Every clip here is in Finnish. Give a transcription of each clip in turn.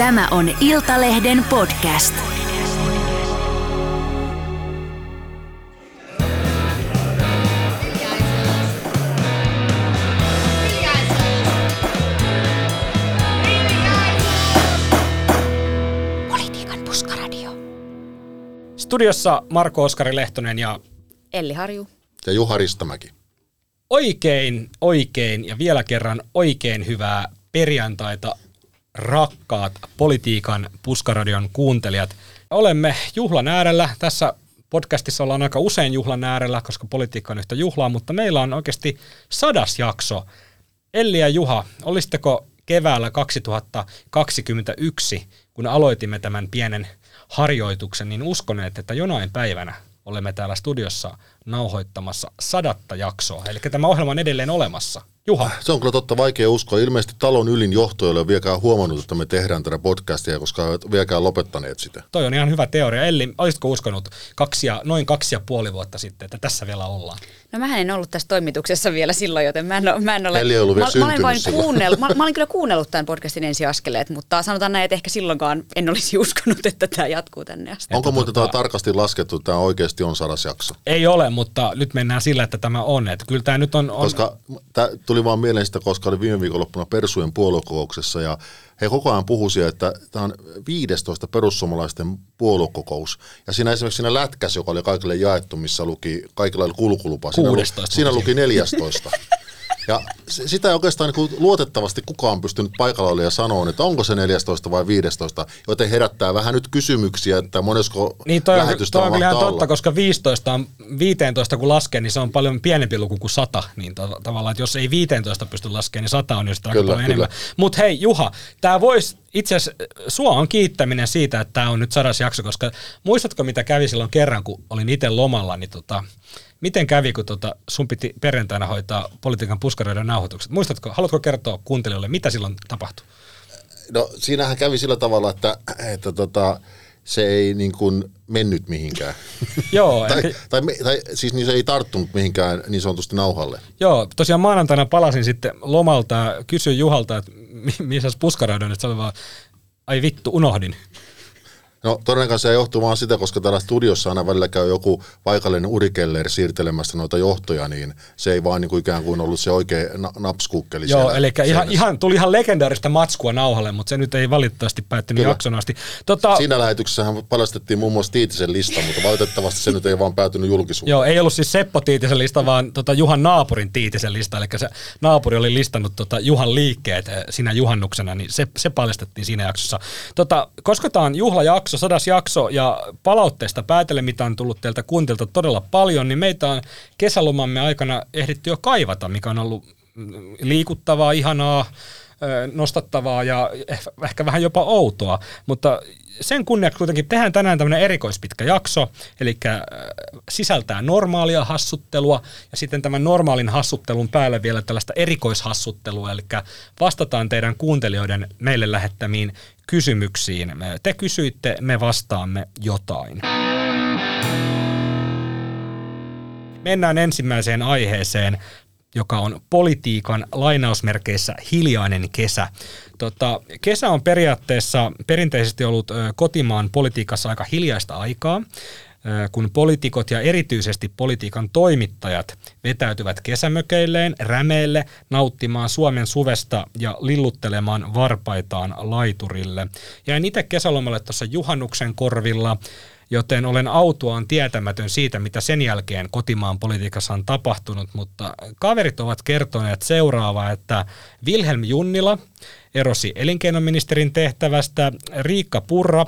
Tämä on Iltalehden podcast. Politiikan puskaradio. Studiossa Marko Oskari Lehtonen ja Elli Harju. Ja Juha Ristamäki. oikein, oikein ja vielä kerran oikein hyvää perjantaita, rakkaat politiikan puskaradion kuuntelijat. Olemme juhlan äärellä. Tässä podcastissa ollaan aika usein juhlan äärellä, koska politiikka on yhtä juhlaa, mutta meillä on oikeasti sadas jakso. Elli ja Juha, olisitteko keväällä 2021, kun aloitimme tämän pienen harjoituksen, niin uskoneet, että jonain päivänä olemme täällä studiossa nauhoittamassa sadatta jaksoa. Eli tämä ohjelma on edelleen olemassa. Juha, Se on kyllä totta vaikea uskoa. Ilmeisesti talon ylin johto ei ole vieläkään huomannut, että me tehdään tätä podcastia, koska eivät vieläkään lopettaneet sitä. toi on ihan hyvä teoria. Elli, olisitko uskonut kaksi ja, noin kaksi ja puoli vuotta sitten, että tässä vielä ollaan? No mä en ollut tässä toimituksessa vielä silloin, joten mä en, ole, mä en ole... Elli ei ollut vielä mä, mä, olen vain kuunnellut, mä, mä, olin kyllä kuunnellut tämän podcastin ensiaskeleet, mutta sanotaan näin, että ehkä silloinkaan en olisi uskonut, että tämä jatkuu tänne asti. Onko muuten tota- tämä tarkasti laskettu, että tämä oikeasti on sadas jakso? Ei ole, mutta nyt mennään sillä, että tämä on. Että kyllä tämä nyt on... on Koska tämä tuli vaan mieleen sitä, koska oli viime viikonloppuna Persujen puoluekokouksessa ja he koko ajan puhuisivat, että tämä on 15 perussuomalaisten puoluekokous. Ja siinä esimerkiksi siinä lätkässä, joka oli kaikille jaettu, missä luki, kaikilla oli kulkulupa, siinä, lu, 16 siinä luki 14. Ja sitä ei oikeastaan niin luotettavasti kukaan pystynyt paikalla oli ja sanoa, että onko se 14 vai 15, joten herättää vähän nyt kysymyksiä, että monesko Niin toi on, lähetystä toi on kyllä totta, olla. koska 15 on, 15 kun laskee, niin se on paljon pienempi luku kuin 100. Niin to, tavallaan, että jos ei 15 pysty laskemaan, niin 100 on jo sitä aika Kyllä, paljon kyllä. enemmän. Mutta hei Juha, tämä voisi itse asiassa, sua on kiittäminen siitä, että tämä on nyt sadas jakso, koska muistatko mitä kävi silloin kerran, kun olin itse lomalla, niin tota, miten kävi, kun tota, sun piti perjantaina hoitaa politiikan puskaroiden nauhoitukset? Muistatko, haluatko kertoa kuuntelijoille, mitä silloin tapahtui? No siinähän kävi sillä tavalla, että, että tota, se ei niin kuin mennyt mihinkään. Joo, tai, eli- tai, tai, siis niin se ei tarttunut mihinkään niin sanotusti nauhalle. Joo, tosiaan maanantaina palasin sitten lomalta ja kysyin Juhalta, että mi- missä puskaroidaan, että se oli vaan, ai vittu, unohdin. No todennäköisesti se johtuu vaan sitä, koska täällä studiossa aina välillä käy joku paikallinen urikeller siirtelemässä noita johtoja, niin se ei vaan niin kuin ikään kuin ollut se oikea na- napskukkeli Joo, siellä eli ihan, ihan, tuli ihan legendaarista matskua nauhalle, mutta se nyt ei valitettavasti päättynyt Kyllä. jakson asti. Tota, Siinä lähetyksessähän paljastettiin muun muassa Tiitisen lista, mutta valitettavasti se nyt ei vaan päätynyt julkisuuteen. Joo, ei ollut siis Seppo Tiitisen lista, vaan tota Juhan naapurin Tiitisen lista, eli se naapuri oli listannut tota Juhan liikkeet eh, sinä juhannuksena, niin se, se paljastettiin siinä jaksossa. Tota, koska tämä on juhlajakso, sadas jakso, ja palautteesta päätellen, mitä on tullut teiltä kuntilta todella paljon, niin meitä on kesälomamme aikana ehditty jo kaivata, mikä on ollut liikuttavaa, ihanaa, nostattavaa ja eh- ehkä vähän jopa outoa, mutta sen kunniaksi kuitenkin tehdään tänään tämmöinen erikoispitkä jakso, eli sisältää normaalia hassuttelua ja sitten tämän normaalin hassuttelun päälle vielä tällaista erikoishassuttelua, eli vastataan teidän kuuntelijoiden meille lähettämiin kysymyksiin. Te kysyitte, me vastaamme jotain. Mennään ensimmäiseen aiheeseen, joka on politiikan lainausmerkeissä hiljainen kesä. Tota, kesä on periaatteessa perinteisesti ollut kotimaan politiikassa aika hiljaista aikaa, kun poliitikot ja erityisesti politiikan toimittajat vetäytyvät kesämökeilleen, rämeille, nauttimaan Suomen suvesta ja lilluttelemaan varpaitaan laiturille. Jäin itse kesälomalle tuossa juhannuksen korvilla, joten olen autuaan tietämätön siitä, mitä sen jälkeen kotimaan politiikassa on tapahtunut, mutta kaverit ovat kertoneet seuraavaa, että Wilhelm Junnila erosi elinkeinoministerin tehtävästä, Riikka Purra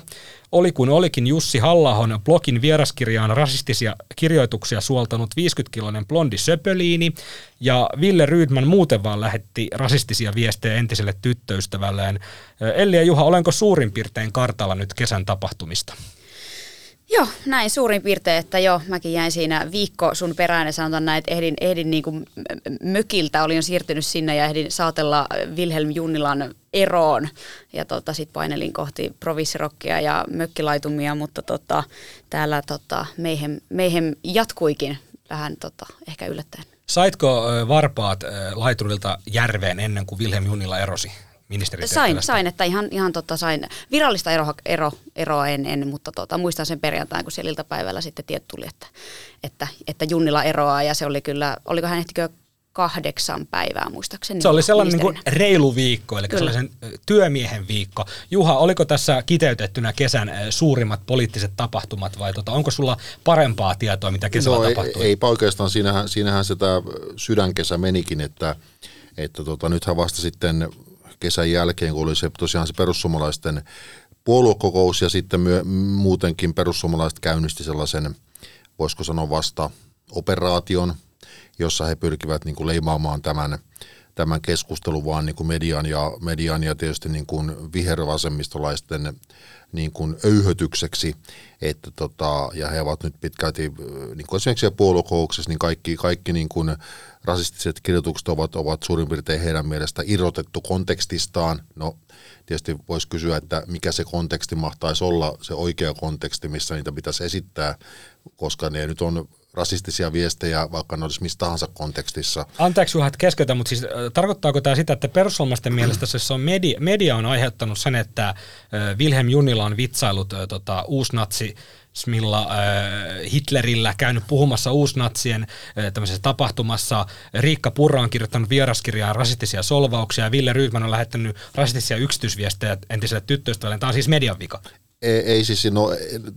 oli kun olikin Jussi Hallahon blogin vieraskirjaan rasistisia kirjoituksia suoltanut 50-kiloinen blondi söpöliini, ja Ville Rydman muuten vaan lähetti rasistisia viestejä entiselle tyttöystävälleen. Elli ja Juha, olenko suurin piirtein kartalla nyt kesän tapahtumista? Joo, näin suurin piirtein, että joo, mäkin jäin siinä viikko sun perään ja sanotaan näin, että ehdin, ehdin niin kuin mökiltä, olin jo siirtynyt sinne ja ehdin saatella Wilhelm Junnilan eroon ja tota, sitten painelin kohti provissirokkia ja mökkilaitumia, mutta tota, täällä tota, meihem, meihem jatkuikin vähän tota, ehkä yllättäen. Saitko varpaat laiturilta järveen ennen kuin Wilhelm Junnila erosi? Ministeri Sain, sain, että ihan, ihan tota, sain virallista ero, ero, eroa en, en mutta tota, muistan sen perjantain, kun siellä iltapäivällä sitten tieto tuli, että, että, että Junnila eroaa ja se oli kyllä, oliko hän ehtikö kahdeksan päivää muistaakseni. Se oli sellainen niin kuin reilu viikko, eli Kyllä. sellaisen työmiehen viikko. Juha, oliko tässä kiteytettynä kesän suurimmat poliittiset tapahtumat vai tota, onko sulla parempaa tietoa, mitä kesällä no, tapahtui? Ei, ei oikeastaan, siinähän, siinähän sitä sydänkesä menikin, että, että tota, nythän vasta sitten kesän jälkeen, kun oli se tosiaan se perussuomalaisten puoluekokous ja sitten myö, muutenkin perussuomalaiset käynnisti sellaisen, voisiko sanoa vasta operaation, jossa he pyrkivät niin kuin leimaamaan tämän, tämän keskustelun vaan niin kuin median, ja, median ja tietysti niin kuin vihervasemmistolaisten niin kuin öyhötykseksi, että tota, ja he ovat nyt pitkälti, niin kuin esimerkiksi puoluekouksessa, niin kaikki, kaikki niin kuin rasistiset kirjoitukset ovat, ovat suurin piirtein heidän mielestä irrotettu kontekstistaan. No tietysti voisi kysyä, että mikä se konteksti mahtaisi olla, se oikea konteksti, missä niitä pitäisi esittää, koska ne nyt on rasistisia viestejä, vaikka ne olisi missä tahansa kontekstissa. Anteeksi että keskeytän, mutta siis, äh, tarkoittaako tämä sitä, että perussuomalaisten mielestä se on media, media on aiheuttanut sen, että äh, Wilhelm Junnila on vitsailut äh, tota, uusnatsi Smilla äh, Hitlerillä käynyt puhumassa uusnatsien äh, tämmöisessä tapahtumassa. Riikka Purra on kirjoittanut vieraskirjaa rasistisia solvauksia Ville Rydman on lähettänyt rasistisia yksityisviestejä entiselle tyttöystävälle. Tämä on siis median vika ei, ei siis, no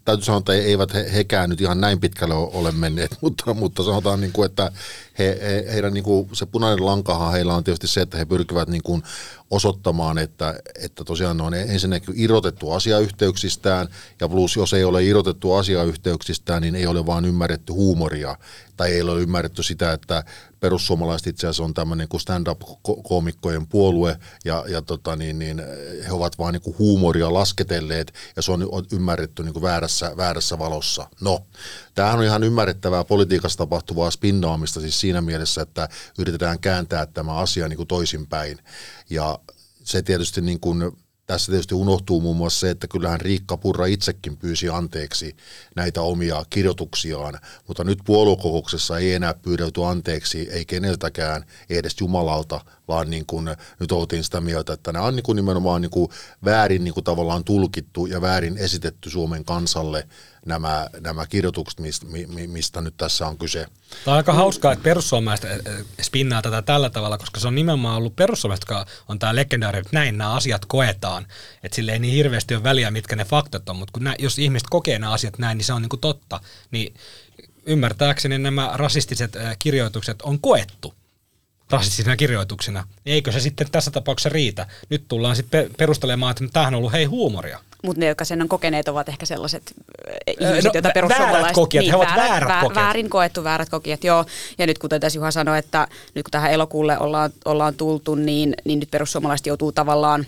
täytyy sanoa, että eivät he, hekään nyt ihan näin pitkälle ole menneet, mutta, mutta sanotaan, niin kuin, että he, he, heidän niin kuin, se punainen lankahan heillä on tietysti se, että he pyrkivät niin kuin osoittamaan, että, että tosiaan ne on ensinnäkin irrotettu asiayhteyksistään, ja plus jos ei ole irrotettu asiayhteyksistään, niin ei ole vaan ymmärretty huumoria, tai ei ole ymmärretty sitä, että perussuomalaiset itse asiassa on tämmöinen kuin stand-up-koomikkojen puolue, ja, ja tota, niin, niin, he ovat vain niin huumoria lasketelleet, ja se on ymmärretty niin kuin väärässä, väärässä valossa. No, tämähän on ihan ymmärrettävää politiikassa tapahtuvaa spinnaamista siis siinä mielessä, että yritetään kääntää tämä asia niin kuin toisinpäin. Ja se tietysti niin kuin tässä tietysti unohtuu muun muassa se, että kyllähän Riikka Purra itsekin pyysi anteeksi näitä omia kirjoituksiaan, mutta nyt puoluekokouksessa ei enää pyydetty anteeksi, ei keneltäkään, ei edes Jumalalta, vaan niin kuin nyt oltiin sitä mieltä, että nämä on niin kuin nimenomaan niin kuin väärin niin kuin tavallaan tulkittu ja väärin esitetty Suomen kansalle nämä, nämä kirjoitukset, mistä, mistä nyt tässä on kyse. Tämä on aika hauskaa, että perussuomalaiset eh, eh, spinnaa tätä tällä tavalla, koska se on nimenomaan ollut perussuomalaiset, jotka on tämä legendaari, että näin nämä asiat koetaan. Että sille ei niin hirveästi ole väliä, mitkä ne faktat on, mutta kun nä, jos ihmiset kokee nämä asiat näin, niin se on niin kuin totta. Niin ymmärtääkseni nämä rasistiset eh, kirjoitukset on koettu rasistisina kirjoituksina. Eikö se sitten tässä tapauksessa riitä? Nyt tullaan sitten perustelemaan, että tämähän on ollut hei huumoria. Mutta ne, jotka sen on kokeneet, ovat ehkä sellaiset ihmiset, no, joita perussuomalaiset... Väärät kokijat, niin, he ovat väärät, väärät kokijat. Väärin koettu väärät kokijat, joo. Ja nyt kuten tässä Juha sanoi, että nyt kun tähän elokuulle ollaan, ollaan tultu, niin, niin nyt perussuomalaiset joutuu tavallaan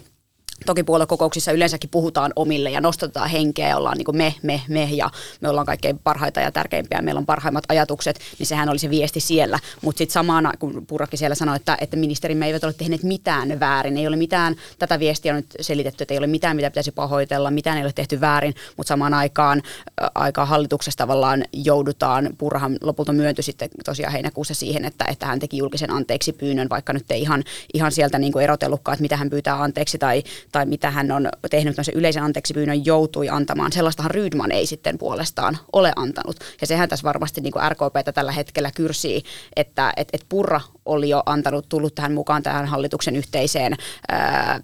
Toki puoluekokouksissa yleensäkin puhutaan omille ja nostetaan henkeä ja ollaan niin kuin me, me, me ja me ollaan kaikkein parhaita ja tärkeimpiä, meillä on parhaimmat ajatukset, niin sehän oli se viesti siellä. Mutta sitten samana, kun Purrakin siellä sanoi, että, että ministerimme eivät ole tehneet mitään väärin, ei ole mitään, tätä viestiä on nyt selitetty, että ei ole mitään, mitä pitäisi pahoitella, mitään ei ole tehty väärin, mutta samaan aikaan, aikaan hallituksessa tavallaan joudutaan, Purrahan lopulta myöntyi sitten tosiaan heinäkuussa siihen, että, että hän teki julkisen anteeksi pyynnön, vaikka nyt ei ihan, ihan sieltä niin kuin erotellutkaan, että mitä hän pyytää anteeksi tai tai mitä hän on tehnyt se yleisen anteeksi pyynnön joutui antamaan. Sellaistahan Rydman ei sitten puolestaan ole antanut. Ja sehän tässä varmasti niin kuin RKPtä tällä hetkellä kyrsii, että et, et Purra oli jo antanut, tullut tähän mukaan tähän hallituksen yhteiseen ää,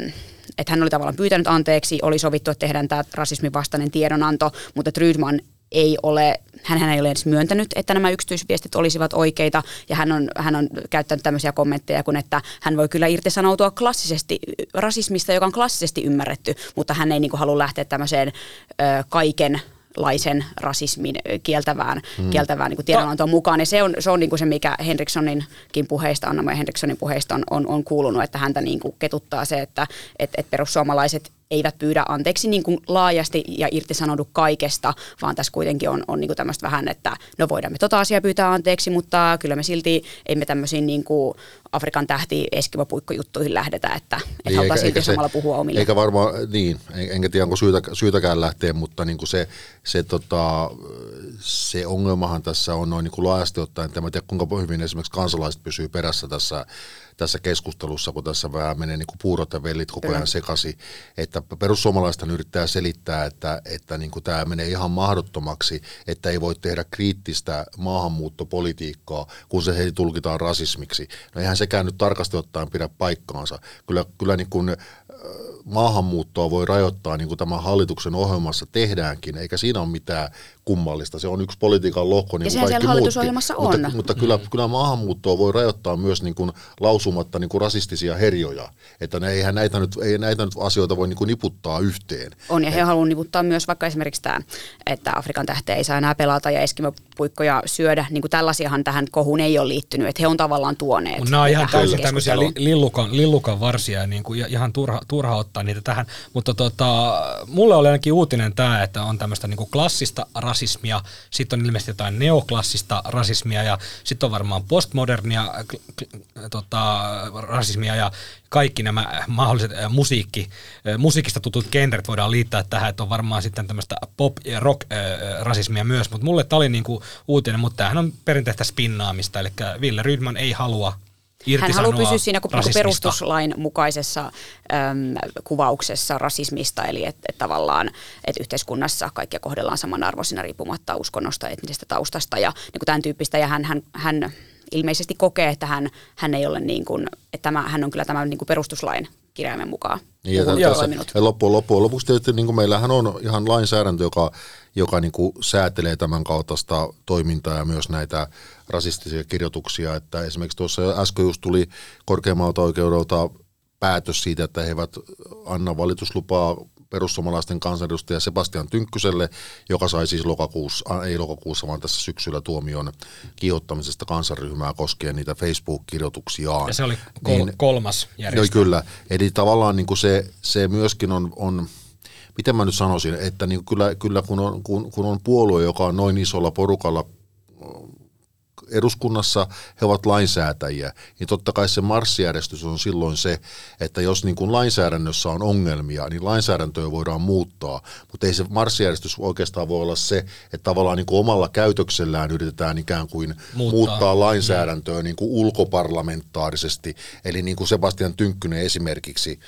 että hän oli tavallaan pyytänyt anteeksi, oli sovittu, että tehdään tämä rasismin vastainen tiedonanto, mutta Rydman ei ole, hän ei ole edes myöntänyt, että nämä yksityisviestit olisivat oikeita, ja hän on, hän on käyttänyt tämmöisiä kommentteja kuin, että hän voi kyllä irtisanoutua klassisesti rasismista, joka on klassisesti ymmärretty, mutta hän ei niin kuin, halua lähteä tämmöiseen ö, kaiken laisen rasismin kieltävään, mm. kieltävään niin tiedonantoon mukaan. Ja se on, se on niin kuin se, mikä Henrikssoninkin puheista, Anna Henrikssonin puheista on, on, on kuulunut, että häntä niin kuin ketuttaa se, että et, et perussuomalaiset eivät pyydä anteeksi niin kuin laajasti ja irtisanoudu kaikesta, vaan tässä kuitenkin on, on niin kuin tämmöistä vähän, että no voidaan me tota asiaa pyytää anteeksi, mutta kyllä me silti emme tämmöisiin niin kuin Afrikan tähti eskimopuikkojuttuihin lähdetä, että et niin, halutaan silti samalla puhua omille. Eikä varmaan, niin, enkä tiedä onko syytä, syytäkään lähteä, mutta niin kuin se, se, tota, se ongelmahan tässä on noin niin kuin laajasti ottaen, en tiedä kuinka hyvin esimerkiksi kansalaiset pysyy perässä tässä, tässä keskustelussa, kun tässä vähän menee niin kuin puurot ja vellit koko ajan sekaisin, että perussuomalaiset yrittää selittää, että, että niin kuin tämä menee ihan mahdottomaksi, että ei voi tehdä kriittistä maahanmuuttopolitiikkaa, kun se heti tulkitaan rasismiksi. No eihän sekään nyt tarkasti ottaen pidä paikkaansa. Kyllä, kyllä niin kuin, maahanmuuttoa voi rajoittaa, niin kuin tämän hallituksen ohjelmassa tehdäänkin, eikä siinä ole mitään kummallista. Se on yksi politiikan lohko, niin ja kuin kaikki hallitusohjelmassa on. Mutta, mutta kyllä, mm. kyllä maahanmuuttoa voi rajoittaa myös niin kuin lausumatta niin kuin rasistisia herjoja. Että ne, eihän näitä nyt, ei näitä nyt asioita voi niin kuin niputtaa yhteen. On, ja he haluavat niputtaa myös vaikka esimerkiksi tämä, että Afrikan tähteä ei saa enää pelata ja eskimopuikkoja syödä. Niin kuin tällaisiahan tähän kohuun ei ole liittynyt, että he on tavallaan tuoneet. Nämä on ihan täysin tämmöisiä lillukan, lillukan varsia, niin kuin ihan turha, turha ottaa niitä tähän. Mutta tota, mulle oli ainakin uutinen tämä, että on tämmöistä niin kuin klassista rasismia, sitten on ilmeisesti jotain neoklassista rasismia ja sitten on varmaan postmodernia tota, rasismia ja kaikki nämä mahdolliset musiikki, musiikista tutut genret voidaan liittää tähän, että on varmaan sitten tämmöistä pop- ja rock-rasismia myös, mutta mulle tämä oli niinku uutinen, mutta tämähän on perinteistä spinnaamista, eli Ville Rydman ei halua hän haluaa pysyä siinä perustuslain mukaisessa äm, kuvauksessa rasismista, eli että et tavallaan että yhteiskunnassa kaikkia kohdellaan samanarvoisina riippumatta uskonnosta, etnisestä taustasta. Ja niin kuin tämän tyyppistä. Ja hän, hän, hän ilmeisesti kokee, että hän, hän ei ole niin kuin, että tämä, hän on kyllä tämän niin kuin perustuslain kirjaimen mukaan niin, ja tässä, ja loppujen, loppujen lopuksi tietysti niin kuin meillähän on ihan lainsäädäntö, joka, joka niin kuin säätelee tämän kaltaista toimintaa ja myös näitä rasistisia kirjoituksia. Että esimerkiksi tuossa äsken just tuli korkeammalta oikeudelta päätös siitä, että he eivät anna valituslupaa perussuomalaisten kansanedustaja Sebastian Tynkkyselle, joka sai siis lokakuussa, ei lokakuussa, vaan tässä syksyllä tuomion kiihottamisesta kansanryhmää koskien niitä Facebook-kirjoituksiaan. Ja se oli kol- niin, kolmas järjestö. Joo, kyllä. Eli tavallaan niin kuin se, se myöskin on, on miten mä nyt sanoisin, että niin kyllä, kyllä kun, on, kun, kun on puolue, joka on noin isolla porukalla eduskunnassa he ovat lainsäätäjiä, niin totta kai se marssijärjestys on silloin se, että jos niin kuin lainsäädännössä on ongelmia, niin lainsäädäntöä voidaan muuttaa, mutta ei se marssijärjestys oikeastaan voi olla se, että tavallaan niin kuin omalla käytöksellään yritetään ikään kuin muuttaa, muuttaa lainsäädäntöä niin kuin ulkoparlamentaarisesti, eli niin kuin Sebastian Tynkkynen esimerkiksi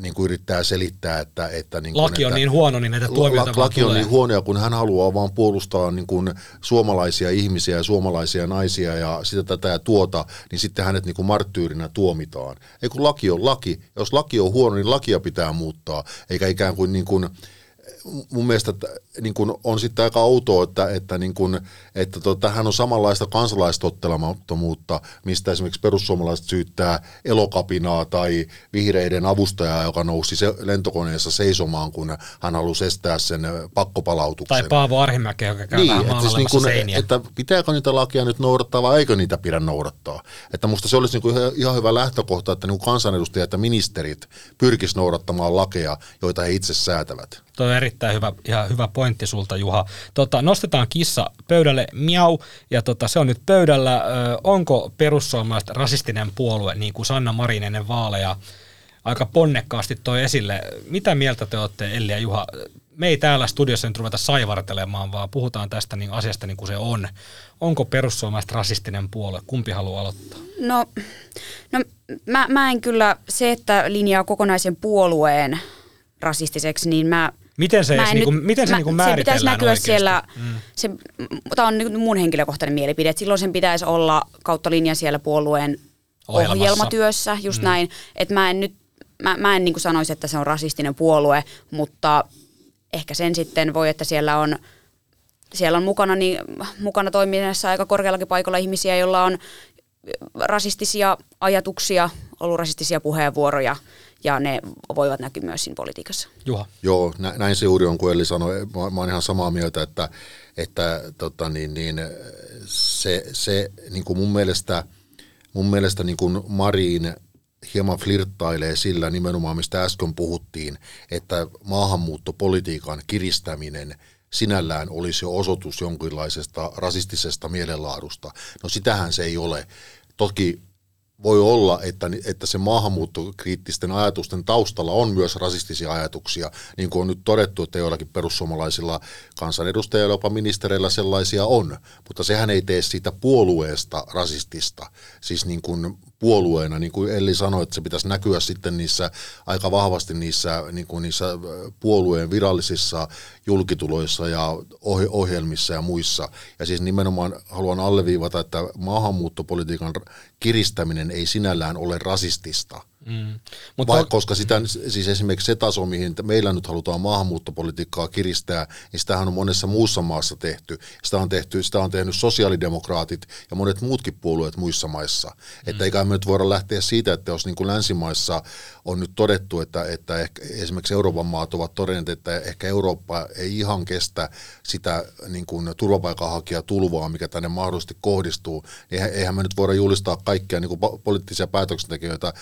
niin kuin yrittää selittää, että... että niin kuin, laki on että, niin huono, niin näitä tuomioita la, Laki on niin huono, ja kun hän haluaa vaan puolustaa niin kuin suomalaisia ihmisiä ja suomalaisia naisia ja sitä tätä ja tuota, niin sitten hänet niin kuin marttyyrinä tuomitaan. Ei kun laki on laki. Jos laki on huono, niin lakia pitää muuttaa, eikä ikään kuin, niin kuin mun mielestä niin kuin on sitten aika outoa, että, että, niin kuin, että tota, hän on samanlaista kansalaistottelemattomuutta, mistä esimerkiksi perussuomalaiset syyttää elokapinaa tai vihreiden avustajaa, joka nousi se lentokoneessa seisomaan, kun hän halusi estää sen pakkopalautuksen. Tai Paavo Arhimäki, joka käy niin, että, siis niin kuin, että pitääkö niitä lakia nyt noudattaa vai eikö niitä pidä noudattaa. Että musta se olisi niin kuin ihan hyvä lähtökohta, että niin kansanedustajat ja ministerit pyrkisivät noudattamaan lakeja, joita he itse säätävät. Tuo on erittäin hyvä, ihan hyvä pointti sulta, Juha. Tota, nostetaan kissa pöydälle, miau, ja tota, se on nyt pöydällä. Ö, onko perussuomalaiset rasistinen puolue, niin kuin Sanna Marin ennen vaaleja aika ponnekkaasti toi esille. Mitä mieltä te olette, Elli ja Juha? Me ei täällä studiossa nyt ruveta saivartelemaan, vaan puhutaan tästä niin asiasta niin kuin se on. Onko perussuomalaiset rasistinen puolue? Kumpi haluaa aloittaa? No, no mä, mä en kyllä, se että linjaa kokonaisen puolueen rasistiseksi, niin mä Miten se, edes, nyt, miten se mä, niin määritellään Se pitäisi näkyä oikeasti? siellä, mm. se, tämä on niin mun henkilökohtainen mielipide, että silloin sen pitäisi olla kautta linjan siellä puolueen Ohjelmassa. ohjelmatyössä, just mm. näin. Että mä en nyt, mä, mä en niin kuin sanoisi, että se on rasistinen puolue, mutta ehkä sen sitten voi, että siellä on siellä on mukana, niin, mukana toiminnassa aika korkeallakin paikalla ihmisiä, joilla on rasistisia ajatuksia, ollut rasistisia puheenvuoroja ja ne voivat näkyä myös siinä politiikassa. Juha. Joo, näin se juuri on, kuin Eli sanoi. Mä, mä olen ihan samaa mieltä, että, että tota niin, niin, se, se niin kuin mun mielestä, mun mielestä niin kuin Marin hieman flirttailee sillä nimenomaan, mistä äsken puhuttiin, että maahanmuuttopolitiikan kiristäminen sinällään olisi jo osoitus jonkinlaisesta rasistisesta mielenlaadusta. No sitähän se ei ole. Toki voi olla, että, että se maahanmuuttokriittisten ajatusten taustalla on myös rasistisia ajatuksia, niin kuin on nyt todettu, että joillakin perussuomalaisilla kansanedustajilla, jopa ministereillä sellaisia on, mutta sehän ei tee siitä puolueesta rasistista. Siis niin kuin puolueena, niin kuin Elli sanoi, että se pitäisi näkyä sitten niissä aika vahvasti niissä, niin kuin niissä puolueen virallisissa julkituloissa ja ohjelmissa ja muissa. Ja siis nimenomaan haluan alleviivata, että maahanmuuttopolitiikan kiristäminen ei sinällään ole rasistista – Mm. Mutta Vai, koska sitä, siis esimerkiksi se taso, mihin meillä nyt halutaan maahanmuuttopolitiikkaa kiristää, niin sitähän on monessa muussa maassa tehty. Sitä on, tehty, sitä on tehnyt sosiaalidemokraatit ja monet muutkin puolueet muissa maissa. Mm. Että eikä me nyt voida lähteä siitä, että jos niin kuin länsimaissa on nyt todettu, että, että ehkä, esimerkiksi Euroopan maat ovat todenneet, että ehkä Eurooppa ei ihan kestä sitä niin kuin turvapaikanhakijatulvaa, mikä tänne mahdollisesti kohdistuu, niin eihän me nyt voida julistaa kaikkia niin kuin poliittisia päätöksentekijöitä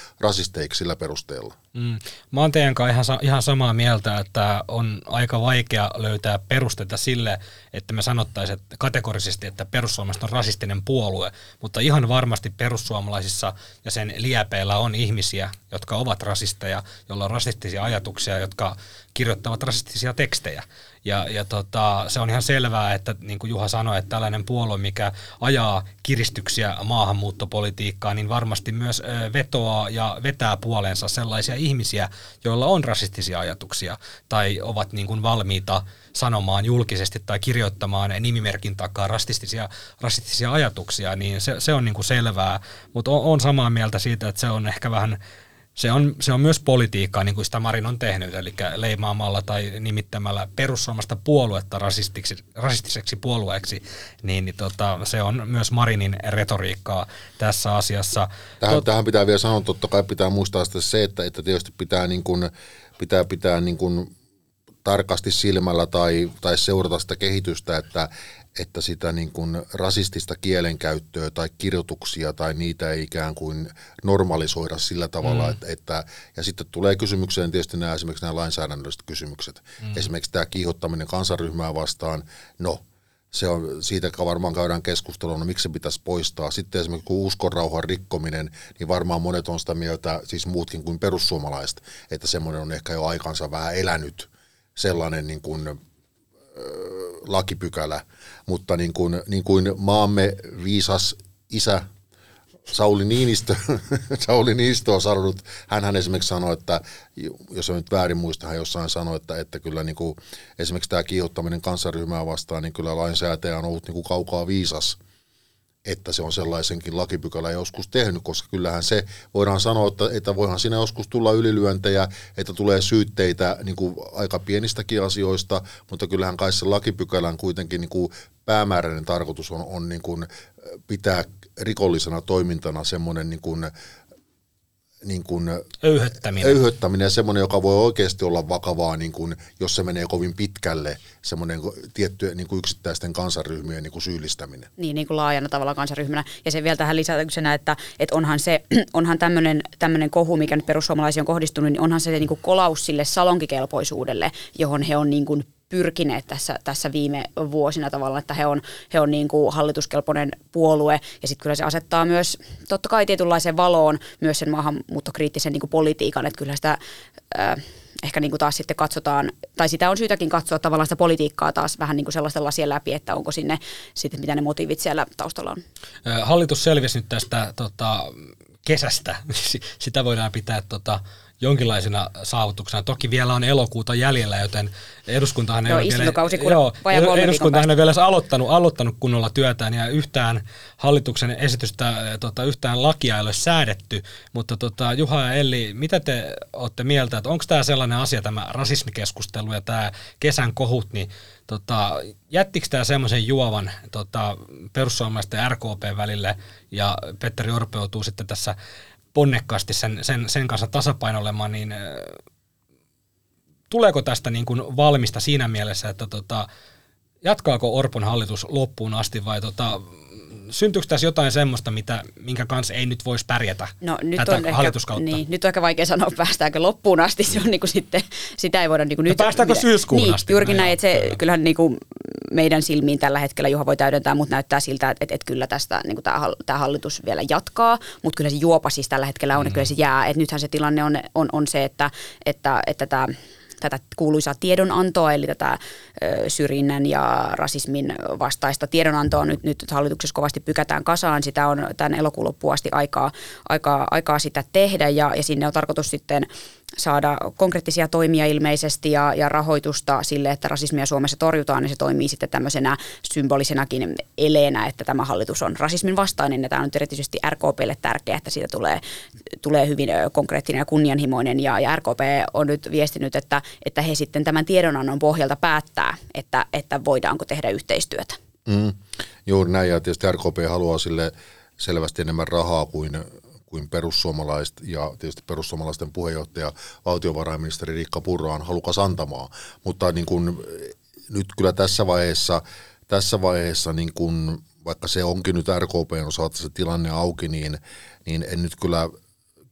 rasisteiksi sillä perusteella. Mm. Mä oon teidän kanssa ihan, ihan samaa mieltä, että on aika vaikea löytää perusteita sille, että me sanottaisiin että kategorisesti, että perussuomalaiset on rasistinen puolue, mutta ihan varmasti perussuomalaisissa ja sen liepeillä on ihmisiä, jotka ovat rasisteja, joilla on rasistisia ajatuksia, jotka kirjoittavat rasistisia tekstejä. Ja, ja tota, se on ihan selvää, että niin kuin Juha sanoi, että tällainen puolue, mikä ajaa kiristyksiä maahanmuuttopolitiikkaan, niin varmasti myös vetoaa ja vetää puoleensa sellaisia ihmisiä, joilla on rasistisia ajatuksia tai ovat niin kuin valmiita sanomaan julkisesti tai kirjoittamaan nimimerkin takaa rasistisia, rasistisia ajatuksia, niin se, se on niin kuin selvää. Mutta on, on samaa mieltä siitä, että se on ehkä vähän se on, se on myös politiikkaa, niin kuin sitä Marin on tehnyt, eli leimaamalla tai nimittämällä perussuomasta puoluetta rasistiksi, rasistiseksi puolueeksi, niin, niin tota, se on myös Marinin retoriikkaa tässä asiassa. Tähän, Tot... tähän pitää vielä sanoa, totta kai pitää muistaa se, että, että tietysti pitää, niin kuin, pitää, pitää niin kuin tarkasti silmällä tai, tai seurata sitä kehitystä, että, että sitä niin kuin rasistista kielenkäyttöä tai kirjoituksia tai niitä ei ikään kuin normalisoida sillä tavalla, mm. että, että ja sitten tulee kysymykseen tietysti nämä esimerkiksi nämä lainsäädännölliset kysymykset. Mm. Esimerkiksi tämä kiihottaminen kansanryhmää vastaan, no se on, siitä varmaan käydään keskustelua, no miksi se pitäisi poistaa. Sitten esimerkiksi kun uskonrauhan rikkominen, niin varmaan monet on sitä mieltä, siis muutkin kuin perussuomalaiset, että semmoinen on ehkä jo aikansa vähän elänyt sellainen niin kuin, lakipykälä, mutta niin kuin, niin kuin maamme viisas isä Sauli Niinistö, Sauli Niinistö on sanonut, hän esimerkiksi sanoi, että jos on nyt väärin muista, hän jossain sanoi, että, että kyllä niin kuin, esimerkiksi tämä kiihottaminen kansanryhmää vastaan, niin kyllä lainsäätäjä on ollut niin kuin kaukaa viisas – että se on sellaisenkin lakipykälä joskus tehnyt, koska kyllähän se, voidaan sanoa, että, että voihan siinä joskus tulla ylilyöntejä, että tulee syytteitä niin kuin aika pienistäkin asioista, mutta kyllähän kai se lakipykälän kuitenkin niin kuin päämääräinen tarkoitus on, on niin kuin pitää rikollisena toimintana semmoinen niin kuin niin kuin öyhöttäminen. öyhöttäminen ja semmoinen, joka voi oikeasti olla vakavaa, niin kuin, jos se menee kovin pitkälle, semmoinen tietty niin kuin yksittäisten kansanryhmien niin kuin syyllistäminen. Niin, niin kuin laajana tavalla kansanryhmänä. Ja se vielä tähän lisäyksenä, että, että onhan, se, onhan tämmöinen, tämmöinen kohu, mikä nyt perussuomalaisiin on kohdistunut, niin onhan se niin kuin kolaus sille salonkikelpoisuudelle, johon he on niin kuin pyrkineet tässä, tässä viime vuosina tavallaan, että he on, he on niin kuin hallituskelpoinen puolue. Ja sitten kyllä se asettaa myös totta kai tietynlaiseen valoon myös sen maahanmuuttokriittisen niin kuin politiikan, että kyllä sitä äh, ehkä niin kuin taas sitten katsotaan, tai sitä on syytäkin katsoa tavallaan sitä politiikkaa taas vähän niin kuin sellaisten lasien läpi, että onko sinne sitten, mitä ne motiivit siellä taustalla on. Hallitus selvisi nyt tästä tota, kesästä, sitä voidaan pitää tota, jonkinlaisena saavutuksena. Toki vielä on elokuuta jäljellä, joten eduskuntahan ei joo, ole vielä, joo, eduskuntahan ei vielä aloittanut, aloittanut kunnolla työtään ja yhtään hallituksen esitystä, tota, yhtään lakia ei ole säädetty, mutta tota, Juha ja Elli, mitä te olette mieltä, että onko tämä sellainen asia, tämä rasismikeskustelu ja tämä kesän kohut, niin tota, jättikö tämä semmoisen juovan tota, perussuomalaisten ja RKP välille ja Petteri Orpo joutuu sitten tässä ponnekkaasti sen, sen, sen kanssa tasapainolemaan, niin tuleeko tästä niin kuin valmista siinä mielessä, että tota, jatkaako Orpon hallitus loppuun asti vai tota, syntyykö tässä jotain semmoista, mitä, minkä kanssa ei nyt voisi pärjätä no, nyt tätä on hallituskautta? Ehkä, niin, nyt on aika vaikea sanoa, päästäänkö loppuun asti. Se on niin kuin sitten, sitä ei voida niin kuin nyt... Päästäänkö syyskuun niin, asti? Juurikin No näin, joo, että se kyllä. kyllähän niin kuin meidän silmiin tällä hetkellä Juha voi täydentää, mutta näyttää siltä, että, että, että kyllä tästä niin kuin tämä, hal- tämä hallitus vielä jatkaa, mutta kyllä se juopa siis tällä hetkellä on, mm. kyllä se jää. Että nythän se tilanne on, on, on se, että, että, että tämä tätä kuuluisaa tiedonantoa, eli tätä syrjinnän ja rasismin vastaista tiedonantoa nyt, nyt hallituksessa kovasti pykätään kasaan. Sitä on tämän elokuun loppuun asti aikaa, aikaa, aikaa sitä tehdä ja, ja sinne on tarkoitus sitten saada konkreettisia toimia ilmeisesti ja, ja rahoitusta sille, että rasismia Suomessa torjutaan, niin se toimii sitten tämmöisenä symbolisenakin eleenä, että tämä hallitus on rasismin vastainen. Ja tämä on nyt erityisesti RKPlle tärkeää, että siitä tulee, tulee hyvin konkreettinen ja kunnianhimoinen. Ja, ja RKP on nyt viestinyt, että, että he sitten tämän tiedonannon pohjalta päättää, että, että voidaanko tehdä yhteistyötä. Mm, juuri näin, ja tietysti RKP haluaa sille selvästi enemmän rahaa kuin, kuin perussuomalaiset, ja tietysti perussuomalaisten puheenjohtaja, valtiovarainministeri Riikka Purra on halukas antamaan. Mutta niin kuin, nyt kyllä tässä vaiheessa, tässä vaiheessa niin kuin, vaikka se onkin nyt RKPn osalta se tilanne auki, niin, niin en nyt kyllä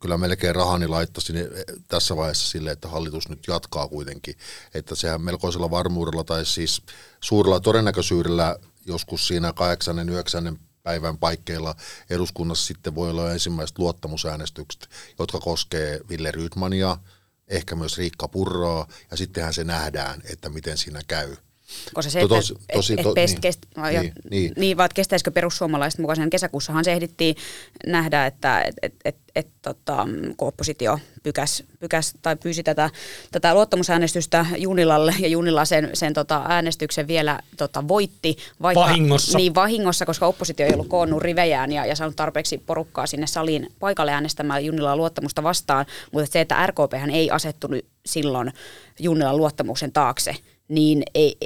kyllä melkein rahani laittaisin tässä vaiheessa sille, että hallitus nyt jatkaa kuitenkin. Että sehän melkoisella varmuudella tai siis suurella todennäköisyydellä joskus siinä kahdeksannen, yhdeksännen päivän paikkeilla eduskunnassa sitten voi olla ensimmäiset luottamusäänestykset, jotka koskee Ville Rydmania, ehkä myös Riikka Purraa, ja sittenhän se nähdään, että miten siinä käy. Koska se, että, Tosi- tosi- et, to- et pest, niin. kest, no, ja, Niin, niin, niin. niin. niin, vaan että kestäisikö perussuomalaiset mukaan sen kesäkuussahan se ehdittiin nähdä, että et, et, et, et, tota, kun oppositio pykäs, pykäs tai pyysi tätä, tätä luottamusäänestystä Junilalle ja Junila sen, sen tota, äänestyksen vielä tota, voitti. Vaikka, Vahingossa. Niin vahingossa, koska oppositio ei ollut koonnut rivejään ja, ja saanut tarpeeksi porukkaa sinne saliin paikalle äänestämään Junilaa luottamusta vastaan, mutta se, että RKP ei asettunut silloin Junilan luottamuksen taakse, niin ei,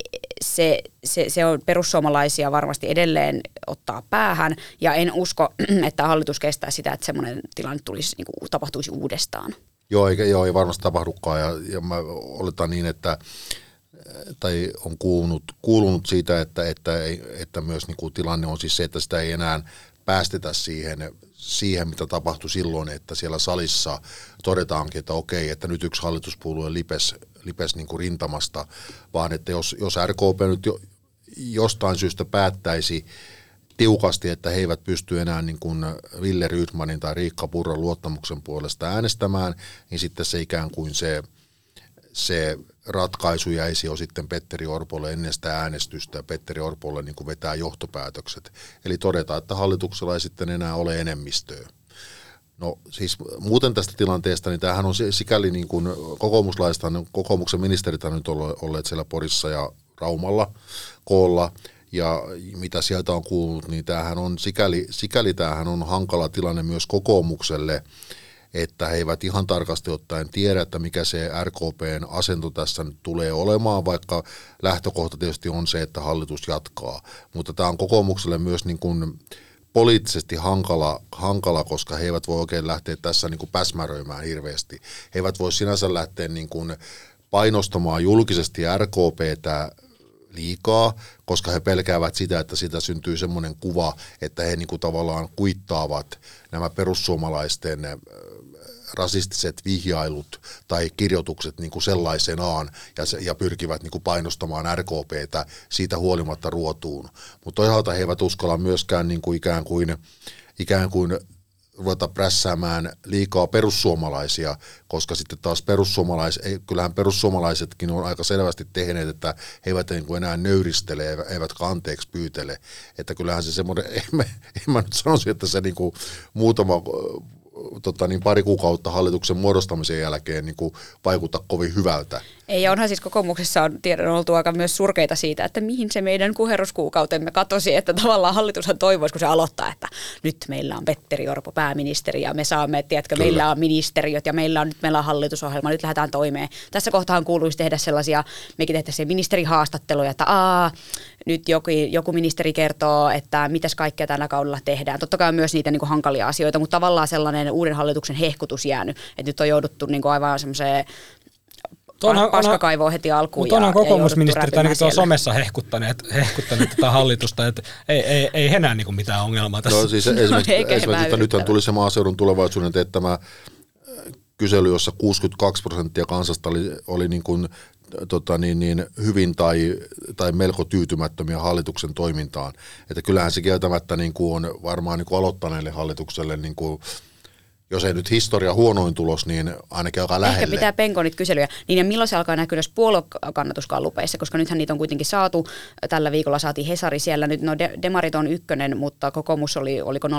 se, se, se on perussuomalaisia varmasti edelleen ottaa päähän, ja en usko, että hallitus kestää sitä, että semmoinen tilanne tulisi, niin kuin, tapahtuisi uudestaan. Joo, eikä, joo, ei varmasti tapahdukaan ja, ja mä oletan niin, että tai on kuulunut, kuulunut siitä, että, että, että myös niin kuin tilanne on siis se, että sitä ei enää päästetä siihen, siihen, mitä tapahtui silloin, että siellä salissa todetaankin, että okei, että nyt yksi hallituspuolue lipes, lipes niin kuin rintamasta, vaan että jos, jos RKP nyt jo, jostain syystä päättäisi tiukasti, että he eivät pysty enää niin kuin Ville Rydmanin tai Riikka Purran luottamuksen puolesta äänestämään, niin sitten se ikään kuin se, se ratkaisu jäisi jo sitten Petteri Orpolle ennen sitä äänestystä ja Petteri Orpolle niin kuin vetää johtopäätökset. Eli todetaan, että hallituksella ei sitten enää ole enemmistöä. No siis muuten tästä tilanteesta, niin tämähän on sikäli niin kuin kokoomuslaista, kokoomuksen ministerit on nyt olleet siellä Porissa ja Raumalla koolla, ja mitä sieltä on kuullut, niin tämähän on, sikäli, sikäli tämähän on hankala tilanne myös kokoomukselle, että he eivät ihan tarkasti ottaen tiedä, että mikä se RKPn asento tässä nyt tulee olemaan, vaikka lähtökohta tietysti on se, että hallitus jatkaa. Mutta tämä on kokoomukselle myös niin kuin poliittisesti hankala, hankala, koska he eivät voi oikein lähteä tässä niin kuin päsmäröimään hirveästi. He eivät voi sinänsä lähteä niin kuin painostamaan julkisesti RKPtä liikaa, koska he pelkäävät sitä, että siitä syntyy semmoinen kuva, että he niin kuin tavallaan kuittaavat nämä perussuomalaisten rasistiset vihjailut tai kirjoitukset niin kuin sellaisenaan ja, se, ja pyrkivät niin kuin painostamaan RKPtä siitä huolimatta ruotuun. Mutta toisaalta he eivät uskalla myöskään niin kuin ikään kuin, ikään kuin ruveta prässäämään liikaa perussuomalaisia, koska sitten taas perussuomalais, kyllähän perussuomalaisetkin on aika selvästi tehneet, että he eivät niin kuin enää nöyristele, eivätkä anteeksi pyytele. Että kyllähän se semmoinen, en mä, en mä nyt sanoisi, että se niin kuin muutama tota, niin pari kuukautta hallituksen muodostamisen jälkeen niin kuin vaikuta kovin hyvältä. Ei, ja onhan siis kokoomuksessa on tiedon oltu aika myös surkeita siitä, että mihin se meidän kuheruskuukautemme katosi, että tavallaan hallitushan toivoisi, kun se aloittaa, että nyt meillä on Petteri Orpo pääministeri ja me saamme, tiedätkö, Kyllä. meillä on ministeriöt ja meillä on nyt meillä on hallitusohjelma, nyt lähdetään toimeen. Tässä kohtaan kuuluisi tehdä sellaisia, mekin tehtäisiin ministerihaastatteluja, että aa, nyt joku, joku ministeri kertoo, että mitäs kaikkea tällä kaudella tehdään. Totta kai on myös niitä niin kuin hankalia asioita, mutta tavallaan sellainen uuden hallituksen hehkutus jäänyt, että nyt on jouduttu niin kuin aivan semmoiseen onhan- paskakaivoa heti alkuun. Mutta onhan kokoomusministerit ainakin tuolla somessa hehkuttaneet, hehkuttaneet tätä hallitusta, että ei, ei, ei he näe niinku mitään ongelmaa tässä. No siis esimerkiksi, he esimerkiksi että nythän tuli se maaseudun tulevaisuuden teettämä äh, kysely, jossa 62 prosenttia kansasta oli, oli niin kuin, tota niin, niin hyvin tai, tai melko tyytymättömiä hallituksen toimintaan. Että kyllähän se kieltämättä niin kuin on varmaan niin kuin aloittaneelle hallitukselle, niin kuin, jos ei nyt historia huonoin tulos, niin ainakin aika lähelle. Ehkä pitää penkoa niitä kyselyjä. Niin ja milloin se alkaa näkyä myös puoluekannatuskallupeissa, koska nythän niitä on kuitenkin saatu. Tällä viikolla saatiin Hesari siellä. Nyt no de- Demarit on ykkönen, mutta kokoomus oli, oliko 0,1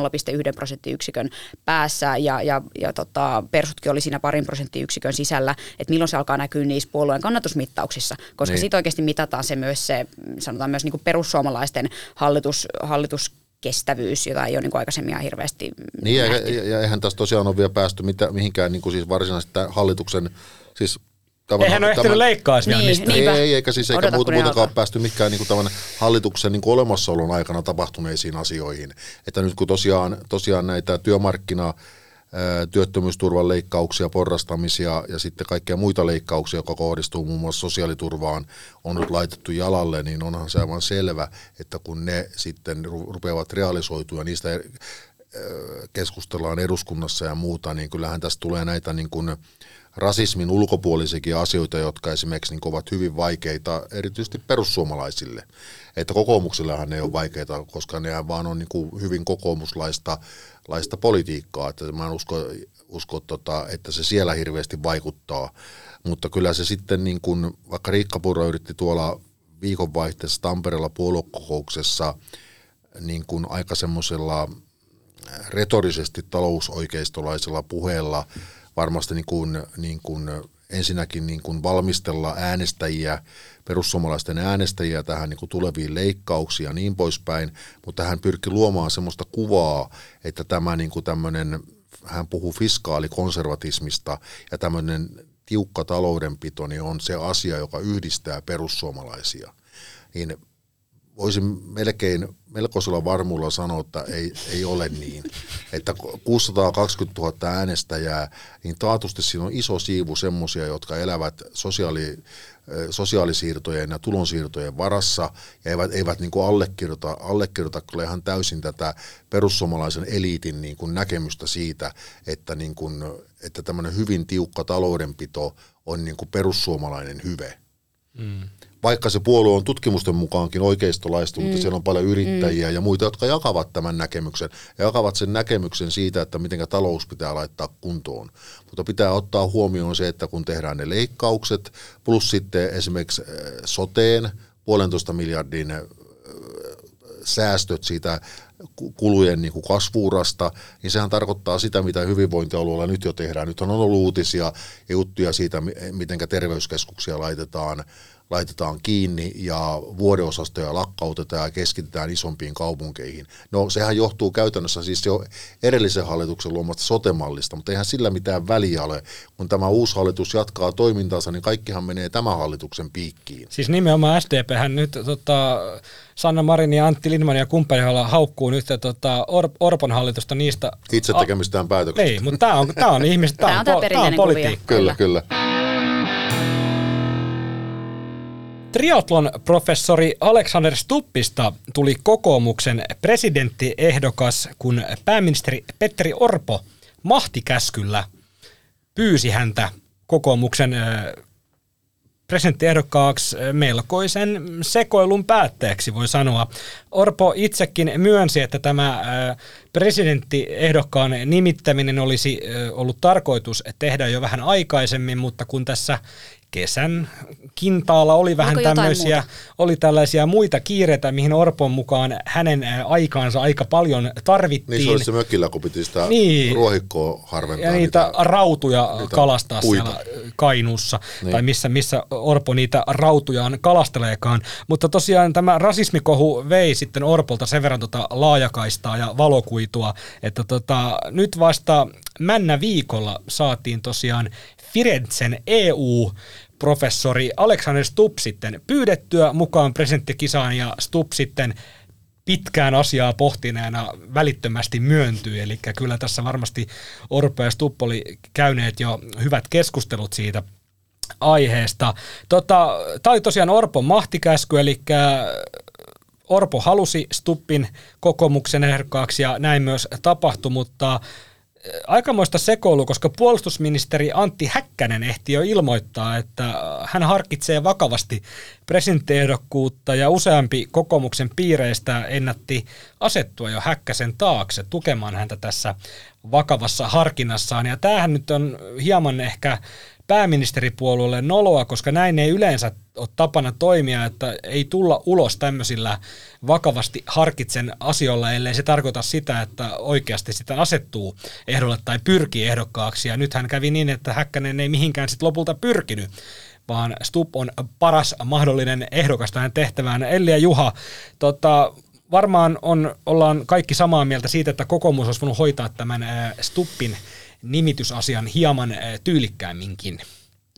prosenttiyksikön päässä ja, ja, ja tota, Persutkin oli siinä parin prosenttiyksikön sisällä. Että milloin se alkaa näkyä niissä puolueen kannatusmittauksissa, koska Niin. sitten oikeasti mitataan se myös se, sanotaan myös niin kuin perussuomalaisten hallitus, hallitus kestävyys, jota ei ole niin aikaisemmin ihan hirveästi Niin, ja, nähty. ja, ja eihän tässä tosiaan ole vielä päästy mitä, mihinkään niin kuin siis varsinaisesti tämän hallituksen, siis tämän, Eihän ole ehtinyt leikkaa vielä Niin, mistään. niin. Ei, Niinpä. ei, eikä siis eikä muuta, muutenkaan alkaa. päästy mikään niin kuin tämän hallituksen niin kuin olemassaolon aikana tapahtuneisiin asioihin. Että nyt kun tosiaan, tosiaan näitä työmarkkina, työttömyysturvan leikkauksia, porrastamisia ja sitten kaikkia muita leikkauksia, jotka kohdistuu muun muassa sosiaaliturvaan, on nyt laitettu jalalle, niin onhan se aivan selvä, että kun ne sitten ru- rupeavat realisoitua niistä keskustellaan eduskunnassa ja muuta, niin kyllähän tästä tulee näitä niin kuin rasismin ulkopuolisiakin asioita, jotka esimerkiksi niin ovat hyvin vaikeita erityisesti perussuomalaisille. Että kokoomuksillahan ne ole vaikeita, koska ne vaan on niin kuin hyvin kokoomuslaista laista politiikkaa. Että mä en usko, usko tota, että se siellä hirveästi vaikuttaa. Mutta kyllä se sitten, niin kuin, vaikka Riikka Purra yritti tuolla viikonvaihteessa Tampereella puoluekokouksessa niin kuin aika semmoisella retorisesti talousoikeistolaisella puheella varmasti niin kuin, niin kuin ensinnäkin niin kuin valmistella äänestäjiä, perussuomalaisten äänestäjiä tähän niin kuin tuleviin leikkauksiin ja niin poispäin, mutta hän pyrki luomaan semmoista kuvaa, että tämä niin kuin tämmöinen, hän puhuu fiskaalikonservatismista ja tämmöinen tiukka taloudenpito niin on se asia, joka yhdistää perussuomalaisia. Niin voisin melkein melkoisella varmuudella sanoa, että ei, ei ole niin. Että 620 000 äänestäjää, niin taatusti siinä on iso siivu semmoisia, jotka elävät sosiaali, sosiaalisiirtojen ja tulonsiirtojen varassa ja eivät, eivät niin kuin allekirjoita, allekirjoita kyllä ihan täysin tätä perussuomalaisen eliitin niin kuin näkemystä siitä, että, niin kuin, että tämmöinen hyvin tiukka taloudenpito on niin kuin perussuomalainen hyve. Mm vaikka se puolue on tutkimusten mukaankin oikeistolaista, mm. mutta siellä on paljon yrittäjiä mm. ja muita, jotka jakavat tämän näkemyksen. Ja jakavat sen näkemyksen siitä, että miten talous pitää laittaa kuntoon. Mutta pitää ottaa huomioon se, että kun tehdään ne leikkaukset, plus sitten esimerkiksi soteen, puolentoista miljardin säästöt siitä kulujen niin kuin kasvuurasta, niin sehän tarkoittaa sitä, mitä hyvinvointialueella nyt jo tehdään. Nyt on ollut uutisia ja juttuja siitä, miten terveyskeskuksia laitetaan laitetaan kiinni ja vuodeosastoja lakkautetaan ja keskitetään isompiin kaupunkeihin. No sehän johtuu käytännössä siis jo edellisen hallituksen luomasta sotemallista, mutta eihän sillä mitään väliä ole. Kun tämä uusi hallitus jatkaa toimintaansa, niin kaikkihan menee tämän hallituksen piikkiin. Siis nimenomaan SDPhän nyt tota, Sanna Marin ja Antti Lindman ja kumppanilla haukkuu nyt tota, Or- Orpon hallitusta niistä... Itse tekemistään päätöksistä. Ei, mutta tämä on, tää on ihmiset, tämä on, Tää on tää on, kuvio. politiikka. Kyllä, kyllä. Triatlon professori Alexander Stuppista tuli kokoomuksen presidenttiehdokas, kun pääministeri Petteri Orpo mahtikäskyllä pyysi häntä kokoomuksen presidenttiehdokkaaksi melkoisen sekoilun päätteeksi, voi sanoa. Orpo itsekin myönsi, että tämä presidenttiehdokkaan nimittäminen olisi ollut tarkoitus tehdä jo vähän aikaisemmin, mutta kun tässä kesän kintaalla oli vähän jotain tämmöisiä, oli tällaisia muita kiireitä, mihin Orpon mukaan hänen aikaansa aika paljon tarvittiin. Niin se oli se mökillä, kun piti sitä Niin. ruohikkoa harventaa. ja niitä rautuja niitä kalastaa puita. siellä Kainuussa. Niin. tai missä, missä Orpo niitä rautujaan kalasteleekaan. Mutta tosiaan tämä rasismikohu vei sitten Orpolta sen verran tota laajakaistaa ja valokuitua, että tota, nyt vasta männä viikolla saatiin tosiaan Firenzen EU professori Alexander Stubb sitten pyydettyä mukaan presidenttikisaan ja Stubb sitten pitkään asiaa pohtineena välittömästi myöntyy. Eli kyllä tässä varmasti Orpo ja Stubb oli käyneet jo hyvät keskustelut siitä aiheesta. Tota, Tämä oli tosiaan Orpon mahtikäsky, eli Orpo halusi Stuppin kokoomuksen ehdokkaaksi ja näin myös tapahtui, mutta aikamoista sekoilu, koska puolustusministeri Antti Häkkänen ehti jo ilmoittaa, että hän harkitsee vakavasti presidenttiehdokkuutta ja useampi kokoomuksen piireistä ennätti asettua jo Häkkäsen taakse tukemaan häntä tässä vakavassa harkinnassaan. Ja tämähän nyt on hieman ehkä pääministeripuolueelle noloa, koska näin ei yleensä ole tapana toimia, että ei tulla ulos tämmöisillä vakavasti harkitsen asioilla, ellei se tarkoita sitä, että oikeasti sitä asettuu ehdolle tai pyrkii ehdokkaaksi. Ja nythän kävi niin, että Häkkänen ei mihinkään sitten lopulta pyrkinyt vaan Stup on paras mahdollinen ehdokas tähän tehtävään. Elli ja Juha, tota, varmaan on, ollaan kaikki samaa mieltä siitä, että kokoomus olisi voinut hoitaa tämän Stuppin nimitysasian hieman tyylikkäämminkin.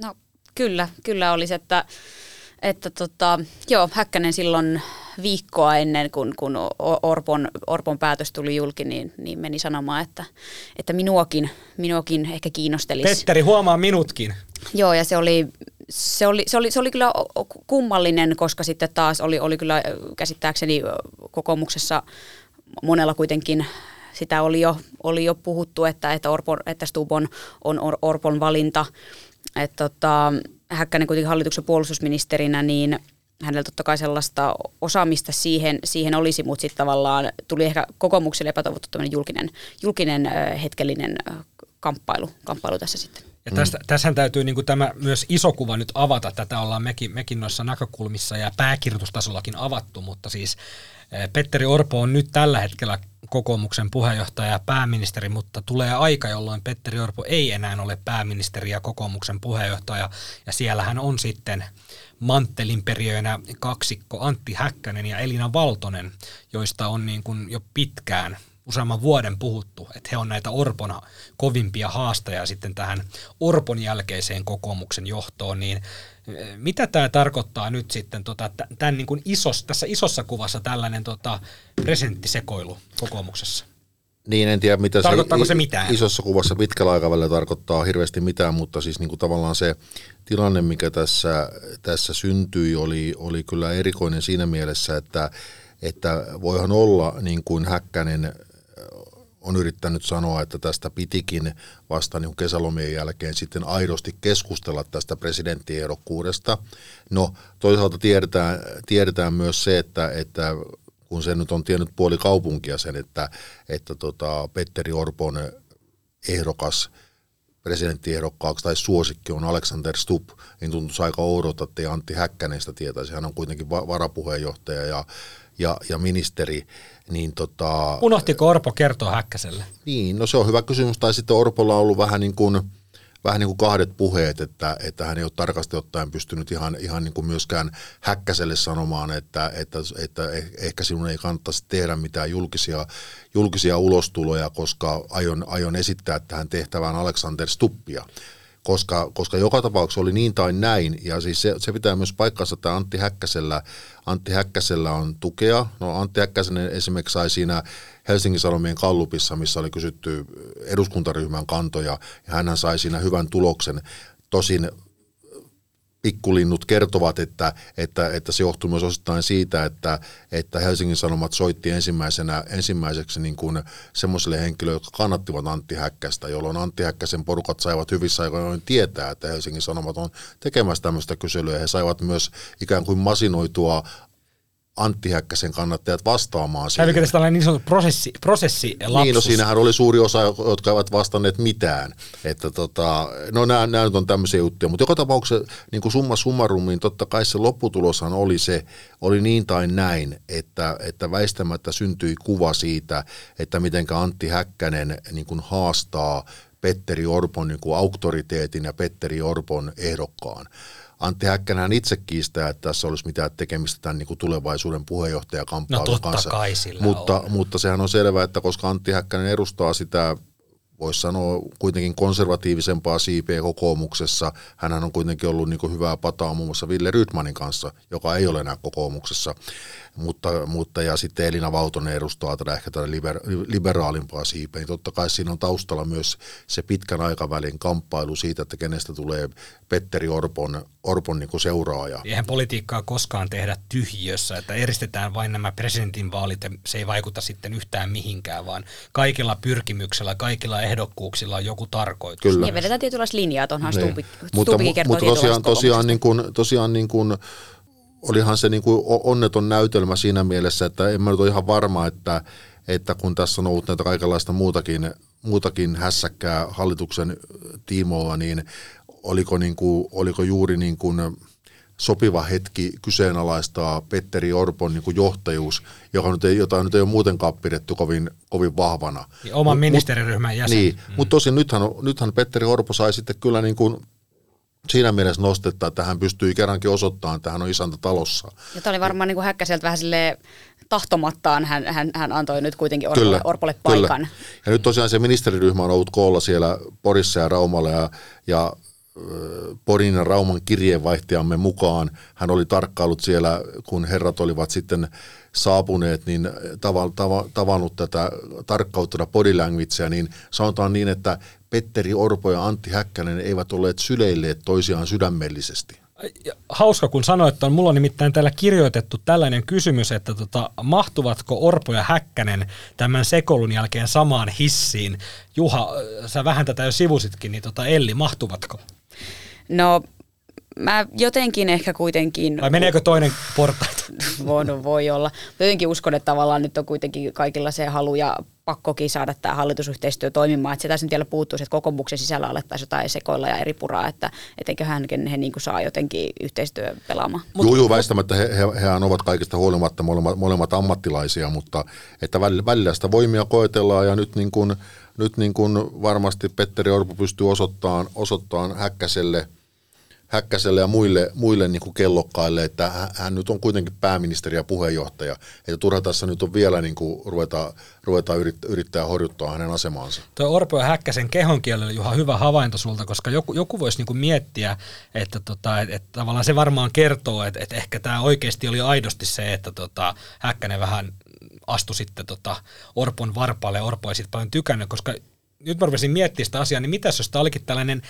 No kyllä, kyllä olisi, että, että tota, joo, Häkkänen silloin viikkoa ennen kuin, kun Orpon, Orpon päätös tuli julki, niin, niin meni sanomaan, että, että minuakin, minuakin ehkä kiinnostelisi. Petteri, huomaa minutkin. Joo, ja se oli, se oli, se oli, se oli kyllä kummallinen, koska sitten taas oli, oli kyllä käsittääkseni kokoomuksessa monella kuitenkin sitä oli jo, oli jo puhuttu, että, että, Orpon, että Stub on, on Orpon valinta. Että tota, Häkkänen kuitenkin hallituksen puolustusministerinä, niin hänellä totta kai sellaista osaamista siihen, siihen olisi, mutta sitten tavallaan tuli ehkä kokoomukselle epätoivottu julkinen, julkinen hetkellinen kamppailu, kamppailu tässä sitten. Ja tästä, tässähän täytyy niin kuin tämä myös iso kuva nyt avata. Tätä ollaan mekin, mekin noissa näkökulmissa ja pääkirjoitustasollakin avattu, mutta siis Petteri Orpo on nyt tällä hetkellä kokoomuksen puheenjohtaja ja pääministeri, mutta tulee aika, jolloin Petteri Orpo ei enää ole pääministeri ja kokoomuksen puheenjohtaja. Ja siellähän on sitten manttelinperiöinä kaksikko Antti Häkkänen ja Elina Valtonen, joista on niin kuin jo pitkään useamman vuoden puhuttu, että he on näitä Orpona kovimpia haastajia sitten tähän Orpon jälkeiseen kokoomuksen johtoon, niin eh, mitä tämä tarkoittaa nyt sitten tota, tämän niin kuin isos, tässä isossa kuvassa tällainen tota, presenttisekoilu kokoomuksessa? Niin, en tiedä mitä Tarkoittaako se, se mitään? isossa kuvassa pitkällä aikavälillä tarkoittaa hirveästi mitään, mutta siis niin kuin tavallaan se tilanne, mikä tässä, tässä syntyi, oli, oli kyllä erikoinen siinä mielessä, että, että voihan olla niin kuin Häkkänen on yrittänyt sanoa, että tästä pitikin vasta niin kesälomien jälkeen sitten aidosti keskustella tästä presidenttiehdokkuudesta. No toisaalta tiedetään, tiedetään myös se, että, että kun se nyt on tiennyt puoli kaupunkia sen, että, että tota Petteri Orpon ehdokas presidenttiehdokkaaksi tai suosikki on Alexander Stubb, niin tuntuisi aika oudolta, että Antti Häkkänestä tietäisi. Hän on kuitenkin varapuheenjohtaja ja, ja, ja ministeri niin tota, Unohtiko Orpo kertoa Häkkäselle? Niin, no se on hyvä kysymys. Tai sitten Orpolla on ollut vähän niin kuin, vähän niin kuin kahdet puheet, että, että hän ei ole tarkasti ottaen pystynyt ihan, ihan niin kuin myöskään Häkkäselle sanomaan, että, että, että eh, ehkä sinun ei kannattaisi tehdä mitään julkisia, julkisia ulostuloja, koska aion, aion esittää tähän tehtävään Alexander Stuppia koska, koska joka tapauksessa oli niin tai näin, ja siis se, se pitää myös paikkansa, että Antti Häkkäsellä, Antti Häkkäsellä on tukea. No Antti Häkkäsen esimerkiksi sai siinä Helsingin Sanomien kallupissa, missä oli kysytty eduskuntaryhmän kantoja, ja hän sai siinä hyvän tuloksen. Tosin pikkulinnut kertovat, että, että, että se johtuu myös osittain siitä, että, että Helsingin Sanomat soitti ensimmäisenä, ensimmäiseksi niin kuin semmoiselle henkilöille, jotka kannattivat Antti Häkkästä, jolloin Antti Häkkäsen porukat saivat hyvissä aikoin tietää, että Helsingin Sanomat on tekemässä tämmöistä kyselyä. He saivat myös ikään kuin masinoitua Antti Häkkäsen kannattajat vastaamaan siihen. Kävikö tällainen niin sanottu prosessi, prosessi Niin, no siinähän oli suuri osa, jotka eivät vastanneet mitään. Että tota, no nämä, nämä nyt on tämmöisiä juttuja, mutta joka tapauksessa niin kuin summa summarum, niin totta kai se lopputuloshan oli se, oli niin tai näin, että, että väistämättä syntyi kuva siitä, että miten Antti Häkkänen niin kuin haastaa Petteri Orpon niin kuin auktoriteetin ja Petteri Orpon ehdokkaan. Antti Häkkänän itse kiistää, että tässä olisi mitään tekemistä tämän niin kuin tulevaisuuden puheenjohtajakamppailun no, kanssa. Kai sillä mutta, on. mutta sehän on selvää, että koska Antti Häkkänen edustaa sitä voisi sanoa kuitenkin konservatiivisempaa siipeä kokoomuksessa. Hänhän on kuitenkin ollut niin hyvää pataa muun muassa Ville Rydmanin kanssa, joka ei ole enää kokoomuksessa. Mutta, mutta ja sitten Elina Valtonen edustaa tätä ehkä tätä liber, liberaalimpaa siipeä. Niin totta kai siinä on taustalla myös se pitkän aikavälin kamppailu siitä, että kenestä tulee Petteri Orpon, Orpon niin seuraaja. Eihän politiikkaa koskaan tehdä tyhjössä, että eristetään vain nämä presidentinvaalit ja se ei vaikuta sitten yhtään mihinkään, vaan kaikilla pyrkimyksellä, kaikilla ehdokkuuksilla on joku tarkoitus. Kyllä. Niin vedetään tietynlaista linjaa, tuonhan niin. Stupi, mutta, mutta tosiaan, tosiaan, niin kuin, tosiaan niin kuin, olihan se niin kuin onneton näytelmä siinä mielessä, että en mä nyt ole ihan varma, että, että kun tässä on ollut näitä kaikenlaista muutakin, muutakin hässäkkää hallituksen tiimoilla, niin oliko, niin kuin, oliko juuri niin kuin sopiva hetki kyseenalaistaa Petteri Orpon niin kuin johtajuus, joka nyt ei, jota nyt ei ole muutenkaan pidetty kovin, kovin vahvana. Ja oman ministeriryhmän jäsen. Niin, mm. mutta tosin nythän, nythän Petteri Orpo sai sitten kyllä niin kuin siinä mielessä nostetta, että hän pystyi kerrankin osoittamaan, että hän on isäntä talossa. Ja tämä oli varmaan niin kuin Häkkäseltä vähän sille tahtomattaan, hän, hän, hän antoi nyt kuitenkin Orpolle, kyllä, Orpolle paikan. Kyllä. Ja nyt tosiaan se ministeriryhmä on ollut koolla siellä Porissa ja Raumalla ja, ja Porin ja Rauman kirjeenvaihtajamme mukaan. Hän oli tarkkailut siellä, kun herrat olivat sitten saapuneet, niin tava, tava, tavannut tätä tarkkauttuna body languagea, niin sanotaan niin, että Petteri Orpo ja Antti Häkkänen eivät olleet syleilleet toisiaan sydämellisesti. Hauska, kun sanoit, että on mulla on nimittäin täällä kirjoitettu tällainen kysymys, että tota, mahtuvatko Orpo ja Häkkänen tämän sekolun jälkeen samaan hissiin? Juha, sä vähän tätä jo sivusitkin, niin tota, Elli, mahtuvatko? No mä jotenkin ehkä kuitenkin... Vai meneekö toinen portaita? voi, no, voi olla. Jotenkin uskon, että tavallaan nyt on kuitenkin kaikilla se halu ja pakkokin saada tämä hallitusyhteistyö toimimaan. Että se tässä nyt vielä puuttuisi, että kokoomuksen sisällä alettaisiin jotain sekoilla ja eri puraa, että etenköhän he, he niin saa jotenkin yhteistyö pelaamaan. Joo, joo, väistämättä he, he, hehän ovat kaikista huolimatta molemmat, molemmat ammattilaisia, mutta että välillä sitä voimia koetellaan ja nyt, niin kuin, nyt niin kuin varmasti Petteri Orpo pystyy osoittamaan, osoittamaan Häkkäselle – Häkkäselle ja muille, muille niin kuin kellokkaille, että hän nyt on kuitenkin pääministeri ja puheenjohtaja. Että turha tässä nyt on vielä niin kuin ruveta, ruveta yrittää, yrittää horjuttaa hänen asemaansa. Tuo Orpo ja Häkkäsen kehonkielellä Juha hyvä havainto sulta, koska joku, joku voisi niin kuin miettiä, että, tota, että, että tavallaan se varmaan kertoo, että, että ehkä tämä oikeasti oli aidosti se, että tota, Häkkänen vähän astui sitten tota Orpon varpaalle. Orpo ei sitten paljon tykännyt, koska nyt mä rupesin miettimään sitä asiaa, niin mitä jos tämä olikin tällainen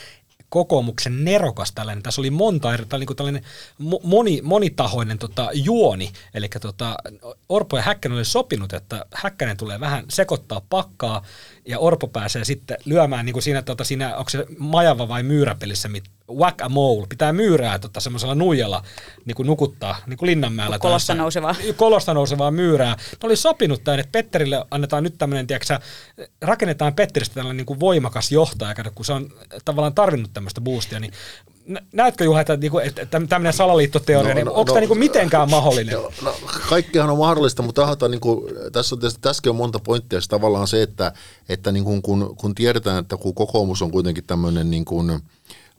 kokoomuksen nerokas tällainen, tässä oli monta eri, niin kuin tällainen moni, monitahoinen tota, juoni, eli tota, Orpo ja Häkkänen oli sopinut, että Häkkänen tulee vähän sekoittaa pakkaa, ja Orpo pääsee sitten lyömään niin kuin siinä, tota, siinä, onko se majava vai myyräpelissä, mit, whack a mole, pitää myyrää tota, semmoisella nuijalla niin kuin nukuttaa, niin kuin Linnanmäellä. Kolosta tässä, nousevaa. Kolosta nousevaa myyrää. Ne oli sopinut tämän, että Petterille annetaan nyt tämmöinen, tiedätkö, rakennetaan Petteristä tällainen niin kuin voimakas johtaja, kun se on tavallaan tarvinnut tämmöistä boostia, niin näetkö Juha, että, niinku, että tämmöinen salaliittoteoria, no, niin no, onko no, tämä niinku mitenkään mahdollinen? No, no, kaikkihan on mahdollista, mutta tahata, niinku, tässä on, tässäkin on monta pointtia. Se tavallaan se, että, että niinku, kun, kun tiedetään, että kun kokoomus on kuitenkin tämmöinen niin kuin,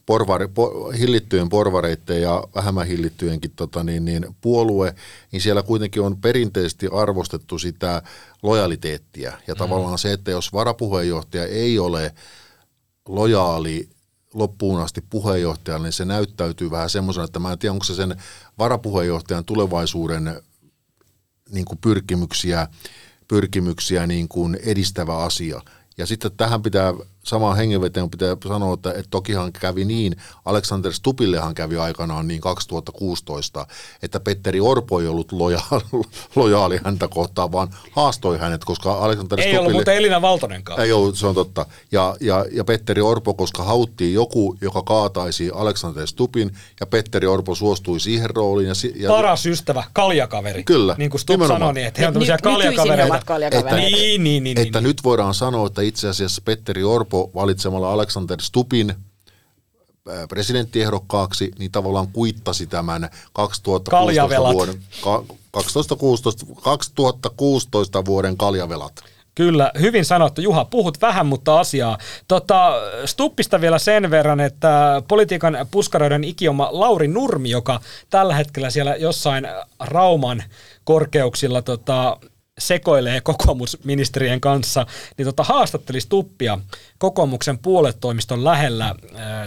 porvari, po, hillittyjen porvareiden ja vähemmän hillittyjenkin tota, niin, niin, puolue, niin siellä kuitenkin on perinteisesti arvostettu sitä lojaliteettia. Ja mm. tavallaan se, että jos varapuheenjohtaja ei ole lojaali loppuun asti puheenjohtajalle, niin se näyttäytyy vähän semmoisena, että mä en tiedä, onko se sen varapuheenjohtajan tulevaisuuden niin kuin pyrkimyksiä, pyrkimyksiä niin kuin edistävä asia. Ja sitten tähän pitää samaan hengenveteen pitää sanoa, että, että tokihan kävi niin, Alexander Stupillehan kävi aikanaan niin 2016, että Petteri Orpo ei ollut lojaali, lojaali häntä kohtaan, vaan haastoi hänet, koska Alexander ei Stupille... ollut muuten Elina Valtonenkaan. Ei ollut, se on totta. Ja, ja, ja Petteri Orpo, koska hauttiin joku, joka kaataisi Alexander Stupin, ja Petteri Orpo suostui siihen rooliin. Ja, ja Paras ystävä, kaljakaveri. Kyllä. Niin kuin Stup sanoi, niin, että he on tämmöisiä kaljakavereita. Että, niin, niin, niin, että niin. nyt voidaan sanoa, että itse asiassa Petteri Orpo Orpo valitsemalla Alexander Stupin äh, presidenttiehdokkaaksi, niin tavallaan kuittasi tämän 2016 vuoden, 2016, 2016 vuoden kaljavelat. Kyllä, hyvin sanottu. Juha, puhut vähän, mutta asiaa. Tota, Stuppista vielä sen verran, että politiikan puskaroiden ikioma Lauri Nurmi, joka tällä hetkellä siellä jossain Rauman korkeuksilla tota, sekoilee kokoomusministerien kanssa, niin tota, haastatteli Stuppia kokoomuksen puoletoimiston lähellä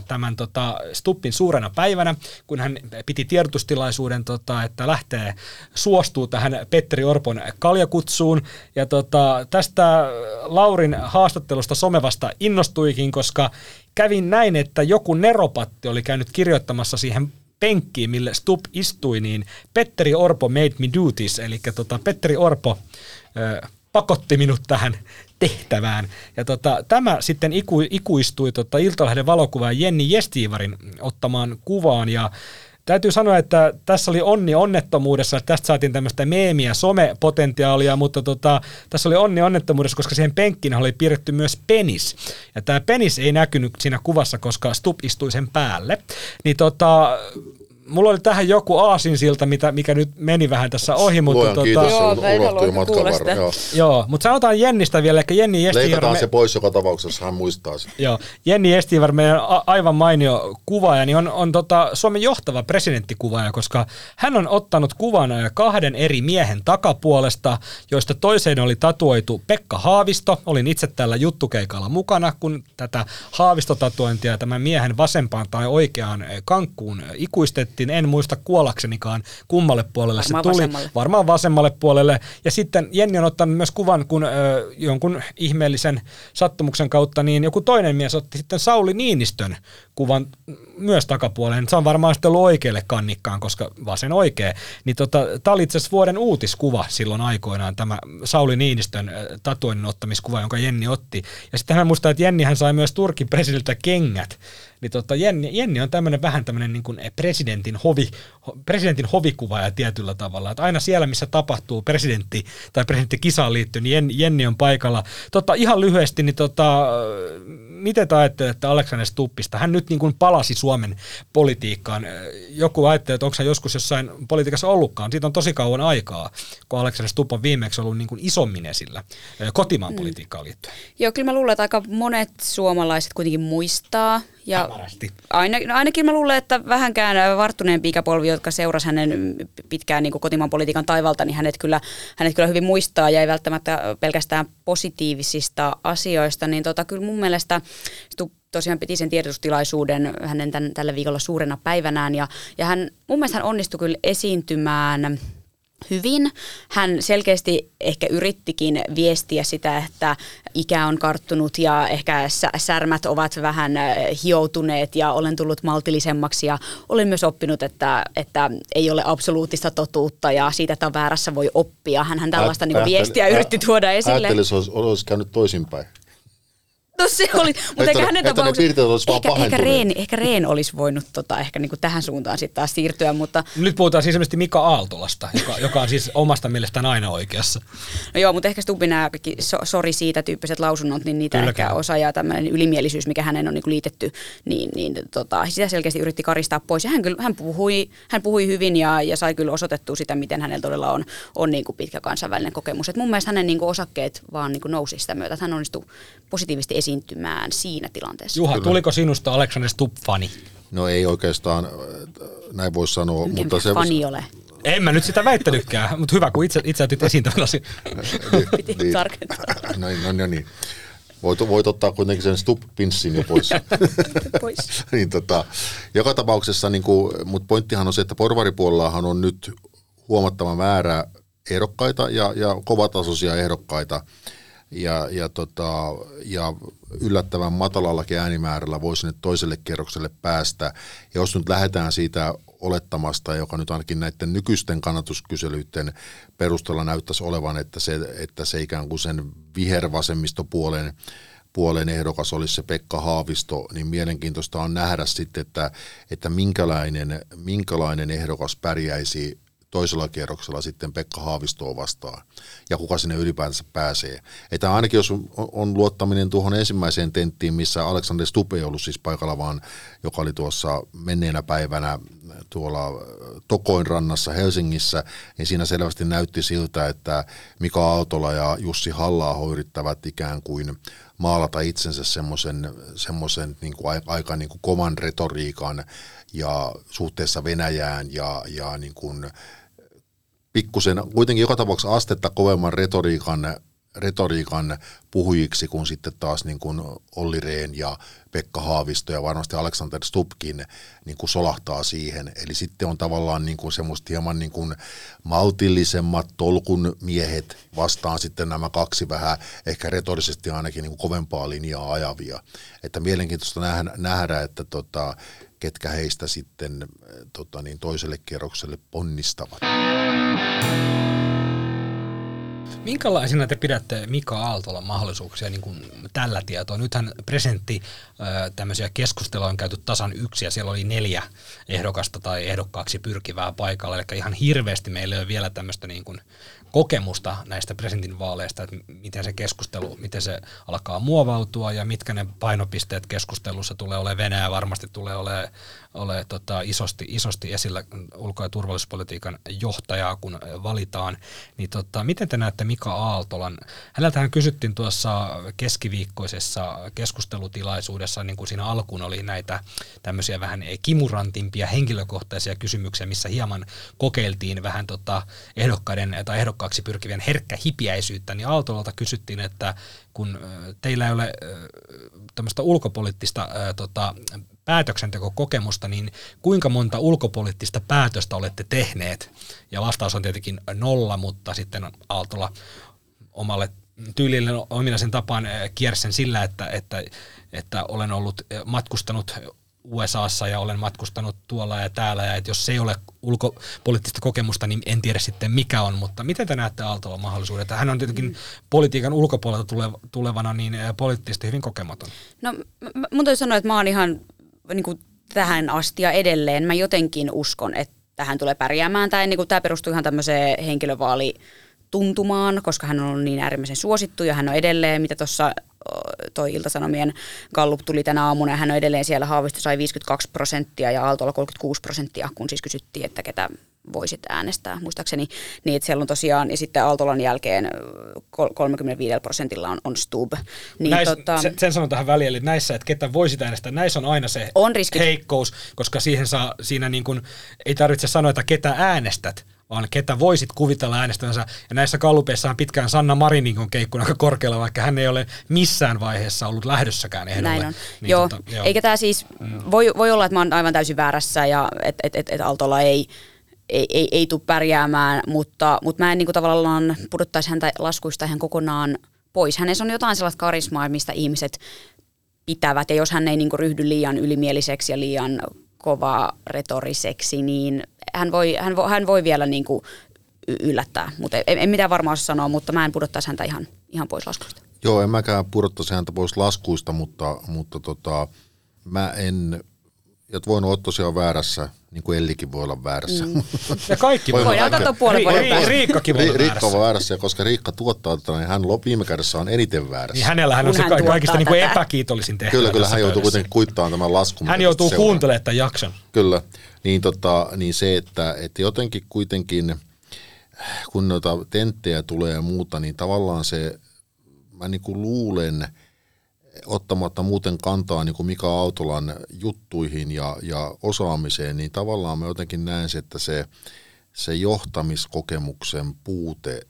tämän tota, Stuppin suurena päivänä, kun hän piti tiedotustilaisuuden, tota, että lähtee suostuu tähän Petteri Orpon kaljakutsuun. Ja tota, tästä Laurin haastattelusta somevasta innostuikin, koska kävin näin, että joku neropatti oli käynyt kirjoittamassa siihen penkkiin, mille Stup istui, niin Petteri Orpo made me do this, eli tota, Petteri Orpo ö, pakotti minut tähän tehtävään. Ja tota, tämä sitten iku, ikuistui tota, Iltalehden valokuvaan Jenni Jestiivarin ottamaan kuvaan, ja Täytyy sanoa, että tässä oli onni onnettomuudessa, että tästä saatiin tämmöistä meemiä, somepotentiaalia, mutta tota, tässä oli onni onnettomuudessa, koska siihen penkkiin oli piirretty myös penis. Ja tämä penis ei näkynyt siinä kuvassa, koska Stup istui sen päälle. Niin tota, mulla oli tähän joku aasinsilta, mitä, mikä nyt meni vähän tässä ohi. Mutta Luojan tota, kiitos, Joo, se halua matkan varrella. Joo. Joo, mutta sanotaan Jennistä vielä, eli Jenni Leikataan Estivar, se pois joka tapauksessa, hän muistaa sen. Joo, Jenni Estivar, meidän a- aivan mainio kuvaaja, niin on, on tota Suomen johtava presidenttikuvaaja, koska hän on ottanut kuvan kahden eri miehen takapuolesta, joista toiseen oli tatuoitu Pekka Haavisto. Olin itse tällä juttukeikalla mukana, kun tätä Haavistotatuointia tämän miehen vasempaan tai oikeaan kankkuun ö, ikuistettiin. En muista kuollaksenikaan kummalle puolelle Varmaan se tuli. vasemmalle. Varmaan vasemmalle puolelle. Ja sitten Jenni on ottanut myös kuvan, kun ö, jonkun ihmeellisen sattumuksen kautta, niin joku toinen mies otti sitten Sauli Niinistön kuvan myös takapuoleen. Se on varmaan sitten ollut oikealle kannikkaan, koska vasen oikea. Niin tota, tämä oli itse asiassa vuoden uutiskuva silloin aikoinaan, tämä Sauli Niinistön tatuoinnin ottamiskuva, jonka Jenni otti. Ja sitten hän muistaa, että Jenni hän sai myös Turkin presidentiltä kengät. Niin tota, Jenni, Jenni on tämmöinen vähän tämmöinen niin kuin presidentin, hovi, ho, presidentin hovikuvaaja tietyllä tavalla. Että aina siellä, missä tapahtuu presidentti tai presidenttikisaan liittyen, niin Jenni, Jenni on paikalla. Tota, ihan lyhyesti, niin tota, miten te ajattelette Aleksander Stuppista? Hän nyt niin kuin palasi Suomen politiikkaan. Joku ajattelee, että onko hän joskus jossain politiikassa ollutkaan. Siitä on tosi kauan aikaa, kun Aleksander Stupp on viimeksi ollut niin kuin isommin esillä eh, kotimaan politiikkaan liittyen. Joo, kyllä mä luulen, että aika monet suomalaiset kuitenkin muistaa. Ja Hämärästi. aina, no ainakin mä luulen, että vähänkään varttuneempi ikäpolvi, jotka seurasi hänen pitkään niin kotimaan politiikan taivalta, niin hänet kyllä, hänet kyllä hyvin muistaa ja ei välttämättä pelkästään positiivisista asioista. Niin tota, kyllä mun mielestä Stubb tosiaan piti sen tiedotustilaisuuden hänen tämän, tällä viikolla suurena päivänään ja, ja hän mun mielestä hän onnistui kyllä esiintymään hyvin. Hän selkeästi ehkä yrittikin viestiä sitä, että ikä on karttunut ja ehkä sä- särmät ovat vähän äh, hioutuneet ja olen tullut maltillisemmaksi ja olen myös oppinut, että, että ei ole absoluuttista totuutta ja siitä, että on väärässä voi oppia. Hän tällaista niin Ajatteli- viestiä yritti tuoda esille. Ajattelin, se olisi, olisi käynyt toisinpäin. No se oli, mutta eikä ne- hänen tapauksessa, ehkä, ehkä. Reen, ehkä Reen olisi voinut tota, ehkä niin kuin tähän suuntaan sitten taas siirtyä, mutta Nyt puhutaan siis esimerkiksi Mika Aaltolasta, joka, joka on siis omasta mielestään aina oikeassa. No joo, mutta ehkä Stubbin nämä kaikki so, sori siitä tyyppiset lausunnot, niin niitä Kyllä, ehkä osa ja tämmöinen ylimielisyys, mikä hänen on niinku liitetty, niin, niin tota, sitä selkeästi yritti karistaa pois. Ja hän, kyllä, hän, puhui, hän puhui hyvin ja, ja sai kyllä osoitettua sitä, miten hänellä todella on, on niinku pitkä kansainvälinen kokemus. Et mun mielestä hänen niinku osakkeet vaan niinku nousi sitä myötä, että hän onnistui positiivisesti esiintymään siinä tilanteessa. Juha, tuliko sinusta Alexander Stubb-fani? No ei oikeastaan, äh, näin voi sanoa, Enkä mutta se... fani ole. En mä nyt sitä väittänytkään, mutta hyvä, kun itse, itse otit esiin tämän asian. Piti Niin. tarkentaa. No, no, no niin. Voit, voit ottaa kuitenkin sen stup-pinssin jo pois. Pois. niin tota, joka tapauksessa, niin kuin, mutta pointtihan on se, että porvaripuolellahan on nyt huomattava määrä ehdokkaita ja, ja kovatasoisia ehdokkaita. Ja, ja, tota, ja yllättävän matalallakin äänimäärällä voi sinne toiselle kierrokselle päästä. Ja jos nyt lähdetään siitä olettamasta, joka nyt ainakin näiden nykyisten kannatuskyselyiden perusteella näyttäisi olevan, että se, että se ikään kuin sen vihervasemmistopuolen puolen ehdokas olisi se Pekka Haavisto, niin mielenkiintoista on nähdä sitten, että, että minkälainen, minkälainen ehdokas pärjäisi toisella kierroksella sitten Pekka Haavistoa vastaan ja kuka sinne ylipäänsä pääsee. Että ainakin jos on, luottaminen tuohon ensimmäiseen tenttiin, missä Alexander Stubb ei ollut siis paikalla, vaan joka oli tuossa menneenä päivänä tuolla Tokoin rannassa Helsingissä, niin siinä selvästi näytti siltä, että Mika Aaltola ja Jussi halla yrittävät ikään kuin maalata itsensä semmoisen, niin kuin aika, niin kuin koman retoriikan ja suhteessa Venäjään ja, ja niin kuin pikkusen, kuitenkin joka tapauksessa astetta kovemman retoriikan retoriikan puhujiksi kuin sitten taas niin kuin Olli Rehn ja Pekka Haavisto ja varmasti Alexander Stubkin niin kuin solahtaa siihen. Eli sitten on tavallaan niin kuin semmoista hieman niin kuin maltillisemmat tolkun miehet vastaan sitten nämä kaksi vähän ehkä retorisesti ainakin niin kuin kovempaa linjaa ajavia. Että mielenkiintoista nähdä, että tota, ketkä heistä sitten tota niin, toiselle kierrokselle ponnistavat. Minkälaisina te pidätte Mika Aaltolan mahdollisuuksia niin kuin tällä tietoa? Nythän presidentti tämmöisiä keskusteluja on käyty tasan yksi ja siellä oli neljä ehdokasta tai ehdokkaaksi pyrkivää paikalla. Eli ihan hirveästi meillä ei ole vielä tämmöistä niin kuin kokemusta näistä presidentinvaaleista, että miten se keskustelu, miten se alkaa muovautua ja mitkä ne painopisteet keskustelussa tulee olemaan. Venäjä varmasti tulee olemaan, olemaan tota, isosti, isosti esillä ulko- ja turvallisuuspolitiikan johtajaa, kun valitaan. Niin tota, miten te näette Mika Aaltolan? Häneltähän kysyttiin tuossa keskiviikkoisessa keskustelutilaisuudessa, niin kuin siinä alkuun oli näitä tämmöisiä vähän kimurantimpia henkilökohtaisia kysymyksiä, missä hieman kokeiltiin vähän tota ehdokkaiden tai ehdokkaiden ehdokkaksi pyrkivien herkkä hipiäisyyttä, niin Aaltolalta kysyttiin, että kun teillä ei ole tämmöistä ulkopoliittista tota, päätöksentekokokemusta, niin kuinka monta ulkopoliittista päätöstä olette tehneet? Ja vastaus on tietenkin nolla, mutta sitten Aaltola omalle tyylille ominaisen tapaan kiersen sillä, että, että, että olen ollut matkustanut USAssa ja olen matkustanut tuolla ja täällä, ja että jos se ei ole ulkopoliittista kokemusta, niin en tiedä sitten mikä on, mutta miten te näette Aaltolan mahdollisuudet? Hän on tietenkin politiikan ulkopuolelta tulevana niin eh, poliittisesti hyvin kokematon. No mun täytyy sanoa, että mä oon ihan niin kuin tähän asti ja edelleen, mä jotenkin uskon, että hän tulee pärjäämään. Tämä, niin kuin, tämä perustuu ihan tämmöiseen henkilövaali tuntumaan, koska hän on niin äärimmäisen suosittu ja hän on edelleen, mitä tuossa toi Iltasanomien Gallup tuli tänä aamuna ja hän on edelleen siellä, Haavisto sai 52 prosenttia ja Aaltolla 36 prosenttia, kun siis kysyttiin, että ketä voisit äänestää, muistaakseni. Niin, että siellä on tosiaan, ja sitten Aaltolan jälkeen 35 prosentilla on, on Stub. Niin, Näis, tota, sen, sen sanon tähän väliin, eli näissä, että ketä voisit äänestää, näissä on aina se on riskit. heikkous, koska siihen saa, siinä niin kuin, ei tarvitse sanoa, että ketä äänestät, vaan ketä voisit kuvitella äänestävänsä. Ja näissä kallupeissa on pitkään Sanna Marinin on keikkuna aika korkealla, vaikka hän ei ole missään vaiheessa ollut lähdössäkään ehdolle. Näin on. Niin joo. Tota, joo. Eikä tämä siis, mm. voi, voi olla, että mä oon aivan täysin väärässä ja että et, et, et Altolla ei, ei, ei, ei tule pärjäämään, mutta, mutta mä en niin kuin tavallaan pudottaisi häntä laskuista ihan kokonaan pois. Hänessä on jotain sellaista karismaa, mistä ihmiset pitävät, ja jos hän ei niin kuin ryhdy liian ylimieliseksi ja liian kova retoriseksi, niin hän voi, hän voi, hän voi vielä niin kuin yllättää. Mutta en, en mitään varmaan sanoa, mutta mä en pudottaisi häntä ihan, ihan pois laskuista. Joo, en mäkään pudottaisi häntä pois laskuista, mutta, mutta tota, mä en, että voin olla tosiaan väärässä, niin kuin Ellikin voi olla väärässä. Mm. Ja kaikki voi Voidaan katsoa puolen vuoden Ri- Riikkakin voi olla väärässä. Riikka on väärässä, ja koska Riikka tuottaa tätä, niin hän viime kädessä on eniten väärässä. Niin hänellä hän on se kaikista niin kuin epäkiitollisin tehtävä. Kyllä, kyllä hän joutuu kuitenkin kuittaamaan tämän laskun. Hän joutuu kuuntelemaan tämän jakson. Kyllä, niin, tota, niin se, että, että jotenkin kuitenkin, kun noita tenttejä tulee ja muuta, niin tavallaan se, mä niin kuin luulen – ottamatta muuten kantaa niin kuin Mika Autolan juttuihin ja, ja osaamiseen, niin tavallaan mä jotenkin näen se, että se, se johtamiskokemuksen puute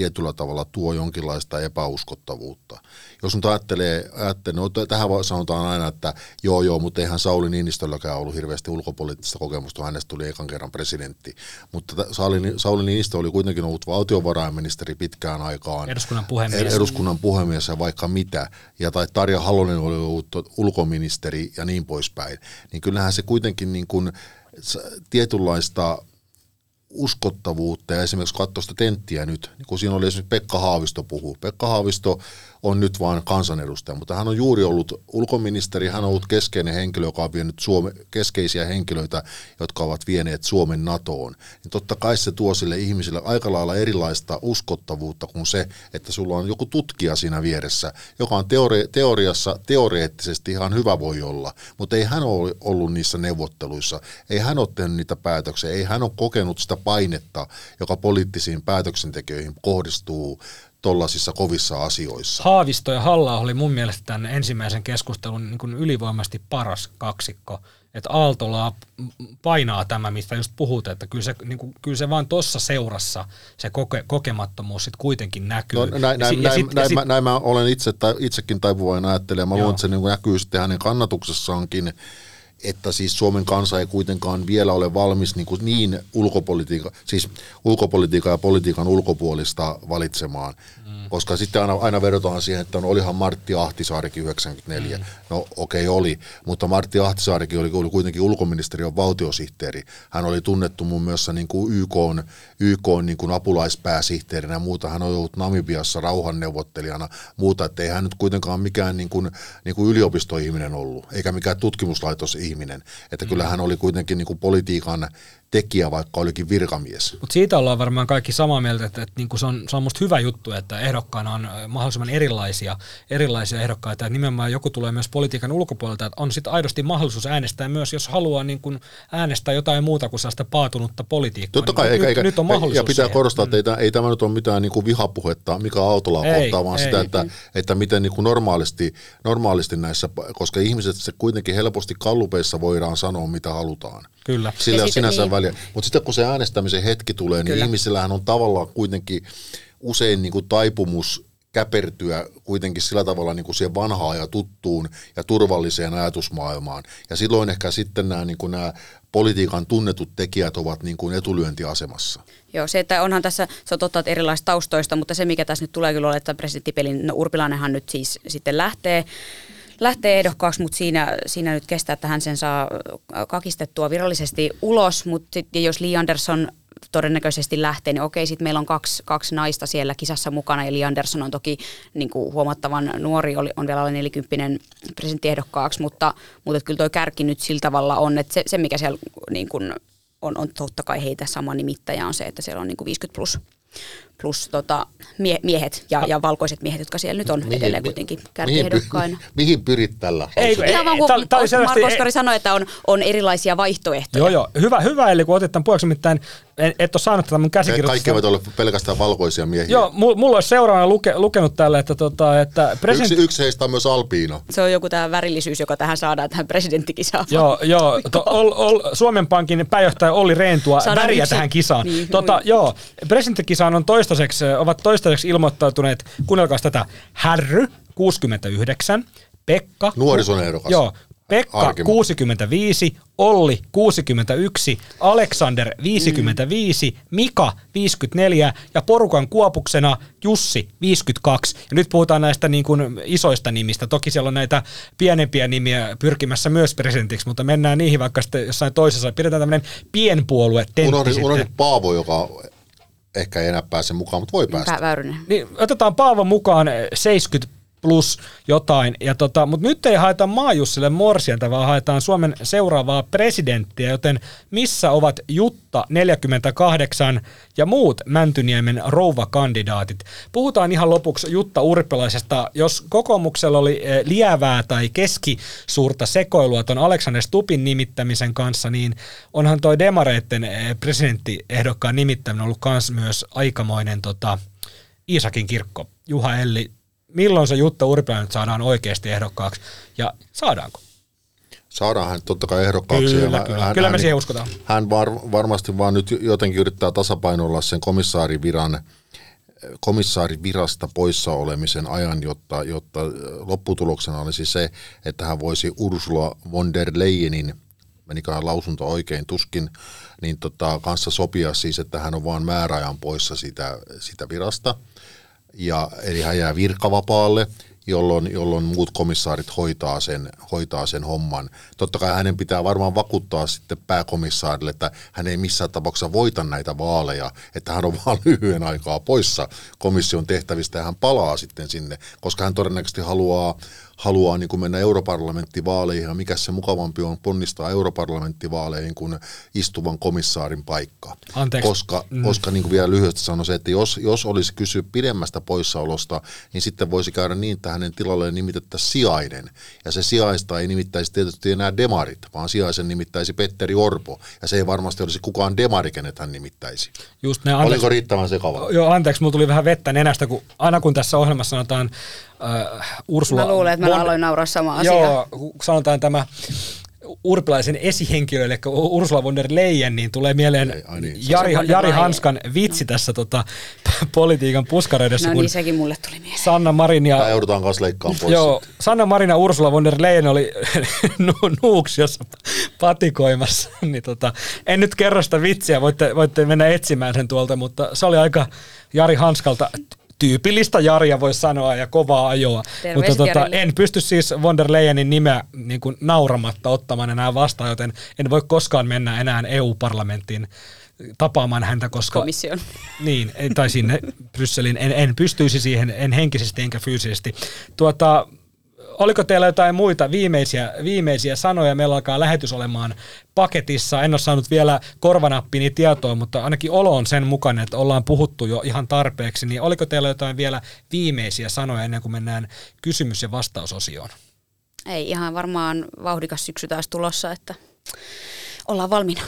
tietyllä tavalla tuo jonkinlaista epäuskottavuutta. Jos nyt ajattelee, ajattelee no tähän sanotaan aina, että joo joo, mutta eihän Sauli Niinistölläkään ollut hirveästi ulkopoliittista kokemusta, hänestä tuli ekan kerran presidentti. Mutta Sauli, Sauli Niinistö oli kuitenkin ollut valtiovarainministeri pitkään aikaan. Eduskunnan puhemies. Eduskunnan puhemies ja vaikka mitä. Ja tai Tarja Halonen oli ollut ulkoministeri ja niin poispäin. Niin kyllähän se kuitenkin niin kuin tietynlaista uskottavuutta ja esimerkiksi katsoa sitä tenttiä nyt, niin kun siinä oli esimerkiksi Pekka Haavisto puhuu. Pekka Haavisto on nyt vain kansanedustaja, mutta hän on juuri ollut ulkoministeri, hän on ollut keskeinen henkilö, joka on vienyt Suome, keskeisiä henkilöitä, jotka ovat vieneet Suomen NATOon. Niin totta kai se tuo sille ihmisille aika lailla erilaista uskottavuutta kuin se, että sulla on joku tutkija siinä vieressä, joka on teori- teoriassa, teoreettisesti ihan hyvä voi olla, mutta ei hän ole ollut niissä neuvotteluissa, ei hän ole tehnyt niitä päätöksiä, ei hän ole kokenut sitä painetta, joka poliittisiin päätöksentekijöihin kohdistuu tuollaisissa kovissa asioissa. Haavisto ja Halla oli mun mielestä tämän ensimmäisen keskustelun niin kuin ylivoimasti paras kaksikko. että Aaltolaa painaa tämä, mistä just puhut, että kyllä se, niin kuin, kyllä se vaan tuossa seurassa se koke, kokemattomuus sitten kuitenkin näkyy. No, näin, näin, si- näin, sit- näin, sit- mä, näin mä olen itse, tai itsekin taipuvainen ajattelemaan. Mä Joo. luulen, että se niin näkyy sitten hänen kannatuksessaankin, että siis Suomen kansa ei kuitenkaan vielä ole valmis niin, niin ulkopolitiikan, siis ulkopolitiikan ja politiikan ulkopuolista valitsemaan. Mm. Koska sitten aina, aina vedotaan siihen, että no, olihan Martti Ahtisaarikin 94. Mm. No okei okay, oli, mutta Martti Ahtisaarikin oli, oli kuitenkin ulkoministeriön valtiosihteeri. Hän oli tunnettu muun muassa niin kuin YK, YK niin kuin apulaispääsihteerinä ja muuta. Hän on ollut Namibiassa rauhanneuvottelijana muuta, että ei hän nyt kuitenkaan mikään niin kuin, niin kuin yliopistoihminen ollut, eikä mikään tutkimuslaitosihminen. Että kyllä hän oli kuitenkin niin kuin politiikan tekijä, vaikka olikin virkamies. Mutta siitä ollaan varmaan kaikki samaa mieltä, että, että niinku se, on, se on musta hyvä juttu, että ehdokkaana on ö, mahdollisimman erilaisia, erilaisia ehdokkaita. Että nimenomaan joku tulee myös politiikan ulkopuolelta, että on sitten aidosti mahdollisuus äänestää myös, jos haluaa niin kun äänestää jotain muuta kuin sellaista paatunutta politiikkaa. Totta kai, niin eikä, nyt, eikä, nyt on mahdollisuus ja pitää siihen. korostaa, että ei, tämä- ei tämä nyt ole mitään niin kuin vihapuhetta, mikä autolla Ei, kohtaa, vaan ei. sitä, että, että miten niin kuin normaalisti, normaalisti näissä, koska ihmiset se kuitenkin helposti kallupeissa voidaan sanoa, mitä halutaan. Kyllä. Sillä Ja on sinänsä niin- väliä. Mutta sitten kun se äänestämisen hetki tulee, niin Kyllä. ihmisillähän on tavallaan kuitenkin usein niin kuin taipumus käpertyä kuitenkin sillä tavalla niin kuin siihen vanhaan ja tuttuun ja turvalliseen ajatusmaailmaan. Ja silloin ehkä sitten nämä, niin kuin nämä politiikan tunnetut tekijät ovat niin kuin etulyöntiasemassa. Joo, se, että onhan tässä, se on totta, että erilaisista taustoista, mutta se, mikä tässä nyt tulee kyllä olla, että presidenttipelin, no Urpilainenhan nyt siis sitten lähtee, lähtee ehdokkaaksi, mutta siinä, siinä nyt kestää, että hän sen saa kakistettua virallisesti ulos, mutta jos Lee Anderson todennäköisesti lähtee, niin okei, sitten meillä on kaksi, kaksi naista siellä kisassa mukana, Lee Anderson on toki niin kuin huomattavan nuori, oli, on vielä alle nelikymppinen presidenttiehdokkaaksi, mutta, mutta kyllä tuo kärki nyt sillä tavalla on, että se, se mikä siellä niin kuin on, on totta kai heitä sama nimittäjä on se, että siellä on niin kuin 50 plus, plus tota, mie, miehet ja, ja valkoiset miehet, jotka siellä nyt on mihin, edelleen kuitenkin mihin, kärkiehdokkaina. py- mihin pyrit tällä? Ei, kun- Ihan vaan kun oli selvästi- Marko Oskari sanoi, että on, on erilaisia vaihtoehtoja. Joo, joo. Hyvä, hyvä eli kun otit tämän puheeksi, nimittäin en, et ole saanut tätä mun käsikirjoitusta. Kaikki eivät ole pelkästään valkoisia miehiä. Joo, mulla, olisi seuraavana luke, lukenut tälle, että, tota, että Yksi, presidentti... yksi heistä on myös alpiino. Se on joku tämä värillisyys, joka tähän saadaan tähän presidenttikisaan. Joo, joo to, ol, ol, Suomen Pankin pääjohtaja Olli Reentua Saadaan väriä yksi- tähän kisaan. Niin, tota, joo, presidenttikisaan on toistaiseksi, ovat toistaiseksi ilmoittautuneet, kuunnelkaa tätä, Härry 69, Pekka... Nuorison ehdokas. Joo, Pekka Arkimo. 65, Olli 61, Alexander 55, Mika 54 ja porukan kuopuksena Jussi 52. Ja nyt puhutaan näistä niin kuin isoista nimistä. Toki siellä on näitä pienempiä nimiä pyrkimässä myös presidentiksi, mutta mennään niihin vaikka sitten jossain toisessa. Pidetään tämmöinen pienpuolue tentti Unohdin, unohdin Paavo, joka ehkä ei enää pääse mukaan, mutta voi päästä. Pä- Väyrynen. Niin, otetaan Paavo mukaan eh, 70 plus jotain, ja tota, mutta nyt ei haeta Maajussille morsianta, vaan haetaan Suomen seuraavaa presidenttiä, joten missä ovat Jutta 48 ja muut Mäntyniemen rouva-kandidaatit? Puhutaan ihan lopuksi Jutta Urpilaisesta. Jos kokoomuksella oli eh, lievää tai keskisuurta sekoilua tuon Alexander Stupin nimittämisen kanssa, niin onhan toi Demareitten eh, presidenttiehdokkaan nimittäminen ollut kans myös aikamoinen tota, Iisakin kirkko, Juha Elli, milloin se Jutta Urpilainen saadaan oikeasti ehdokkaaksi ja saadaanko? Saadaan hän totta kai ehdokkaaksi. Kyllä, ja kyllä. hän, Kyllä me hän, siihen uskotaan. Hän var, varmasti vaan nyt jotenkin yrittää tasapainoilla sen komissaariviran komissaarivirasta poissa olemisen ajan, jotta, jotta lopputuloksena olisi se, että hän voisi Ursula von der Leyenin, meniköhän lausunto oikein tuskin, niin tota, kanssa sopia siis, että hän on vain määräajan poissa sitä, sitä virasta. Ja, eli hän jää virkavapaalle, jolloin, jolloin muut komissaarit hoitaa sen, hoitaa sen homman. Totta kai hänen pitää varmaan vakuuttaa sitten pääkomissaarille, että hän ei missään tapauksessa voita näitä vaaleja, että hän on vaan lyhyen aikaa poissa komission tehtävistä ja hän palaa sitten sinne, koska hän todennäköisesti haluaa, haluaa niin kuin mennä europarlamenttivaaleihin ja mikä se mukavampi on ponnistaa europarlamenttivaaleihin kuin istuvan komissaarin paikka. Anteeksi. Koska, mm. koska niin kuin vielä lyhyesti sanoisin, että jos, jos olisi kysy pidemmästä poissaolosta, niin sitten voisi käydä niin, että hänen tilalleen nimitettäisiin sijainen. Ja se sijaista ei nimittäisi tietysti enää demarit, vaan sijaisen nimittäisi Petteri Orpo. Ja se ei varmasti olisi kukaan demari, kenet hän nimittäisi. Just ne, anteeksi, Oliko riittävän sekava? Joo, anteeksi, mulla tuli vähän vettä nenästä, kun aina kun tässä ohjelmassa sanotaan äh, Ursula... Mä luulen, että mä von- aloin nauraa samaa asiaa. Joo, kun sanotaan tämä urpilaisen esihenkilö, eli Ursula von der Leyen, niin tulee mieleen Ei, ai niin, Jari, Jari. Hanskan vitsi tässä tota, politiikan puskareidessa, No kun niin, sekin mulle tuli mieleen. Sanna Marin ja Tämä joudutaan kanssa leikkaamaan pois. Joo, Sanna Marina Ursula von der Leyen oli nu- nuuksiossa patikoimassa. niin tota, en nyt kerro sitä vitsiä, voitte, voitte mennä etsimään sen tuolta, mutta se oli aika Jari Hanskalta tyypillistä Jaria voisi sanoa ja kovaa ajoa. Terveiset mutta tota, en pysty siis von der Leyenin nimeä niin kuin nauramatta ottamaan enää vastaan, joten en voi koskaan mennä enää EU-parlamenttiin tapaamaan häntä, koska Komission. niin, tai sinne Brysseliin. En, en pystyisi siihen, en henkisesti enkä fyysisesti. Tuota, oliko teillä jotain muita viimeisiä, viimeisiä sanoja? Meillä alkaa lähetys olemaan paketissa. En ole saanut vielä korvanappini tietoa, mutta ainakin olo on sen mukainen, että ollaan puhuttu jo ihan tarpeeksi. Niin oliko teillä jotain vielä viimeisiä sanoja ennen kuin mennään kysymys- ja vastausosioon? Ei ihan varmaan vauhdikas syksy taas tulossa, että ollaan valmiina.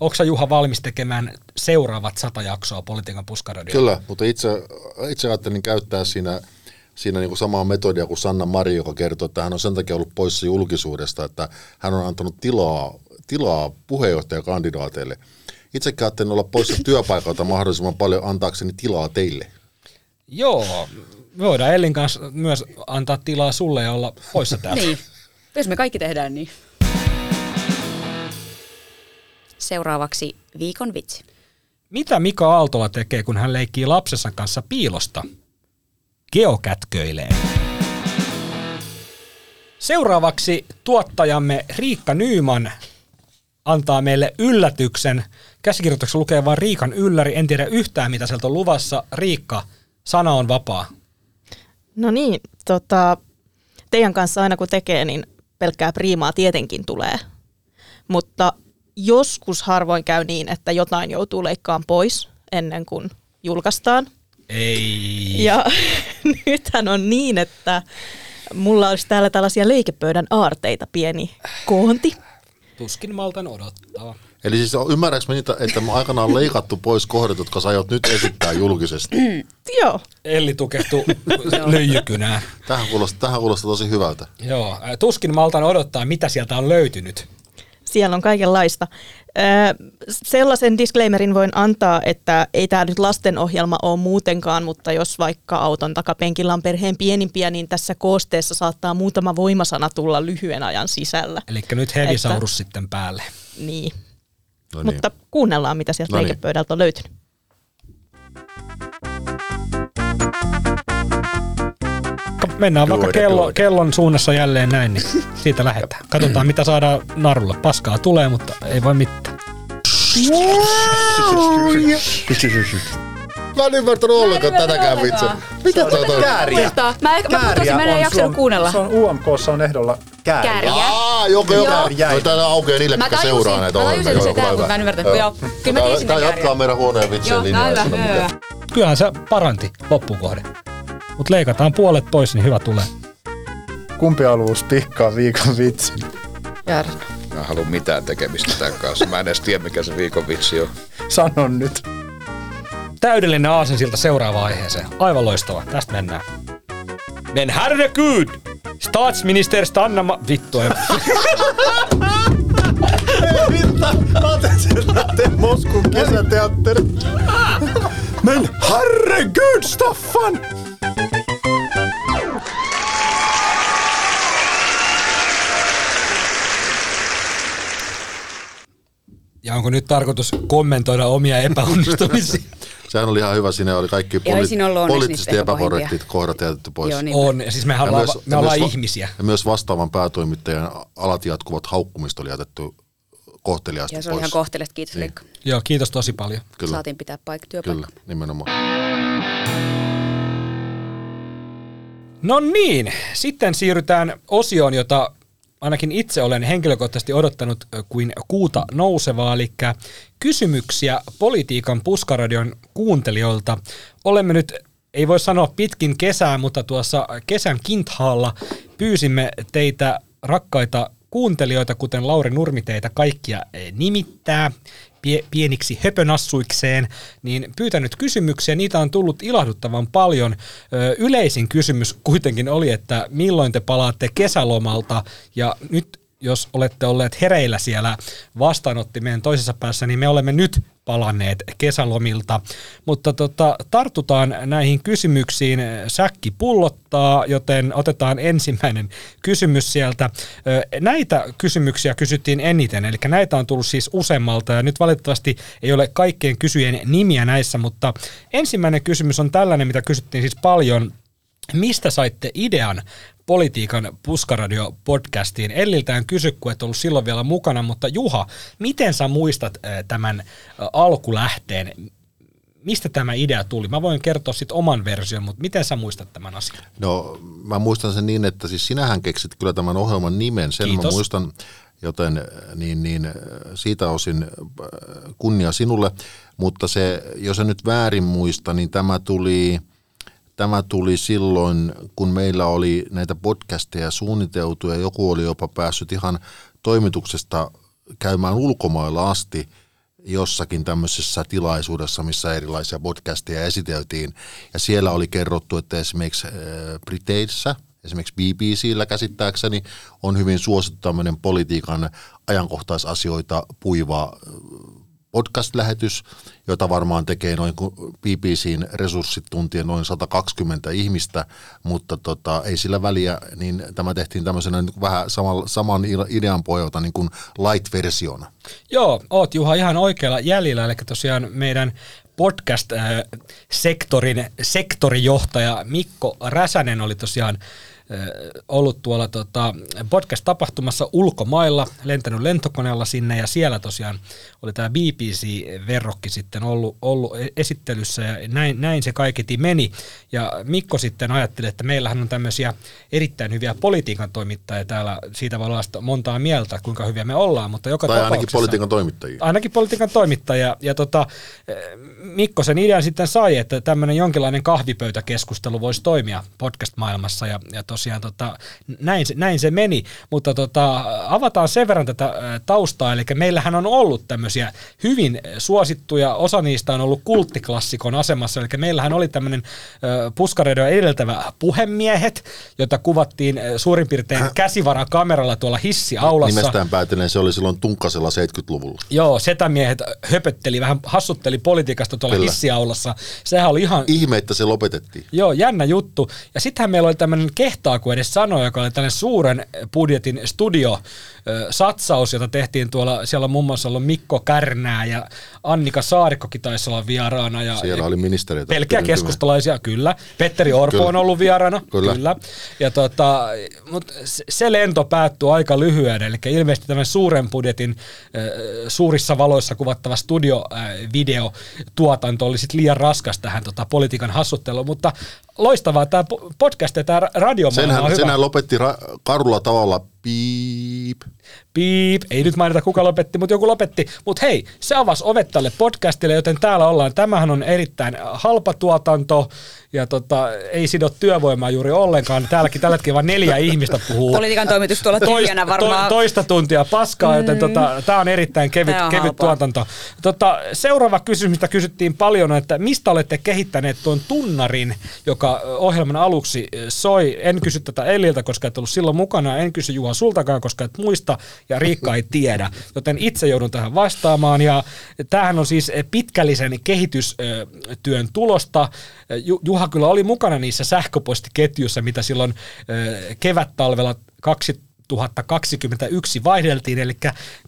Onko Juha valmis tekemään seuraavat sata jaksoa Politiikan puskaradio? Kyllä, mutta itse, itse ajattelin käyttää siinä, siinä niin kuin samaa metodia kuin Sanna Mari, joka kertoo, että hän on sen takia ollut poissa julkisuudesta, että hän on antanut tilaa, tilaa puheenjohtajakandidaateille. Itsekin ajattelin olla poissa työpaikalta mahdollisimman paljon antaakseni tilaa teille. Joo, me voidaan Ellin kanssa myös antaa tilaa sulle ja olla poissa täältä. Niin, jos me kaikki tehdään niin. Seuraavaksi viikon vitsi. Mitä Mika Aaltola tekee, kun hän leikkii lapsensa kanssa piilosta? Geokätköilee. Seuraavaksi tuottajamme Riikka Nyyman antaa meille yllätyksen. Käsikirjoituksessa lukee vain Riikan ylläri. En tiedä yhtään, mitä sieltä on luvassa. Riikka, sana on vapaa. No niin, tota, teidän kanssa aina kun tekee, niin pelkkää priimaa tietenkin tulee. Mutta joskus harvoin käy niin, että jotain joutuu leikkaamaan pois ennen kuin julkaistaan. Ei. Ja nythän on niin, että mulla olisi täällä tällaisia leikepöydän aarteita, pieni koonti. Tuskin maltan odottaa. Eli siis ymmärrätkö mä niitä, että mä aikanaan leikattu pois kohdat, jotka sä aiot nyt esittää julkisesti? Joo, Elli tukehtuu lyijykynään. Tähän kuulostaa, tähän kuulostaa tosi hyvältä. Joo, tuskin maltan odottaa, mitä sieltä on löytynyt. siellä on kaikenlaista. Sellaisen disclaimerin voin antaa, että ei tämä nyt lastenohjelma ole muutenkaan, mutta jos vaikka auton takapenkillä on perheen pienimpiä, niin tässä koosteessa saattaa muutama voimasana tulla lyhyen ajan sisällä. Eli nyt Hevisaurus sitten päälle. Niin. No niin. Mutta kuunnellaan, mitä sieltä No niin. leikepöydältä on löytynyt. Mennään vaikka kello, kellon suunnassa jälleen näin, niin siitä lähdetään. Katsotaan, mitä saadaan narulla. Paskaa tulee, mutta ei voi mitään. Mä en ymmärtänyt ollenkaan tätäkään vitsiä. Mitä toi toi? Kääriä. Mä, mä putosin, mä en jaksanut kuunnella. Se on UMKssa on ehdolla kääriä. Kääriä. Aa. Joo. Toi täällä aukeaa niille, Mä jotka tajusin, seuraa näitä mä tajusin, ohjelmia. se Joo, tää, hyvä, mutta mä en ymmärtänyt. Joo. Kyllä mä Tää- tiesin, Tää että jatkaa kääriä. meidän huoneen vitsien Joo, linjaa. Kyllähän se paranti loppukohde. Mutta leikataan puolet pois, niin hyvä tulee. Kumpi haluus pikkaa viikon vitsi? Mä en halua mitään tekemistä tämän kanssa. Mä en edes tiedä, mikä se viikon vitsi on. Sano nyt. Täydellinen aasinsilta seuraavaan aiheeseen. Aivan loistava. Tästä mennään. Men herregud! Statsminister Stanna Ma... Vittu, ei. Mä otan sen Moskun kesäteatteri. Men herregud, Staffan! Ja onko nyt tarkoitus kommentoida omia epäonnistumisia? Sehän oli ihan hyvä. Siinä oli kaikki niistä ehkä epäkorrektit kohdat jätetty pois. Joo, niin. on. Ja siis mehän ollaan, me ollaan va- ihmisiä. Ja myös vastaavan päätoimittajan alat jatkuvat haukkumista oli jätetty kohteliaasti Ja se oli pois. ihan kohtelet, kiitos Niin. Leikka. Joo, kiitos tosi paljon. Kyllä, Saatiin pitää paikka, työpaikka. kyllä, nimenomaan. No niin, sitten siirrytään osioon, jota ainakin itse olen henkilökohtaisesti odottanut kuin kuuta nousevaa, eli kysymyksiä politiikan puskaradion kuuntelijoilta. Olemme nyt, ei voi sanoa pitkin kesää, mutta tuossa kesän kinthaalla pyysimme teitä rakkaita kuuntelijoita, kuten Lauri Nurmi teitä kaikkia eh, nimittää pie- pieniksi höpönassuikseen, niin pyytänyt kysymyksiä. Niitä on tullut ilahduttavan paljon. Ö, yleisin kysymys kuitenkin oli, että milloin te palaatte kesälomalta, ja nyt jos olette olleet hereillä siellä vastaanottimien toisessa päässä, niin me olemme nyt palanneet kesälomilta. Mutta tota, tartutaan näihin kysymyksiin. Säkki pullottaa, joten otetaan ensimmäinen kysymys sieltä. Näitä kysymyksiä kysyttiin eniten, eli näitä on tullut siis useammalta, ja nyt valitettavasti ei ole kaikkien kysyjien nimiä näissä, mutta ensimmäinen kysymys on tällainen, mitä kysyttiin siis paljon. Mistä saitte idean politiikan Puskaradio-podcastiin? Elliltään kysy, kun et ollut silloin vielä mukana, mutta Juha, miten sä muistat äh, tämän äh, alkulähteen? Mistä tämä idea tuli? Mä voin kertoa sitten oman version, mutta miten sä muistat tämän asian? No mä muistan sen niin, että siis sinähän keksit kyllä tämän ohjelman nimen, sen Kiitos. mä muistan, joten niin, niin siitä osin kunnia sinulle, mutta se, jos en nyt väärin muista, niin tämä tuli, tämä tuli silloin, kun meillä oli näitä podcasteja suunniteltu ja joku oli jopa päässyt ihan toimituksesta käymään ulkomailla asti jossakin tämmöisessä tilaisuudessa, missä erilaisia podcasteja esiteltiin. Ja siellä oli kerrottu, että esimerkiksi äh, Briteissä, esimerkiksi BBCllä käsittääkseni, on hyvin suosittu tämmöinen politiikan ajankohtaisasioita puiva äh, podcast-lähetys, jota varmaan tekee noin kuin BBCn resurssit tuntien noin 120 ihmistä, mutta tota, ei sillä väliä, niin tämä tehtiin tämmöisenä niin vähän saman, saman idean pohjalta niin kuin light-versiona. Joo, oot Juha ihan oikealla jäljellä, eli tosiaan meidän podcast-sektorin sektorijohtaja Mikko Räsänen oli tosiaan äh, ollut tuolla tota, podcast-tapahtumassa ulkomailla, lentänyt lentokoneella sinne ja siellä tosiaan oli tämä BBC-verrokki sitten ollut, ollut e- esittelyssä ja näin, näin se kaiketi meni. Ja Mikko sitten ajatteli, että meillähän on tämmöisiä erittäin hyviä politiikan toimittajia täällä, siitä voi olla montaa mieltä, kuinka hyviä me ollaan, mutta joka Tai ainakin politiikan toimittajia. ainakin politiikan toimittaja. Ja tota, eh, Mikko sen idean sitten sai, että tämmöinen jonkinlainen kahvipöytäkeskustelu voisi toimia podcast-maailmassa. Ja, ja tosiaan tota, näin, se- näin se meni. Mutta tota, avataan sen verran tätä taustaa. Eli meillähän on ollut tämmöisiä hyvin suosittuja, osa niistä on ollut kulttiklassikon asemassa. Eli meillähän oli tämmöinen puskareiden edeltävä puhemiehet, jota kuvattiin suurin piirtein käsivarakameralla tuolla hissiaulassa. Nimestään päätellen se oli silloin tunkkasella 70-luvulla. Joo, setämiehet höpötteli, vähän hassutteli politiikasta tuolla Kyllä. hissiaulassa. Sehän oli ihan, Ihme, että se lopetettiin. joo, jännä juttu. Ja sittenhän meillä oli tämmöinen kehtaa, kun edes sanoi, joka oli tällainen suuren budjetin studio ö, satsaus, jota tehtiin tuolla, siellä on muun muassa ollut Mikko Kärnää ja Annika Saarikkokin taisi olla vieraana. Ja, Siellä oli ministeriöitä. Pelkkiä keskustalaisia, kyllä. Petteri Orpo Kyllä. on ollut vieraana, kyllä. Kyllä. Ja tota, mutta se lento päättyi aika lyhyen, eli ilmeisesti tämän suuren budjetin suurissa valoissa kuvattava studiovideotuotanto oli sitten liian raskas tähän tota, politiikan hassutteluun, mutta loistavaa tämä podcast ja tämä radiomaailma on Senhän, hyvä. senhän lopetti ra- karulla tavalla piip. Piip, ei nyt mainita kuka lopetti, mutta joku lopetti. Mutta hei, se avasi ovet tälle podcastille, joten täällä ollaan. Tämähän on erittäin halpa tuotanto ja tota, ei sido työvoimaa juuri ollenkaan. Täälläkin tällä hetkellä vain neljä ihmistä puhuu. Politiikan toimitus tuolla tyhjänä varmaan. To, toista tuntia paskaa, joten tota, tämä on erittäin kevyt, on kevyt halpaa. tuotanto. Tota, seuraava kysymys, mitä kysyttiin paljon, on, että mistä olette kehittäneet tuon tunnarin, joka ohjelman aluksi soi. En kysy tätä Elliltä, koska et ollut silloin mukana. En kysy Juha sultakaan, koska et muista ja Riikka ei tiedä. Joten itse joudun tähän vastaamaan. Ja tämähän on siis pitkällisen kehitystyön tulosta. Ju- Juha kyllä oli mukana niissä sähköpostiketjuissa, mitä silloin ö, kevät-talvella 2021 vaihdeltiin, eli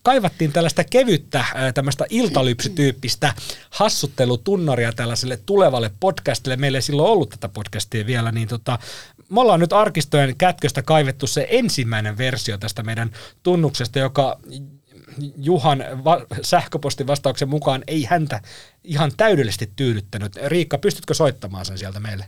kaivattiin tällaista kevyttä, ää, tämmöistä iltalypsytyyppistä hassuttelutunnaria tällaiselle tulevalle podcastille. Meillä ei silloin ollut tätä podcastia vielä, niin tota, me ollaan nyt arkistojen kätköstä kaivettu se ensimmäinen versio tästä meidän tunnuksesta, joka Juhan va- sähköpostin vastauksen mukaan ei häntä ihan täydellisesti tyydyttänyt. Riikka, pystytkö soittamaan sen sieltä meille?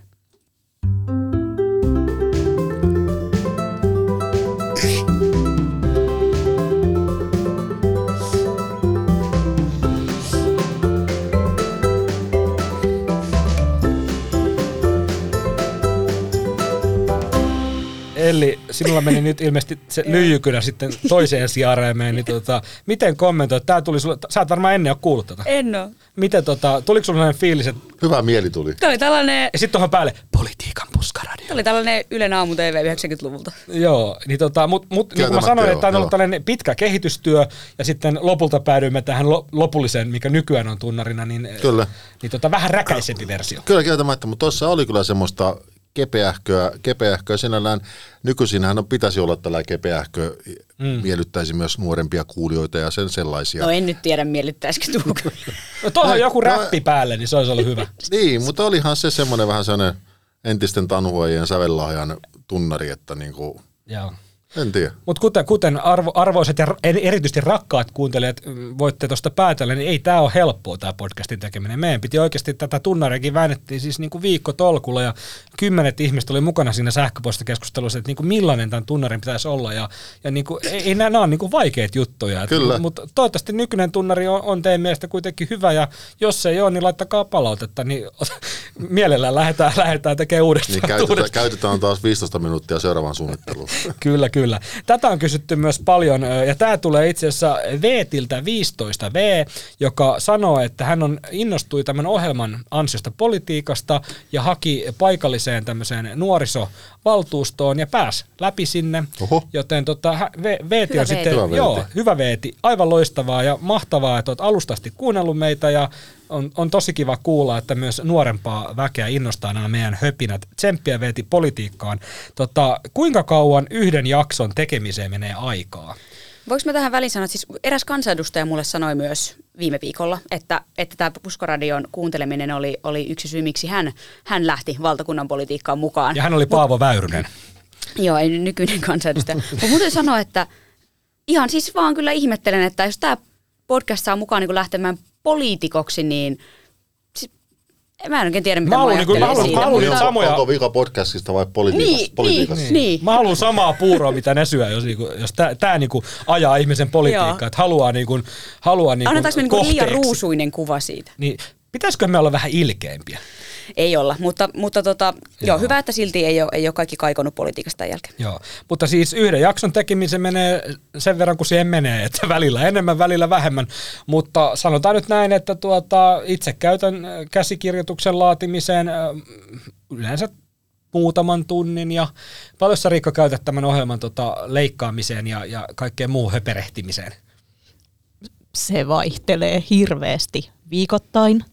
Eli sinulla meni nyt ilmeisesti se lyijykynä sitten toiseen sijareimeen, niin tota, miten kommentoit? Tää tuli sulle, sä et varmaan ennen ole kuullut tätä. En oo. Miten tota, tuliko sulla sellainen fiilis, että Hyvä mieli tuli. Tämä oli tällainen ja sitten tuohon päälle politiikan puskaradio. Tämä oli tällainen Ylen aamu TV 90-luvulta. Joo, niin tota, mutta mut, niin kuin mä sanoin, että tämä on ollut tällainen pitkä kehitystyö, ja sitten lopulta päädyimme tähän lo- lopulliseen, mikä nykyään on tunnarina, niin, Kyllä. niin tota, vähän räkäisempi versio. Kyllä kieltämättä, mutta tuossa oli kyllä semmoista kepeähköä, kepeähköä sinällään. Nykyisinhän on, pitäisi olla tällä kepeähkö, mm. miellyttäisi myös nuorempia kuulijoita ja sen sellaisia. No en nyt tiedä, miellyttäisikö tuuko. No tuohon No, joku no- räppi päälle, niin se olisi ollut hyvä. Niin, mutta olihan se semmoinen vähän sellainen entisten tanhuajien sävellahjan tunnari, että niinku, Joo. En tiedä. Mutta kuten, kuten arvo, arvoiset ja erityisesti rakkaat kuuntelijat mm, voitte tuosta päätellä, niin ei tämä ole helppoa tämä podcastin tekeminen. Meidän piti oikeasti tätä tunnariakin väännettiin siis niinku viikko tolkulla ja kymmenet ihmiset oli mukana siinä sähköpostikeskustelussa, että niinku millainen tämän tunnarin pitäisi olla. Ja, ja niinku, ei, ei nämä, nämä on niinku vaikeita juttuja. Kyllä. Mutta toivottavasti nykyinen tunnari on, on teidän mielestä kuitenkin hyvä ja jos ei ole, niin laittakaa palautetta, niin mielellään lähdetään, lähdetään tekemään uudestaan. Niin käytetään, uudestaan. käytetään taas 15 minuuttia seuraavaan suunnitteluun. Kyllä, kyllä. Tätä on kysytty myös paljon, ja tämä tulee itse asiassa Veetiltä 15V, joka sanoo, että hän on innostui tämän ohjelman ansiosta politiikasta ja haki paikalliseen tämmöiseen nuorisovaltuustoon ja pääsi läpi sinne. Oho. Joten tota, Veeti on Veeti. sitten, Hyvä Veeti. joo, hyvä Veeti, aivan loistavaa ja mahtavaa, että olet alustasti kuunnellut meitä ja on, on tosi kiva kuulla, että myös nuorempaa väkeä innostaa nämä meidän höpinät. Tsemppiä Veeti politiikkaan. Tota, kuinka kauan yhden jakson tekemiseen menee aikaa? Voinko mä tähän väliin sanoa, että siis eräs kansanedustaja mulle sanoi myös viime viikolla, että, että tämä Puskoradion kuunteleminen oli, oli yksi syy, miksi hän, hän lähti valtakunnan politiikkaan mukaan. Ja hän oli Paavo Väyrynen. Joo, ei nykyinen kansanedustaja. Mutta muuten sanoa, että ihan siis vaan kyllä ihmettelen, että jos tämä podcast saa mukaan niin lähtemään poliitikoksi, niin mä en oikein tiedä, mitä Mä mä, haluan niinku- ajattelen mä haluan- siitä. mä haluan mutta- samoja- Onko vika podcastista vai politiikasta? Niin, politiikasta? niin, niin. Mä haluan samaa puuroa, mitä ne syö, jos, niinku, jos tää, tää niinku ajaa ihmisen politiikkaa, että haluaa, niinku, haluaa niinku Annetaanko me niinku liian ruusuinen kuva siitä? Niin, pitäisikö me olla vähän ilkeämpiä? Ei olla, mutta, mutta tota, joo. Joo. hyvä, että silti ei ole, ei ole kaikki kaikonut politiikasta jälkeen. Joo, mutta siis yhden jakson tekemisen menee sen verran kuin siihen menee, että välillä enemmän, välillä vähemmän. Mutta sanotaan nyt näin, että tuota, itse käytän äh, käsikirjoituksen laatimiseen äh, yleensä muutaman tunnin ja paljon sä Riikka käytät tämän ohjelman tota, leikkaamiseen ja, ja kaikkeen muuhun höperehtimiseen? Se vaihtelee hirveästi viikoittain,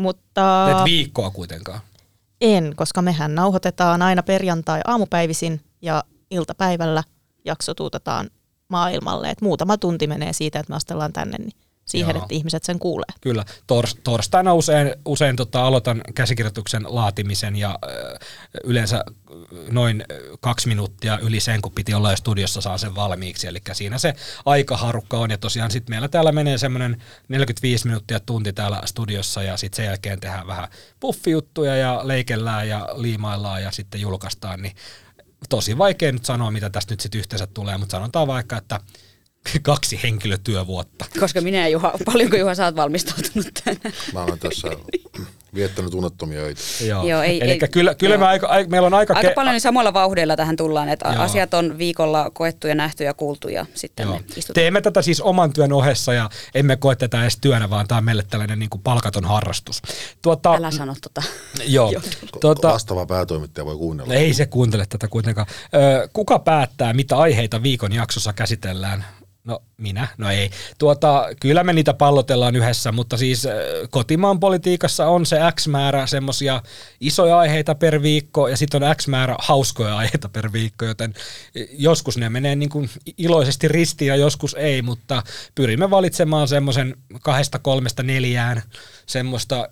mutta Et viikkoa kuitenkaan. en, koska mehän nauhoitetaan aina perjantai aamupäivisin ja iltapäivällä jakso tuutetaan maailmalle. Et muutama tunti menee siitä, että me astellaan tänne, niin siihen, Joo. että ihmiset sen kuulee. Kyllä, Tors, torstaina usein, usein tota, aloitan käsikirjoituksen laatimisen ja ö, yleensä noin kaksi minuuttia yli sen, kun piti olla jo studiossa, saan sen valmiiksi. Eli siinä se aikaharukka on ja tosiaan sitten meillä täällä menee semmoinen 45 minuuttia tunti täällä studiossa ja sitten sen jälkeen tehdään vähän puffijuttuja ja leikellään ja liimaillaan ja sitten julkaistaan, niin tosi vaikea nyt sanoa, mitä tästä nyt sitten yhteensä tulee, mutta sanotaan vaikka, että kaksi henkilötyövuotta. Koska minä ja Juha, paljonko Juha sä oot valmistautunut tänään? Mä olen tässä viettänyt unettomia öitä. Joo. Joo, ei- Eli ei- kyllä, kyllä joo. me aika, aika, meillä on aika... Aika ke- paljon niin samoilla vauhdeilla tähän tullaan, että Joo. asiat on viikolla koettu ja nähty ja kuultu ja sitten Joo. me istutaan. Teemme tätä siis oman työn ohessa ja emme koe tätä edes työnä, vaan tämä on meille tällainen niin kuin palkaton harrastus. Tuota, Älä sano tota. Joo. Tota, Tuota, Vastaava päätoimittaja voi kuunnella. ei se kuuntele tätä kuitenkaan. Ö, kuka päättää, mitä aiheita viikon jaksossa käsitellään? No minä, no ei. Tuota, kyllä me niitä pallotellaan yhdessä, mutta siis ö, kotimaan politiikassa on se X määrä semmoisia isoja aiheita per viikko ja sitten on X määrä hauskoja aiheita per viikko, joten joskus ne menee niin kuin iloisesti ristiin ja joskus ei, mutta pyrimme valitsemaan semmoisen kahdesta, kolmesta, neljään semmoista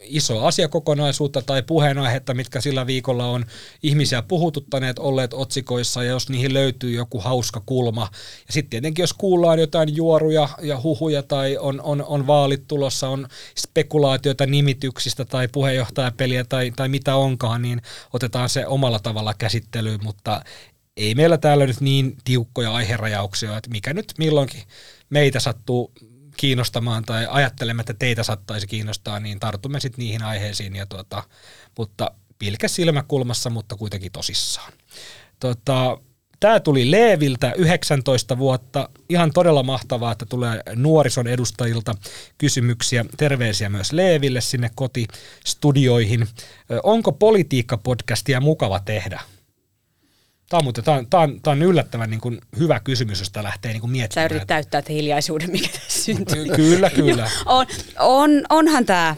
isoa asiakokonaisuutta tai puheenaihetta, mitkä sillä viikolla on ihmisiä puhututtaneet, olleet otsikoissa, ja jos niihin löytyy joku hauska kulma. Ja sitten tietenkin, jos kuullaan jotain juoruja ja huhuja tai on, on, on vaalit tulossa, on spekulaatioita nimityksistä tai puheenjohtajapeliä tai, tai mitä onkaan, niin otetaan se omalla tavalla käsittelyyn, mutta ei meillä täällä nyt niin tiukkoja aiherajauksia, että mikä nyt milloinkin meitä sattuu kiinnostamaan tai ajattelemme, että teitä saattaisi kiinnostaa, niin tartumme sitten niihin aiheisiin. Ja tuota, mutta pilkä silmäkulmassa, mutta kuitenkin tosissaan. Tota, Tämä tuli Leeviltä 19 vuotta. Ihan todella mahtavaa, että tulee nuorison edustajilta kysymyksiä. Terveisiä myös Leeville sinne kotistudioihin. Onko politiikka-podcastia mukava tehdä? Tämä on, muuten, tämä on, tämä on, tämä on yllättävän niin kuin hyvä kysymys, josta lähtee niin kuin Sä miettimään. yritit täyttää että hiljaisuuden, mikä tässä syntyy. Ky- Kyllä, kyllä. on, on, onhan tämä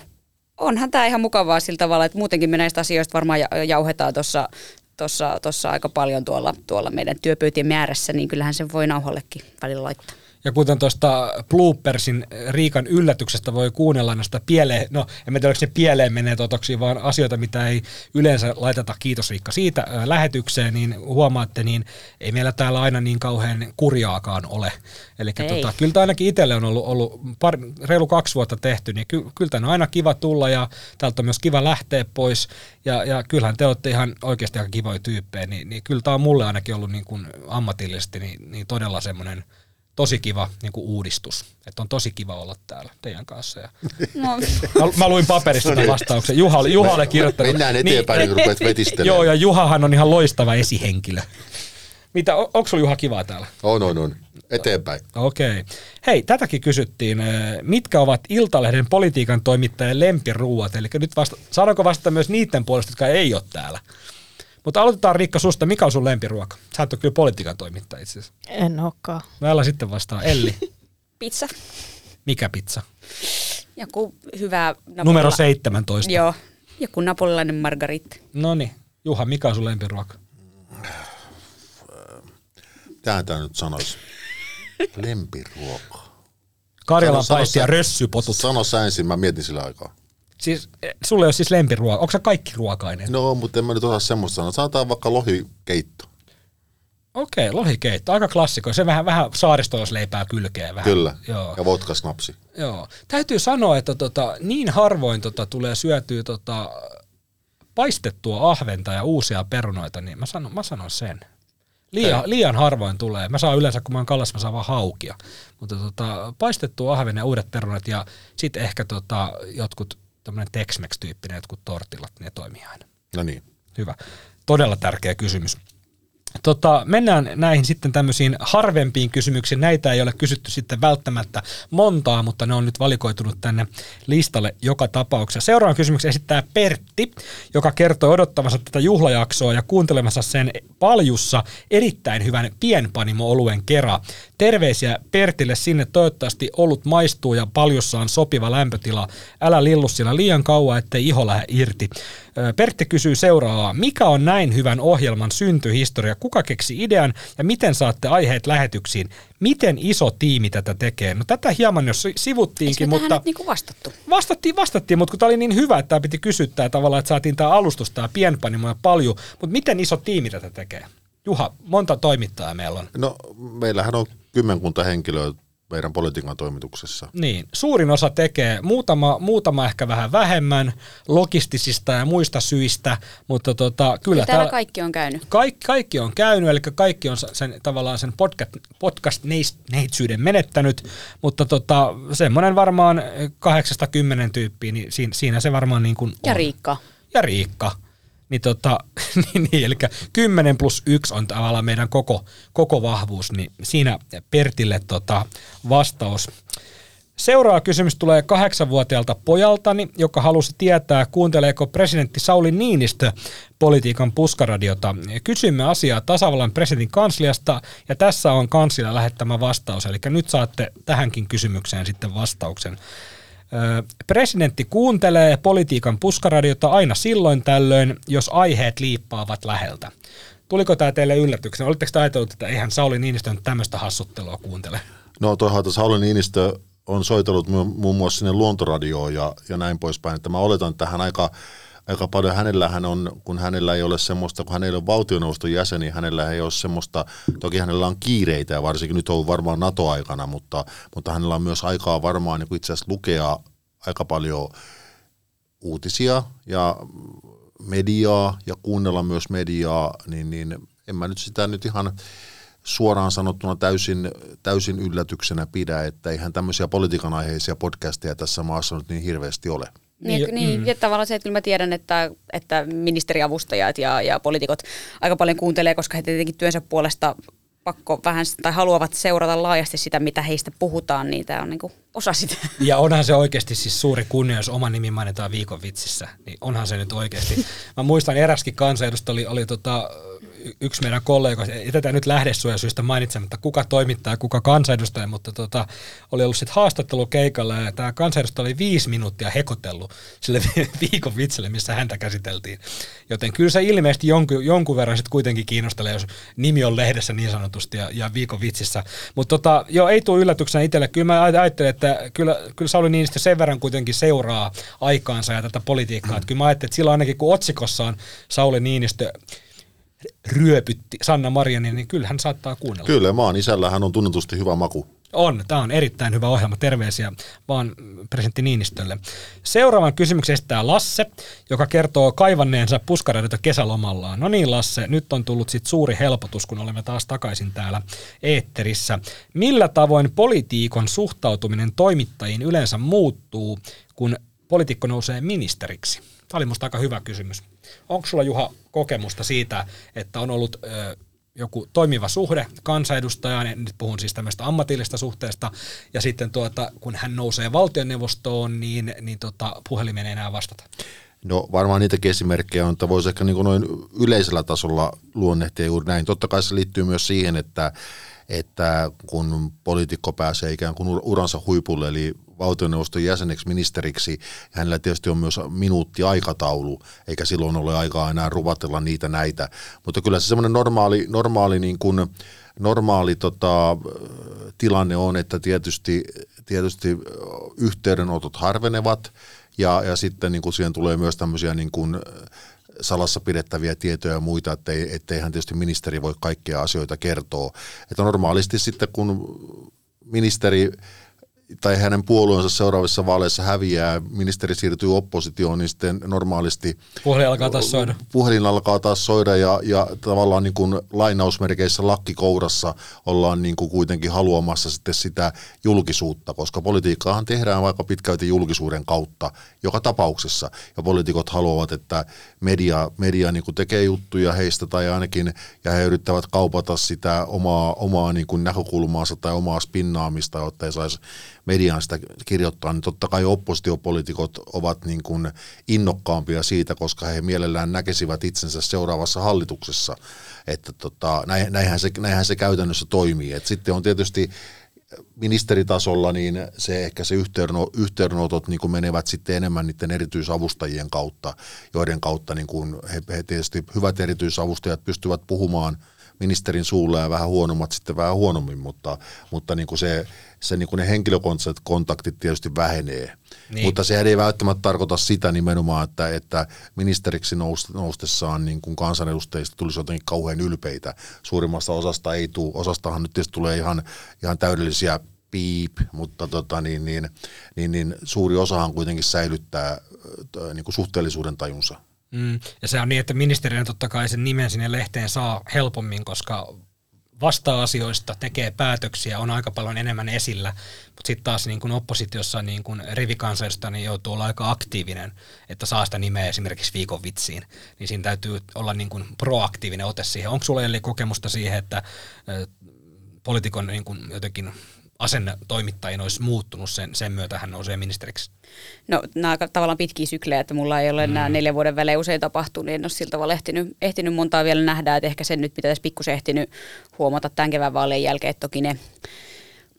onhan tää ihan mukavaa sillä tavalla, että muutenkin me näistä asioista varmaan ja- jauhetaan tuossa tossa, tossa aika paljon tuolla, tuolla meidän työpöytien määrässä, niin kyllähän sen voi nauhallekin välillä laittaa. Ja kuten tuosta Bloopersin Riikan yllätyksestä voi kuunnella näistä pieleen, no en tiedä, onko ne pieleen menee totoksi, vaan asioita, mitä ei yleensä laiteta, kiitos Riikka siitä, ää, lähetykseen, niin huomaatte, niin ei meillä täällä aina niin kauhean kurjaakaan ole. Eli tota, kyllä tämä ainakin itselle on ollut, ollut par, reilu kaksi vuotta tehty, niin ky, kyllä tämä on aina kiva tulla ja täältä on myös kiva lähteä pois. Ja, ja kyllähän te olette ihan oikeasti aika kivoja tyyppejä, niin, niin kyllä tämä on mulle ainakin ollut niin kuin ammatillisesti niin, niin todella semmoinen tosi kiva niin kuin uudistus. Että on tosi kiva olla täällä teidän kanssa. Ja No, mä, mä luin paperista tämän vastauksen. Juha, oli- Juha oli kirjoittanut. Mennään eteenpäin, niin, kun rupeat vetistelemään. Joo, ja Juhahan on ihan loistava esihenkilö. Mitä, on, onko sulla Juha kivaa täällä? On, on, on. Eteenpäin. Okei. Hei, tätäkin kysyttiin. äh, Mitkä ovat Iltalehden politiikan toimittajien lempiruuat? Eli nyt vasta, saadaanko vastata myös niiden puolesta, jotka ei ole täällä? Mutta aloitetaan Riikka susta. Mikä on sun lempiruoka? Sä et ole kyllä politiikan toimittaja itse asiassa. En olekaan. No älä sitten vastaa. Elli, pizza. mikä pizza? Joku hyvä... Napolila- Numero 17. Joo, joku napolilainen margaritta. No niin. Juha, mikä on sun lempiruoka? Tähän tämä nyt sanoisi. Lempiruoka. Karjalan Sano- sano paisti ja rössypotut. Sano sä ensin, mä mietin sillä aikaa. Siis sulle ei ole siis lempiruoka. Onko sä kaikki ruokainen? No, mutta en mä nyt osaa semmoista sanoa. Sanotaan vaikka lohikeitto. Okei, lohikeitto. Aika klassikko. Se vähän, vähän saaristolaisleipää kylkeä. Vähän. Kyllä. Joo. Ja vodkasnapsi. Joo. Täytyy sanoa, että tota, niin harvoin tota, tulee syötyä tota, paistettua ahventa ja uusia perunoita, niin mä sanon, mä sanon sen. Liian, liian harvoin tulee. Mä saan yleensä, kun mä oon kallas, mä saan vaan haukia. Mutta tota, paistettua ahven ja uudet perunat ja sitten ehkä tota, jotkut tämmöinen Tex-Mex-tyyppinen jotkut tortillat, ne toimii aina. No niin. Hyvä. Todella tärkeä kysymys. Tota, mennään näihin sitten tämmöisiin harvempiin kysymyksiin. Näitä ei ole kysytty sitten välttämättä montaa, mutta ne on nyt valikoitunut tänne listalle joka tapauksessa. Seuraavan kysymyksen esittää Pertti, joka kertoo odottavansa tätä juhlajaksoa ja kuuntelemassa sen paljussa erittäin hyvän pienpanimo-oluen kera. Terveisiä Pertille sinne. Toivottavasti olut maistuu ja paljussa on sopiva lämpötila. Älä lillu siellä liian kauan, ettei iho lähde irti. Pertti kysyy seuraavaa. Mikä on näin hyvän ohjelman syntyhistoria? Kuka keksi idean ja miten saatte aiheet lähetyksiin? Miten iso tiimi tätä tekee? No tätä hieman jo si- Eikö sivuttiinkin, me tähän mutta nyt niinku vastattu? vastattiin, vastattiin, mutta kun tämä oli niin hyvä, että tämä piti kysyttää tavallaan, että saatiin tämä alustus, tämä pienpanimo ja paljon, mutta miten iso tiimi tätä tekee? Juha, monta toimittajaa meillä on. No, meillähän on kymmenkunta henkilöä meidän politiikan toimituksessa. Niin, suurin osa tekee, muutama, muutama ehkä vähän vähemmän logistisista ja muista syistä, mutta tota, kyllä Täällä täällä- kaikki on käynyt. kaikki, kaikki on käynyt, eli kaikki on sen, tavallaan sen podcast, podcast-neitsyyden menettänyt, mutta tota, semmoinen varmaan 8-10 tyyppiä, niin siinä, siinä se varmaan niin kuin Ja on. Riikka. Ja Riikka. Niin, tota, niin, niin, eli 10 plus 1 on tavallaan meidän koko, koko vahvuus, niin siinä Pertille tota, vastaus. Seuraava kysymys tulee kahdeksanvuotiaalta pojaltani, joka halusi tietää, kuunteleeko presidentti Sauli Niinistö politiikan puskaradiota. Kysymme asiaa tasavallan presidentin kansliasta, ja tässä on kanslia lähettämä vastaus, eli nyt saatte tähänkin kysymykseen sitten vastauksen. Presidentti kuuntelee politiikan puskaradiota aina silloin tällöin, jos aiheet liippaavat läheltä. Tuliko tämä teille yllätyksenä? Oletteko te ajatellut, että eihän Sauli Niinistö nyt tämmöistä hassuttelua kuuntele? No toisaalta Sauli Niinistö on soitellut mu- muun muassa sinne luontoradioon ja, ja näin poispäin. Että mä oletan, että hän aika, aika paljon hänellähän on, kun hänellä ei ole semmoista, kun hänellä on valtioneuvoston jäseni, hänellä ei ole semmoista, toki hänellä on kiireitä ja varsinkin nyt on varmaan NATO-aikana, mutta, mutta hänellä on myös aikaa varmaan niin itse asiassa lukea aika paljon uutisia ja mediaa ja kuunnella myös mediaa, niin, niin en mä nyt sitä nyt ihan suoraan sanottuna täysin, täysin yllätyksenä pidä, että eihän tämmöisiä politiikan aiheisia podcasteja tässä maassa nyt niin hirveästi ole. Niin, niin, niin mm. ja tavallaan se, että kyllä mä tiedän, että, että ministeriavustajat ja, ja poliitikot aika paljon kuuntelee, koska he tietenkin työnsä puolesta pakko vähän tai haluavat seurata laajasti sitä, mitä heistä puhutaan, niin tämä on niin osa sitä. Ja onhan se oikeasti siis suuri kunnia, jos oma nimi mainitaan viikon vitsissä, niin onhan se nyt oikeasti. Mä muistan eräskin kansanedustaja oli, oli tota, yksi meidän kollegoista, ei tätä nyt lähdesuojasyistä mainitsematta, kuka toimittaa ja kuka kansanedustaja, mutta tota, oli ollut sitten haastattelu keikalla ja tämä kansanedustaja oli viisi minuuttia hekotellut sille viikon vitsille, missä häntä käsiteltiin. Joten kyllä se ilmeisesti jonkun, jonkun verran sitten kuitenkin kiinnostelee, jos nimi on lehdessä niin sanotusti ja, ja viikon vitsissä. Mutta tota, joo, ei tule yllätyksenä itselle. Kyllä mä ajattelen, että kyllä, kyllä Sauli Niinistö sen verran kuitenkin seuraa aikaansa ja tätä politiikkaa. Että kyllä mä ajattelen, että silloin ainakin kun otsikossa on Sauli Niinistö ryöpytti Sanna Marianin, niin kyllä hän saattaa kuunnella. Kyllä, maan isällähän on tunnetusti hyvä maku. On, tämä on erittäin hyvä ohjelma. Terveisiä vaan presidentti Niinistölle. Seuraavan kysymyksen esittää Lasse, joka kertoo kaivanneensa puskareita kesälomallaan. No niin Lasse, nyt on tullut sit suuri helpotus, kun olemme taas takaisin täällä eetterissä. Millä tavoin politiikon suhtautuminen toimittajiin yleensä muuttuu, kun poliitikko nousee ministeriksi? Tämä oli minusta aika hyvä kysymys. Onko sulla Juha kokemusta siitä, että on ollut ö, joku toimiva suhde kansanedustajaan, ja nyt puhun siis tämmöistä ammatillista suhteesta, ja sitten tuota, kun hän nousee valtioneuvostoon, niin, niin tota, puhelimeen ei enää vastata? No varmaan niitäkin esimerkkejä on, että voisi ehkä niin noin yleisellä tasolla luonnehtia juuri näin. Totta kai se liittyy myös siihen, että että kun poliitikko pääsee ikään kuin uransa huipulle, eli valtioneuvoston jäseneksi ministeriksi, hänellä tietysti on myös minuutti aikataulu, eikä silloin ole aikaa enää ruvatella niitä näitä. Mutta kyllä se semmoinen normaali, normaali, niin kuin, normaali tota, tilanne on, että tietysti, tietysti yhteydenotot harvenevat, ja, ja sitten niin kuin siihen tulee myös tämmöisiä niin kuin, salassa pidettäviä tietoja ja muita, ettei, ettei hän tietysti ministeri voi kaikkia asioita kertoa. Että normaalisti sitten kun ministeri tai hänen puolueensa seuraavissa vaaleissa häviää, ministeri siirtyy oppositioon, niin sitten normaalisti puhelin alkaa taas soida, puhelin alkaa taas soida ja, ja tavallaan niin kuin lainausmerkeissä lakkikourassa ollaan niin kuin kuitenkin haluamassa sitten sitä julkisuutta, koska politiikkaahan tehdään vaikka pitkälti julkisuuden kautta joka tapauksessa. Ja poliitikot haluavat, että media, media niin kuin tekee juttuja heistä tai ainakin ja he yrittävät kaupata sitä omaa, omaa niin kuin näkökulmaansa tai omaa spinnaamista, jotta ei saisi mediaan sitä kirjoittaa, niin totta kai oppositiopolitiikot ovat niin kuin innokkaampia siitä, koska he mielellään näkisivät itsensä seuraavassa hallituksessa. Että tota, näinhän, se, näinhän se käytännössä toimii. Et sitten on tietysti ministeritasolla, niin se ehkä se yhteydenotot niin kuin menevät sitten enemmän niiden erityisavustajien kautta, joiden kautta niin kuin he, he tietysti hyvät erityisavustajat pystyvät puhumaan – ministerin suulla ja vähän huonommat sitten vähän huonommin, mutta, mutta niin kuin se, se niin kuin ne henkilökontaktit tietysti vähenee. Niin. Mutta se ei välttämättä tarkoita sitä nimenomaan, että, että ministeriksi noustessaan niin kuin kansanedustajista tulisi jotenkin kauhean ylpeitä. Suurimmasta osasta ei tule, osastahan nyt tietysti tulee ihan, ihan täydellisiä piip, mutta tota, niin, niin, niin, niin, suuri osahan kuitenkin säilyttää niin kuin suhteellisuuden tajunsa. Mm, ja se on niin, että ministeriön totta kai sen nimen sinne lehteen saa helpommin, koska vastaa asioista, tekee päätöksiä, on aika paljon enemmän esillä, mutta sitten taas niin kun oppositiossa niin kun rivikansanjosta niin joutuu olla aika aktiivinen, että saa sitä nimeä esimerkiksi viikon vitsiin, niin siinä täytyy olla niin kun proaktiivinen ote siihen. Onko sulla eli kokemusta siihen, että poliitikon niin kun jotenkin asenne toimittajien olisi muuttunut sen, sen myötä hän nousee ministeriksi? No nämä tavallaan pitkiä syklejä, että mulla ei ole mm. nämä neljän vuoden välein usein tapahtunut, niin en ole sillä tavalla ehtinyt, ehtinyt montaa vielä nähdä, että ehkä sen nyt pitäisi pikkusen ehtinyt huomata tämän kevään vaalien jälkeen, että toki ne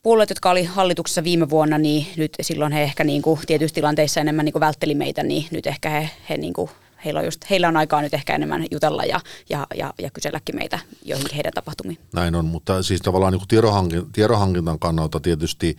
puolueet, jotka oli hallituksessa viime vuonna, niin nyt silloin he ehkä niin kuin tietyissä tilanteissa enemmän niin kuin vältteli meitä, niin nyt ehkä he, he niin kuin heillä on, just, heillä on aikaa nyt ehkä enemmän jutella ja, ja, ja, ja kyselläkin meitä joihinkin heidän tapahtumiin. Näin on, mutta siis tavallaan niin tiedonhankintan, tiedonhankintan kannalta tietysti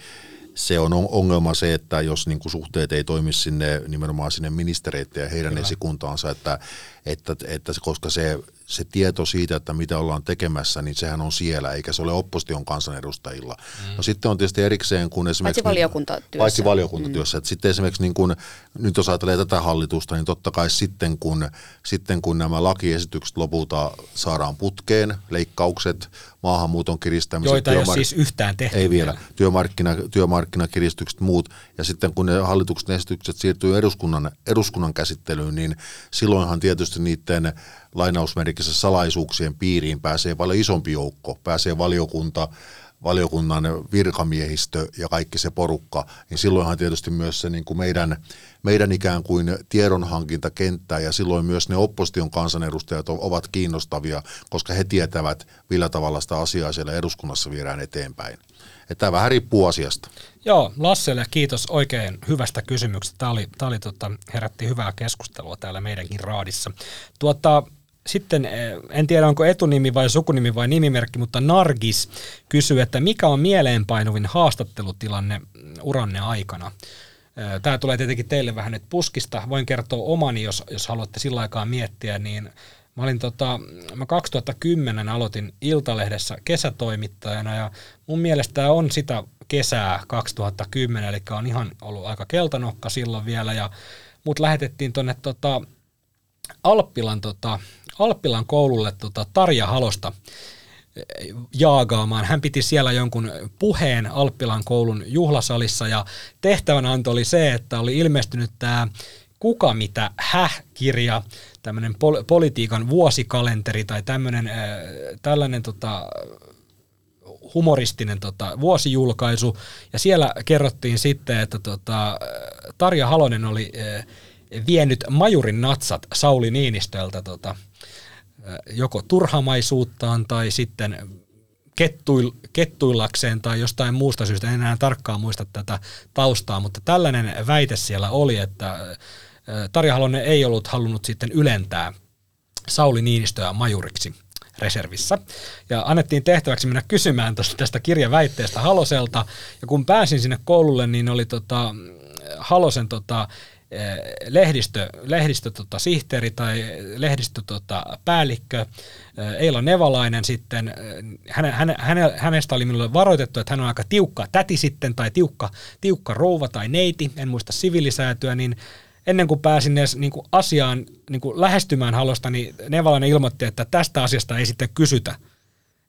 se on ongelma se, että jos niin kuin suhteet ei toimi sinne nimenomaan sinne ministereiden ja heidän Kyllä. esikuntaansa, että, että, että koska se, se tieto siitä, että mitä ollaan tekemässä, niin sehän on siellä, eikä se ole opposition kansanedustajilla. Mm. No sitten on tietysti erikseen, kun esimerkiksi... Paitsi valiokuntatyössä. Paitsi valiokuntatyössä. Mm. Että sitten esimerkiksi niin kun, nyt jos ajattelee tätä hallitusta, niin totta kai sitten kun, sitten kun nämä lakiesitykset lopulta saadaan putkeen, leikkaukset, maahanmuuton kiristämiset. Joita ei työmark- ole siis yhtään tehty. Ei vielä. Työmarkkina, työmarkkinakiristykset muut. Ja sitten kun ne hallituksen esitykset siirtyy eduskunnan, eduskunnan käsittelyyn, niin silloinhan tietysti niiden lainausmerkissä salaisuuksien piiriin pääsee paljon isompi joukko. Pääsee valiokunta, valiokunnan virkamiehistö ja kaikki se porukka, niin silloinhan tietysti myös se niin kuin meidän, meidän ikään kuin tiedonhankintakenttä ja silloin myös ne opposition kansanedustajat ovat kiinnostavia, koska he tietävät, millä tavalla sitä asiaa siellä eduskunnassa viedään eteenpäin. Tämä vähän riippuu asiasta. Joo, Lasselle kiitos oikein hyvästä kysymyksestä. Tämä, oli, tämä oli, tota, herätti hyvää keskustelua täällä meidänkin raadissa. Tuota, sitten eh, en tiedä onko etunimi vai sukunimi vai nimimerkki, mutta Nargis kysyy, että mikä on mieleenpainuvin haastattelutilanne uranne aikana? Eh, Tämä tulee tietenkin teille vähän nyt puskista. Voin kertoa omani, jos, jos haluatte sillä aikaa miettiä, niin Mä, olin tota, mä 2010 aloitin Iltalehdessä kesätoimittajana ja mun mielestä tämä on sitä kesää 2010, eli on ihan ollut aika keltanokka silloin vielä ja mut lähetettiin tuonne tota, Alppilan, tota, Alppilan koululle tota, Tarja Halosta eh, jaagaamaan. Hän piti siellä jonkun puheen Alppilan koulun juhlasalissa ja tehtävänanto oli se, että oli ilmestynyt tämä Kuka mitä häh-kirja, tämmöinen pol- politiikan vuosikalenteri tai tämmöinen, äh, tällainen tota, humoristinen tota, vuosijulkaisu. Ja siellä kerrottiin sitten, että tota, Tarja Halonen oli äh, vienyt majurin natsat Sauli Niinistöltä tota, joko turhamaisuuttaan tai sitten kettuil, kettuillakseen tai jostain muusta syystä, en enää tarkkaan muista tätä taustaa, mutta tällainen väite siellä oli, että Tarja Halonen ei ollut halunnut sitten ylentää Sauli Niinistöä majuriksi reservissä. Ja annettiin tehtäväksi mennä kysymään tästä, kirjaväitteestä Haloselta. Ja kun pääsin sinne koululle, niin oli tota, Halosen tota, lehdistö, lehdistö tota, sihteeri tai lehdistö tota, päällikkö Eila Nevalainen sitten, häne, häne, häne, hänestä oli minulle varoitettu, että hän on aika tiukka täti sitten tai tiukka, tiukka rouva tai neiti, en muista sivilisäätyä, niin ennen kuin pääsin edes niin kuin asiaan niin kuin lähestymään halosta, niin Nevalainen ilmoitti, että tästä asiasta ei sitten kysytä.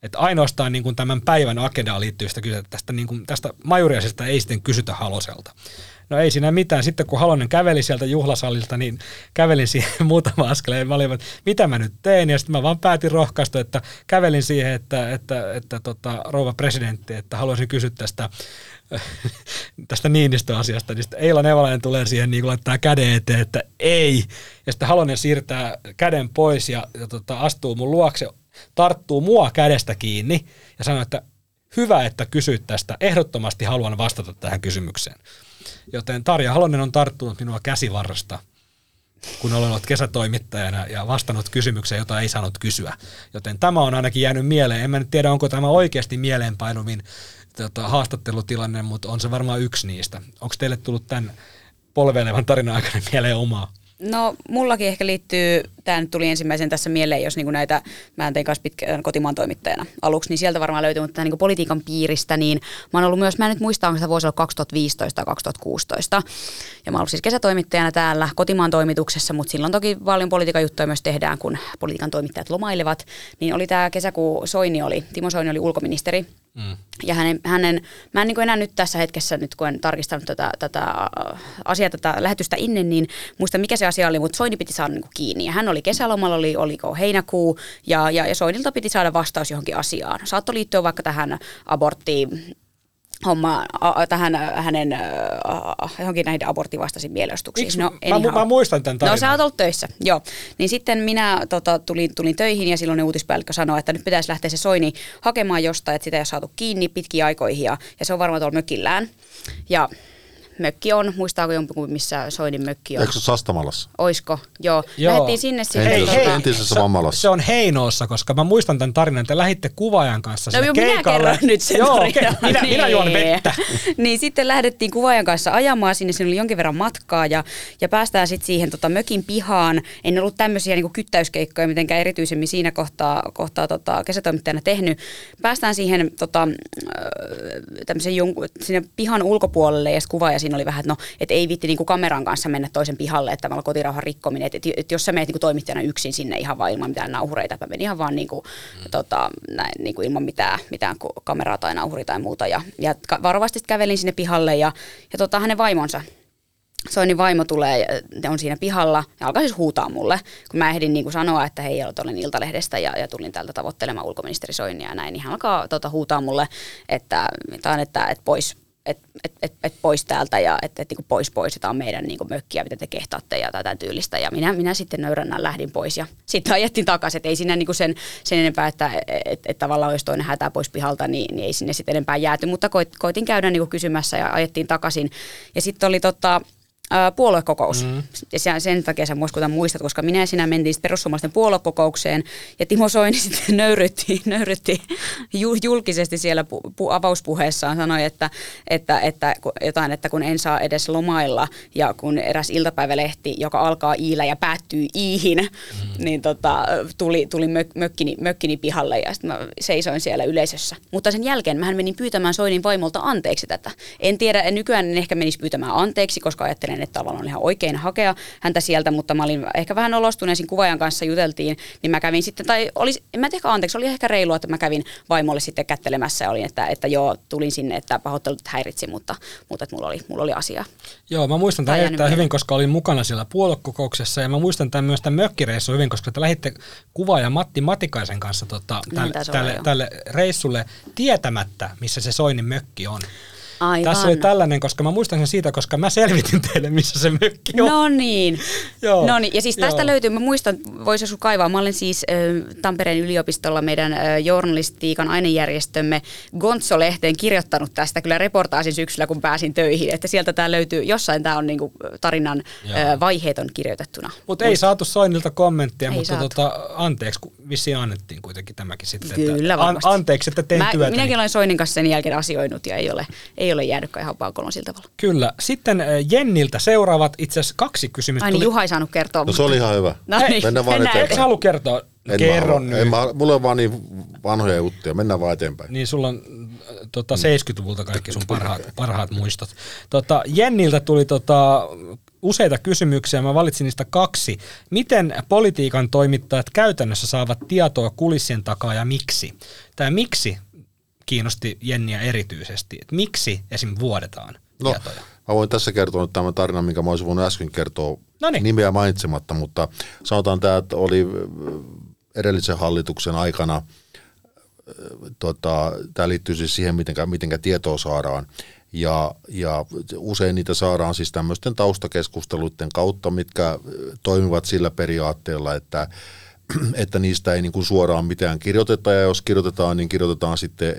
Että ainoastaan niin kuin tämän päivän agendaan liittyvistä kysytä, tästä, niin kuin, tästä majuriasesta ei sitten kysytä Haloselta. No ei siinä mitään. Sitten kun Halonen käveli sieltä juhlasalilta, niin kävelin siihen muutama askeleen. Mä olin, että mitä mä nyt teen? Ja sitten mä vaan päätin rohkaista, että kävelin siihen, että, että, että tota, rouva presidentti, että haluaisin kysyä tästä tästä Niinistö-asiasta, niin sitten Eila Nevalainen tulee siihen niin laittaa käden eteen, että ei. Ja sitten Halonen siirtää käden pois ja, ja tota, astuu mun luokse, tarttuu mua kädestä kiinni ja sanoo, että hyvä, että kysyt tästä. Ehdottomasti haluan vastata tähän kysymykseen. Joten Tarja Halonen on tarttunut minua käsivarrasta, kun olen ollut kesätoimittajana ja vastannut kysymykseen, jota ei saanut kysyä. Joten tämä on ainakin jäänyt mieleen. En mä nyt tiedä, onko tämä oikeasti mieleenpainuvin tota, haastattelutilanne, mutta on se varmaan yksi niistä. Onko teille tullut tämän polveilevan tarinan aikana mieleen omaa? No mullakin ehkä liittyy, tämä nyt tuli ensimmäisen tässä mieleen, jos niin näitä, mä tein kanssa pitkään kotimaan toimittajana aluksi, niin sieltä varmaan löytyy, mutta niin politiikan piiristä, niin mä oon ollut myös, mä en nyt muista, onko se vuosi ollut 2015 tai 2016, ja mä oon ollut siis kesätoimittajana täällä kotimaan toimituksessa, mutta silloin toki paljon politiikan juttuja myös tehdään, kun politiikan toimittajat lomailevat, niin oli tämä kesäkuu Soini oli, Timo Soini oli ulkoministeri, Ja hänen, hänen, mä en niin enää nyt tässä hetkessä, nyt kun en tarkistanut tätä, tätä äh, asiaa, tätä lähetystä ennen, niin muista mikä se asia oli, mutta Soini piti saada niin kiinni. Ja hän oli kesälomalla, oli, oliko heinäkuu, ja, ja, ja Soinilta piti saada vastaus johonkin asiaan. Saattoi liittyä vaikka tähän aborttiin homma a, tähän hänen a, johonkin näihin aborttivastaisiin mielestuksiin. No, mä, mä, muistan tämän tarinan. No sä oot ollut töissä, joo. Niin sitten minä tota, tulin, tulin töihin ja silloin ne uutispäällikkö sanoi, että nyt pitäisi lähteä se Soini hakemaan jostain, että sitä ei ole saatu kiinni pitkiä aikoihin ja, ja se on varmaan tuolla mökillään. Ja mökki on, muistaako jompikun, missä Soinin mökki on? Eikö se Sastamalassa? Oisko? Joo. Joo. Lähdettiin sinne sitten. Hei, tota- hei. entisessä Mammalassa. Se on Heinoossa, koska mä muistan tämän tarinan, että lähditte kuvaajan kanssa No sinne minä keikalle. kerron nyt sen Joo, tarinan. okei. minä, minä juon Niin. vettä. niin sitten lähdettiin kuvaajan kanssa ajamaan sinne, siinä oli jonkin verran matkaa ja, ja päästään sitten siihen tota, mökin pihaan. En ollut tämmöisiä niin kyttäyskeikkoja mitenkään erityisemmin siinä kohtaa, kohtaa tota, kesätoimittajana tehnyt. Päästään siihen tota, tämmöisen jonkun, sinne pihan ulkopuolelle ja kuvaaja siinä oli vähän, että no, et ei vitti niin kameran kanssa mennä toisen pihalle, että tämä kotirauhan rikkominen. Että et, et jos sä menet niin toimittajana yksin sinne ihan vaan ilman mitään nauhureita, mä menin ihan vaan niin kuin, mm. tota, näin, niin kuin ilman mitään, mitään kameraa tai nauhuria tai muuta. Ja, ja varovasti kävelin sinne pihalle ja, ja tota, hänen vaimonsa Soinin vaimo tulee ja ne on siinä pihalla ja alkaa siis huutaa mulle, kun mä ehdin niin kuin sanoa, että hei, olen Iltalehdestä ja, ja tulin täältä tavoittelemaan ulkoministeri Soinia ja näin, niin hän alkaa tota, huutaa mulle, että, että, että, että pois, et, et, et, et pois täältä ja että et, niinku pois pois, tämä on meidän niinku mökkiä, mitä te kehtaatte ja tätä tyylistä. Ja minä, minä sitten nöyränä lähdin pois ja sitten ajettiin takaisin, että ei siinä niinku sen, sen enempää, että et, et tavallaan jos toinen hätää pois pihalta, niin, niin ei sinne sitten enempää jääty. Mutta koit, koitin käydä niinku kysymässä ja ajettiin takaisin. Ja sitten oli tota, ää, puoluekokous. Mm. Ja se- sen takia sä muiskutan muistat, koska minä ja sinä mentiin perussuomalaisten puoluekokoukseen ja Timo Soini sitten nöyrytti, nöyrytti ju- julkisesti siellä pu- pu- avauspuheessaan, sanoi, että, että, että jotain, että kun en saa edes lomailla ja kun eräs iltapäivälehti, joka alkaa iillä ja päättyy iihin, mm. niin tota, tuli, tuli mök, mökkini, mökkini pihalle ja sitten mä seisoin siellä yleisössä. Mutta sen jälkeen mähän menin pyytämään Soinin vaimolta anteeksi tätä. En tiedä, en nykyään en ehkä menisi pyytämään anteeksi, koska ajattelen, että tavallaan on ihan oikein hakea häntä sieltä, mutta mä olin ehkä vähän olostuneisin kuvaajan kanssa juteltiin, niin mä kävin sitten, tai olisi, en mä tiedä anteeksi, oli ehkä reilua, että mä kävin vaimolle sitten kättelemässä ja olin, että, että joo, tulin sinne, että pahoittelut häiritsi, mutta, mutta että mulla oli, mulla oli asiaa. Joo, mä muistan tämän erittäin hyvin, koska olin mukana siellä puoluekokouksessa ja mä muistan tämän myös tämän mökkireissun hyvin, koska te lähditte kuvaaja Matti Matikaisen kanssa tota, tälle, olla, tälle, joo. tälle reissulle tietämättä, missä se Soinin mökki on. Aivan. Tässä oli tällainen, koska mä muistan sen siitä, koska mä selvitin teille, missä se mökki on. No niin. Joo, no niin. Ja siis tästä joo. löytyy, mä muistan, voisi sun kaivaa, mä olen siis äh, Tampereen yliopistolla meidän äh, journalistiikan ainejärjestömme Gonzo-lehteen kirjoittanut tästä kyllä reportaasin syksyllä, kun pääsin töihin, että sieltä tämä löytyy, jossain tämä on niinku tarinan äh, vaiheet on kirjoitettuna. Mutta ei saatu Soinilta kommenttia, Ei mutta saatu. tota, anteeksi, kun vissiin annettiin kuitenkin tämäkin sitten. Kyllä että, varmasti. anteeksi, että tein Mä, työtä. minäkin olen Soinin kanssa sen jälkeen asioinut ja ei ole, ei ole jäänytkään ihan paukolon sillä tavalla. Kyllä. Sitten äh, Jenniltä seuraavat itse asiassa kaksi kysymystä. Ai niin, Tuli- Juha ei saanut kertoa. No se oli ihan hyvä. No niin, Mennään vaan mennään eteenpäin. Eikö halua kertoa? En Kerron mä, nyt. en mä, mulla on vaan niin vanhoja juttuja. Mennään vaan eteenpäin. Niin sulla on äh, tota, 70-luvulta kaikki sun parhaat, parhaat muistot. Tota, Jenniltä tuli tota, useita kysymyksiä, mä valitsin niistä kaksi. Miten politiikan toimittajat käytännössä saavat tietoa kulissien takaa ja miksi? Tämä miksi kiinnosti Jenniä erityisesti. Et miksi esim. vuodetaan No, tietoja? mä voin tässä kertoa nyt tämän tarinan, minkä mä olisin voinut äsken kertoa Noniin. nimeä mainitsematta, mutta sanotaan tämä, että oli äh, edellisen hallituksen aikana, äh, tota, tämä liittyy siis siihen, miten mitenkä tietoa saadaan. Ja, ja usein niitä saadaan siis tämmöisten taustakeskusteluiden kautta, mitkä äh, toimivat sillä periaatteella, että että niistä ei niin kuin suoraan mitään kirjoiteta, ja jos kirjoitetaan, niin kirjoitetaan sitten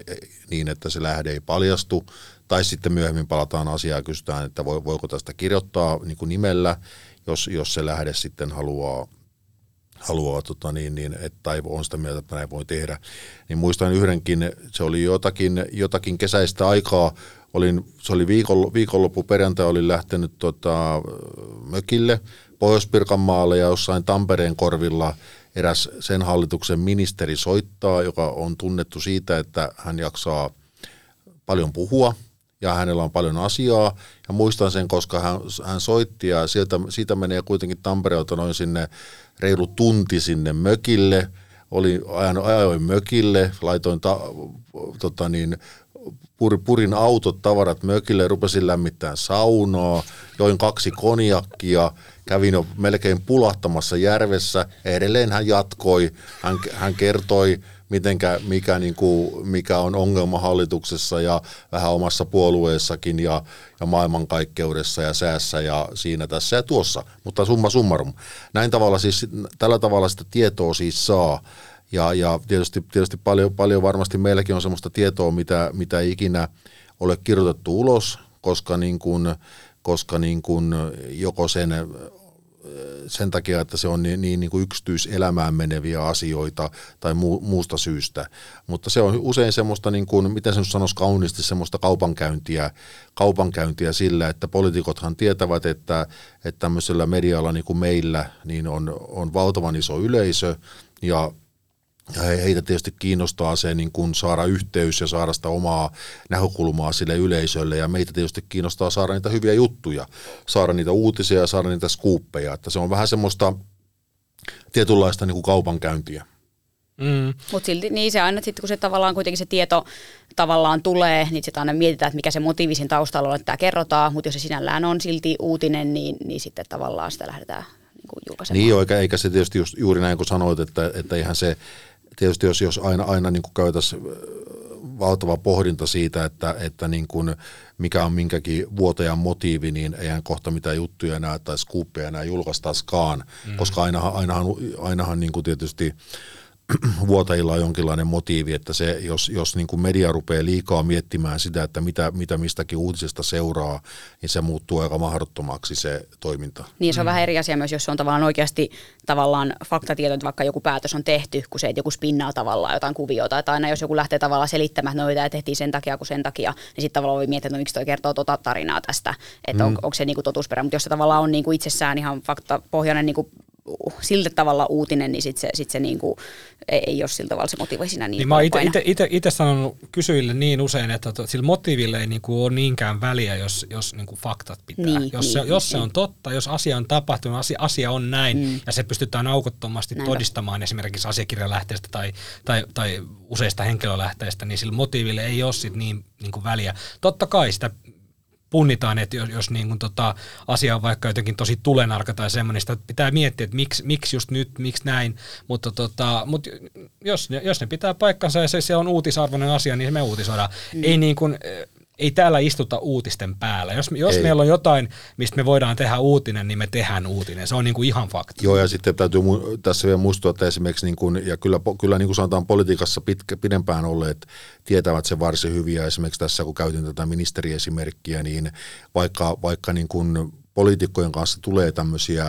niin, että se lähde ei paljastu, tai sitten myöhemmin palataan asiaan ja kysytään, että voi- voiko tästä kirjoittaa niin kuin nimellä, jos, jos se lähde sitten haluaa, haluaa tota niin, niin, että, tai on sitä mieltä, että näin voi tehdä. Niin muistan yhdenkin, se oli jotakin, jotakin kesäistä aikaa, olin, se oli viikon, viikonloppu perjantai, olin lähtenyt tota, mökille Pohjois-Pirkanmaalle ja jossain Tampereen korvilla eräs sen hallituksen ministeri soittaa, joka on tunnettu siitä, että hän jaksaa paljon puhua ja hänellä on paljon asiaa. Ja muistan sen, koska hän, hän soitti ja sieltä, siitä menee kuitenkin Tampereelta noin sinne reilu tunti sinne mökille. Oli, ajoin mökille, laitoin ta, tota niin, pur, purin autot, tavarat mökille, rupesin lämmittämään saunaa, join kaksi konjakkia, kävin jo melkein pulahtamassa järvessä. Edelleen hän jatkoi, hän, hän kertoi, mitenkä, mikä, niin kuin, mikä on ongelma hallituksessa ja vähän omassa puolueessakin ja, ja maailmankaikkeudessa ja säässä ja siinä tässä ja tuossa, mutta summa summarum. Näin tavalla siis, tällä tavalla sitä tietoa siis saa ja, ja tietysti, tietysti paljon, paljon varmasti meilläkin on sellaista tietoa, mitä, mitä ei ikinä ole kirjoitettu ulos, koska niin kuin koska niin kuin joko sen sen takia, että se on niin, niin, niin kuin yksityiselämään meneviä asioita tai mu, muusta syystä. Mutta se on usein semmoista, niin kuin, miten se sanoisi kauniisti, semmoista kaupankäyntiä, kaupankäyntiä sillä, että poliitikothan tietävät, että, että tämmöisellä medialla niin kuin meillä niin on, on valtavan iso yleisö ja heitä tietysti kiinnostaa se niin kuin saada yhteys ja saada sitä omaa näkökulmaa sille yleisölle ja meitä tietysti kiinnostaa saada niitä hyviä juttuja, saada niitä uutisia ja saada niitä skuuppeja, että se on vähän semmoista tietynlaista niin kuin kaupankäyntiä. Mm. Mutta silti niin se aina sitten, kun se tavallaan kuitenkin se tieto tavallaan tulee, niin sitten aina mietitään, että mikä se motiivisin taustalla on, että tämä kerrotaan, mutta jos se sinällään on silti uutinen, niin, niin sitten tavallaan sitä lähdetään niin kuin julkaisemaan. Niin, eikä, eikä se tietysti just, juuri näin kuin sanoit, että, että eihän se tietysti jos, jos aina, aina niin käytäisiin valtava pohdinta siitä, että, että niin kuin mikä on minkäkin vuotajan motiivi, niin eihän kohta mitään juttuja enää tai skuuppeja enää julkaistaisikaan, mm. koska ainahan, ainahan, ainahan niin kuin tietysti vuotajilla on jonkinlainen motiivi, että se, jos, jos niin kuin media rupeaa liikaa miettimään sitä, että mitä, mitä mistäkin uutisesta seuraa, niin se muuttuu aika mahdottomaksi se toiminta. Niin se on mm. vähän eri asia myös, jos on tavallaan oikeasti tavallaan faktatieto, että vaikka joku päätös on tehty, kun se, että joku spinnaa tavallaan jotain kuviota, että aina jos joku lähtee tavallaan selittämään, että no tämä tehtiin sen takia kuin sen takia, niin sitten tavallaan voi miettiä, että no miksi toi kertoo tota tarinaa tästä, että mm. on, onko se niin kuin totuusperä, mutta jos se tavallaan on niin kuin itsessään ihan faktapohjainen niin kuin sillä tavalla uutinen, niin sitten se, sit se niinku, ei, ei ole sillä tavalla se motiivi siinä niin, niin Mä oon itse sanonut kysyjille niin usein, että to, sillä motiiville ei niinku ole niinkään väliä, jos, jos niinku faktat pitää. Niin, jos, niin, se, jos niin. se on totta, jos asia on tapahtunut, asia, asia on näin, mm. ja se pystytään aukottomasti Näinpä. todistamaan esimerkiksi asiakirjalähteestä tai, tai, tai useista henkilölähteistä, niin sillä motiiville ei ole sit niin, niin kuin väliä. Totta kai sitä punnitaan, että jos, jos niin kuin tota, asia on vaikka jotenkin tosi tulenarka tai semmoinen, sitä pitää miettiä, että miksi, miksi just nyt, miksi näin, mutta tota, mut jos, jos ne pitää paikkansa ja se, se on uutisarvoinen asia, niin me uutisoidaan. Mm. Ei niin kuin, ei täällä istuta uutisten päällä. Jos, jos meillä on jotain, mistä me voidaan tehdä uutinen, niin me tehdään uutinen. Se on niin kuin ihan fakta. Joo, ja sitten täytyy mu- tässä vielä muistua, että esimerkiksi, niin kuin, ja kyllä, kyllä niin kuin sanotaan politiikassa pitkä, pidempään olleet tietävät se varsin hyvin, ja esimerkiksi tässä kun käytin tätä ministeriesimerkkiä, niin vaikka, vaikka niin kuin poliitikkojen kanssa tulee tämmöisiä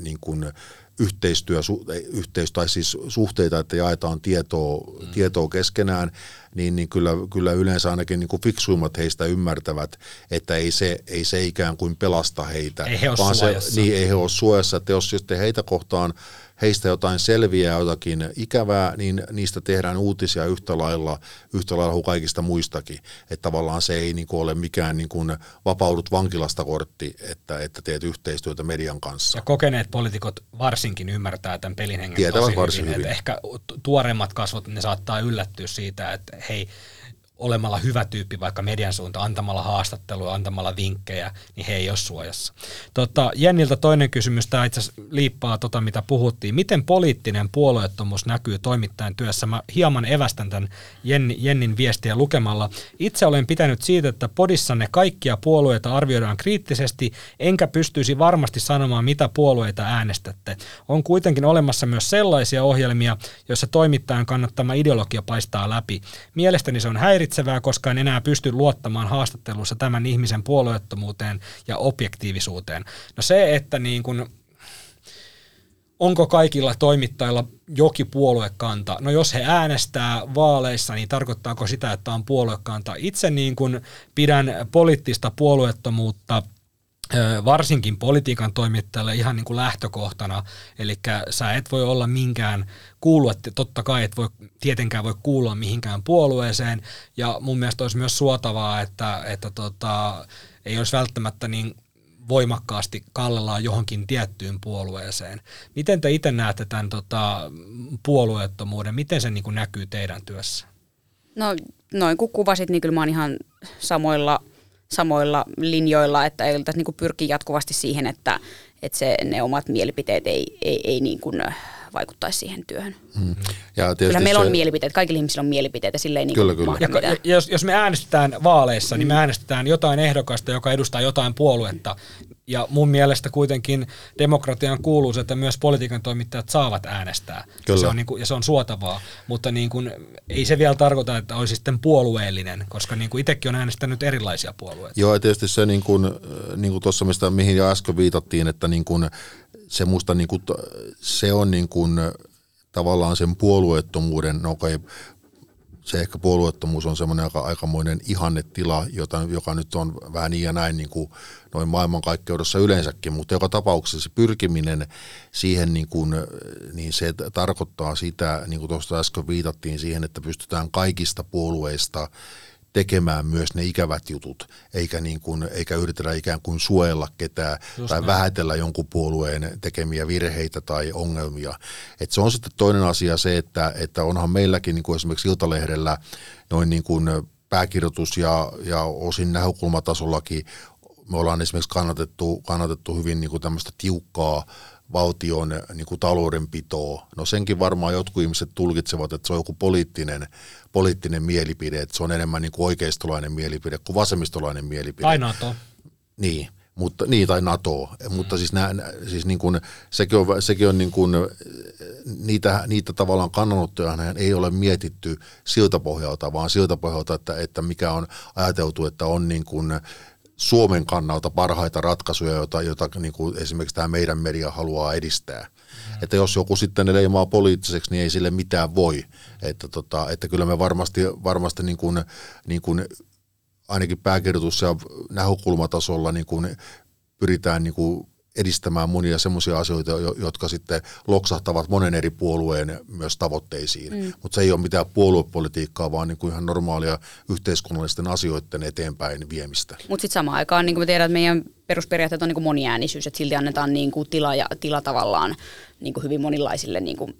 niin kuin yhteistyö, yhteis, tai siis suhteita, että jaetaan tietoa, mm. tietoa keskenään, niin, niin kyllä, kyllä yleensä ainakin niin kuin fiksuimmat heistä ymmärtävät, että ei se, ei se ikään kuin pelasta heitä. Ei he vaan suojassa. Se, niin, ei he ole suojassa, että jos sitten heitä kohtaan heistä jotain selviää, jotakin ikävää, niin niistä tehdään uutisia yhtä lailla, yhtä lailla kuin kaikista muistakin. Että tavallaan se ei niin kuin ole mikään niin kuin vapaudut vankilasta kortti, että, että teet yhteistyötä median kanssa. Ja kokeneet poliitikot varsinkin ymmärtää tämän pelin hengen Tietävät tosi varsin hyvin. hyvin. Ehkä tuoreimmat kasvot, ne saattaa yllättyä siitä, että hei, olemalla hyvä tyyppi vaikka median suuntaan, antamalla haastattelua, antamalla vinkkejä, niin he ei ole suojassa. Tota, Jenniltä toinen kysymys, tämä itse asiassa liippaa tota, mitä puhuttiin. Miten poliittinen puolueettomuus näkyy toimittajan työssä? Mä hieman evästän tämän Jenni, Jennin viestiä lukemalla. Itse olen pitänyt siitä, että podissanne kaikkia puolueita arvioidaan kriittisesti, enkä pystyisi varmasti sanomaan, mitä puolueita äänestätte. On kuitenkin olemassa myös sellaisia ohjelmia, joissa toimittajan kannattama ideologia paistaa läpi. Mielestäni se on häiri häiritsevää, koska en enää pysty luottamaan haastattelussa tämän ihmisen puolueettomuuteen ja objektiivisuuteen. No se, että niin kun, onko kaikilla toimittajilla jokin puoluekanta? No jos he äänestää vaaleissa, niin tarkoittaako sitä, että on puoluekanta? Itse niin kun pidän poliittista puolueettomuutta – varsinkin politiikan toimittajalle ihan niin kuin lähtökohtana, eli sä et voi olla minkään kuulua, totta kai et voi tietenkään voi kuulua mihinkään puolueeseen, ja mun mielestä olisi myös suotavaa, että, että tota, ei olisi välttämättä niin voimakkaasti kallellaan johonkin tiettyyn puolueeseen. Miten te itse näette tämän tota, puolueettomuuden, miten se niin kuin näkyy teidän työssä? No noin kun kuvasit, niin kyllä mä oon ihan samoilla samoilla linjoilla, että ei niin pyrki jatkuvasti siihen, että, että se, ne omat mielipiteet ei, ei, ei niin kuin vaikuttaisi siihen työhön. Hmm. Ja kyllä meillä se... on mielipiteet, kaikilla ihmisillä on mielipiteitä, silleen niin kyllä, kyllä. Ja, ja, jos, jos me äänestetään vaaleissa, niin me äänestetään jotain ehdokasta, joka edustaa jotain puoluetta, Ja mun mielestä kuitenkin demokratian kuuluu se, että myös politiikan toimittajat saavat äänestää. Kyllä. Se on niin kuin, ja se on suotavaa, mutta niin kuin, ei se vielä tarkoita, että olisi sitten puolueellinen, koska niin kuin itsekin on äänestänyt erilaisia puolueita. Joo, ja tietysti se niin kuin, niin kuin tuossa, mistä, mihin jo äsken viitattiin, että niin kuin, se musta niin kuin, se on niin kuin, tavallaan sen puolueettomuuden, no okei, se ehkä puolueettomuus on semmoinen aika, aikamoinen ihannetila, jota, joka nyt on vähän niin ja näin niin kuin noin maailmankaikkeudessa yleensäkin, mutta joka tapauksessa se pyrkiminen siihen, niin, kuin, niin se tarkoittaa sitä, niin kuin tuosta äsken viitattiin siihen, että pystytään kaikista puolueista tekemään myös ne ikävät jutut, eikä, niin kuin, eikä yritellä ikään kuin suojella ketään Just tai näin. vähätellä jonkun puolueen tekemiä virheitä tai ongelmia. Et se on sitten toinen asia se, että, että onhan meilläkin niin kuin esimerkiksi Iltalehdellä noin niin kuin pääkirjoitus ja, ja osin näkökulmatasollakin me ollaan esimerkiksi kannatettu, kannatettu hyvin niin kuin tämmöistä tiukkaa valtion niin kuin taloudenpitoa. No senkin varmaan jotkut ihmiset tulkitsevat, että se on joku poliittinen, poliittinen mielipide, että se on enemmän niin kuin oikeistolainen mielipide kuin vasemmistolainen mielipide. Tai NATO. Niin, mutta, niin tai NATO, mm. mutta siis, nää, siis niin kuin, sekin on, sekin on niin kuin, niitä, niitä tavallaan kannanottoja ei ole mietitty siltä pohjalta, vaan siltä pohjalta, että, että mikä on ajateltu, että on niin kuin, Suomen kannalta parhaita ratkaisuja, joita, joita niin kuin esimerkiksi tämä meidän media haluaa edistää. Mm. Että jos joku sitten ne leimaa poliittiseksi, niin ei sille mitään voi. Että, tota, että kyllä me varmasti, varmasti niin kuin, niin kuin ainakin pääkirjoitus- ja näkökulmatasolla niin kuin pyritään niin kuin edistämään monia semmoisia asioita, jotka sitten loksahtavat monen eri puolueen myös tavoitteisiin. Mm. Mutta se ei ole mitään puoluepolitiikkaa, vaan niin kuin ihan normaalia yhteiskunnallisten asioiden eteenpäin viemistä. Mutta sitten samaan aikaan, niin kuin me tiedän, että meidän perusperiaatteet on niin kuin moniäänisyys, että silti annetaan niin kuin tila, ja, tila tavallaan niin kuin hyvin monilaisille niin kuin